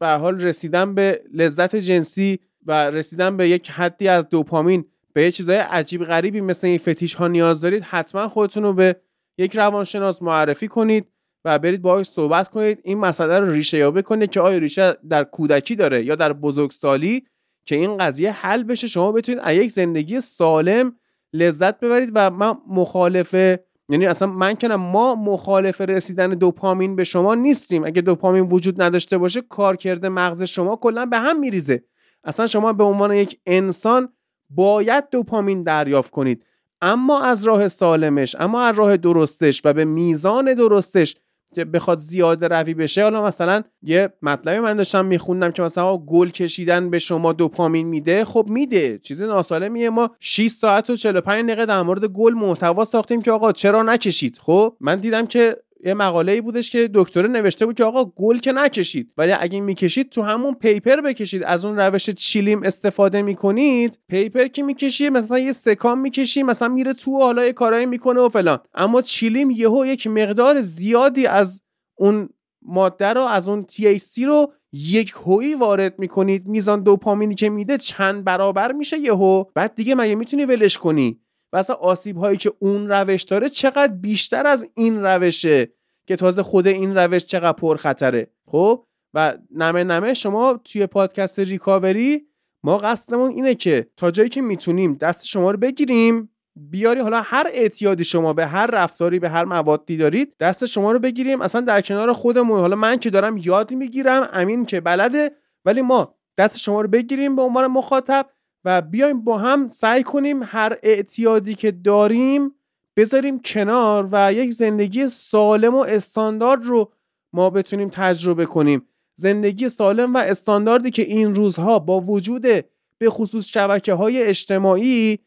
به حال رسیدن به لذت جنسی و رسیدن به یک حدی از دوپامین به یه چیزای عجیب غریبی مثل این فتیش ها نیاز دارید حتما خودتون رو به یک روانشناس معرفی کنید و برید باهاش صحبت کنید. این مسئله رو ریشه یابی کنید که آیا ریشه در کودکی داره یا در بزرگسالی که این قضیه حل بشه. شما بتونید از یک زندگی سالم لذت ببرید و من مخالف یعنی اصلا من کنم ما مخالف رسیدن دوپامین به شما نیستیم. اگه دوپامین وجود نداشته باشه کارکرد مغز شما کلا به هم میریزه. اصلا شما به عنوان یک انسان باید دوپامین دریافت کنید. اما از راه سالمش اما از راه درستش و به میزان درستش که بخواد زیاده روی بشه حالا مثلا یه مطلبی من داشتم میخوندم که مثلا گل کشیدن به شما دوپامین میده خب میده چیز ناسالمیه. ما 6 ساعت و 45 دقیقه در مورد گل محتوا ساختیم که آقا چرا نکشید؟ خب من دیدم که یه مقاله ای بودش که دکتر نوشته بود که آقا گل که نکشید ولی اگه می‌کشید تو همون پیپر بکشید. از اون روش چیلیم استفاده می‌کنید پیپر که می‌کشی مثلا یه سکام می‌کشی مثلا میره تو حالا یه کارایی می‌کنه و فلان. اما چیلیم یهو یک مقدار زیادی از اون ماده رو از اون THC رو یک هویی وارد می‌کنید. میزان دوپامینی که میده چند برابر میشه یهو. بعد دیگه مگه می‌تونی ولش کنی؟ و اصلا آسیب هایی که اون روش داره چقدر بیشتر از این روشه که تازه خود این روش چقدر پرخطره. خب؟ و نمه نمه شما توی پادکست ریکاوری ما قصدمون اینه که تا جایی که می‌تونیم دست شما رو بگیریم بیاری حالا هر اعتیادی شما به هر رفتاری به هر موادی دارید دست شما رو بگیریم. اصلا در کنار خودمون حالا من که دارم یاد می‌گیرم امین که بلده ولی ما دست شما رو بگیریم به عنوان مخاطب. و بیایم با هم سعی کنیم هر اعتیادی که داریم بذاریم کنار و یک زندگی سالم و استاندارد رو ما بتونیم تجربه کنیم. زندگی سالم و استانداردی که این روزها با وجود به خصوص شبکه های اجتماعی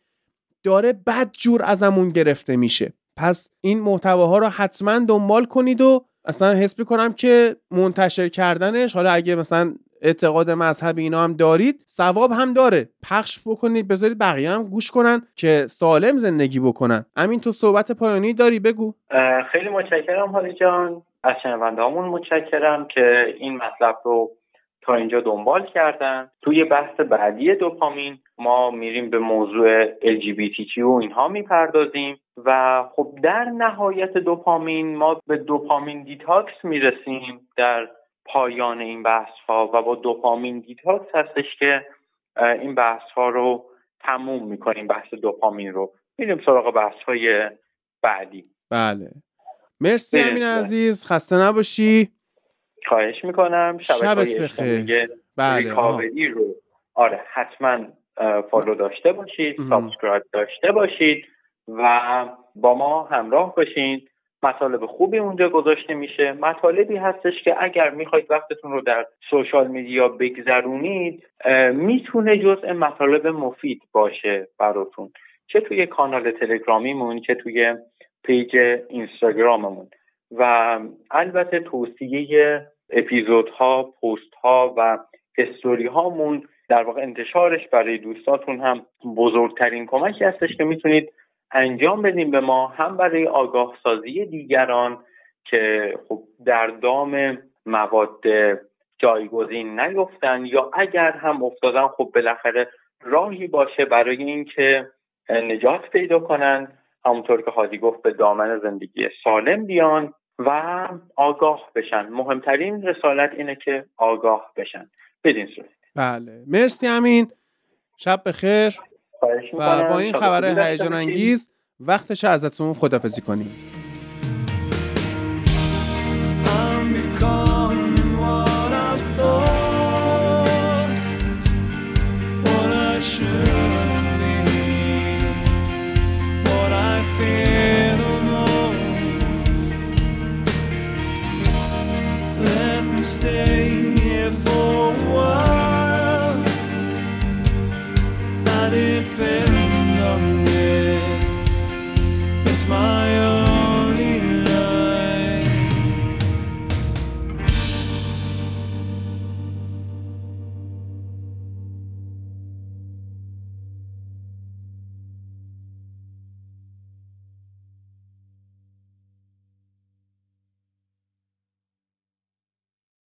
داره بد جور ازمون گرفته میشه. پس این محتواها رو حتما دنبال کنید و اصلا حس کنم که منتشر کردنش حالا اگه مثلا اعتقاد مذهبی اینا هم دارید ثواب هم داره. پخش بکنید بذارید بقیه هم گوش کنن که سالم زندگی بکنن. همین تو صحبت پایانی داری بگو. خیلی متشکرم حالی جان. از شنونده متشکرم که این مطلب رو تا اینجا دنبال کردن. توی بحث بعدی دوپامین ما میریم به موضوع LGBTQ و اینها می‌پردازیم و خب در نهایت دوپامین ما به dopamine detox می‌رسیم در پایان این بحث ها و با dopamine detox هستش که این بحث ها رو تموم می‌کنیم بحث دوپامین رو. میریم سراغ بحث های بعدی. بله. مرسی امین عزیز. خسته نباشی. خواهش می‌کنم. شبت بخیر. بله رو. آره حتما follow داشته باشید subscribe داشته باشید و با ما همراه باشین. مطالب خوبی اونجا گذاشته میشه. مطالبی هستش که اگر می‌خواید وقتتون رو در social media بگذرونید می‌تونه جزء مطالب مفید باشه براتون. چه توی کانال تلگرامیمون چه توی page اینستاگراممون. و البته توصیه اپیزودها پست ها و استوری هامون در واقع انتشارش برای دوستاتون هم بزرگترین کمکی هستش که می‌تونید انجام بدیم به ما هم برای آگاه سازی دیگران که خب در دام مواد جایگزین نیفتن یا اگر هم افتادن خب بالاخره راهی باشه برای اینکه نجات پیدا کنن. همونطور که حادی گفت به دامن زندگی سالم بیان و آگاه بشن. مهمترین رسالت اینه که آگاه بشن. بدین صورت. بله. مرسی امین. شب بخیر. و با این خبر هیجان انگیز وقتش ازتون خدافزی کنیم. living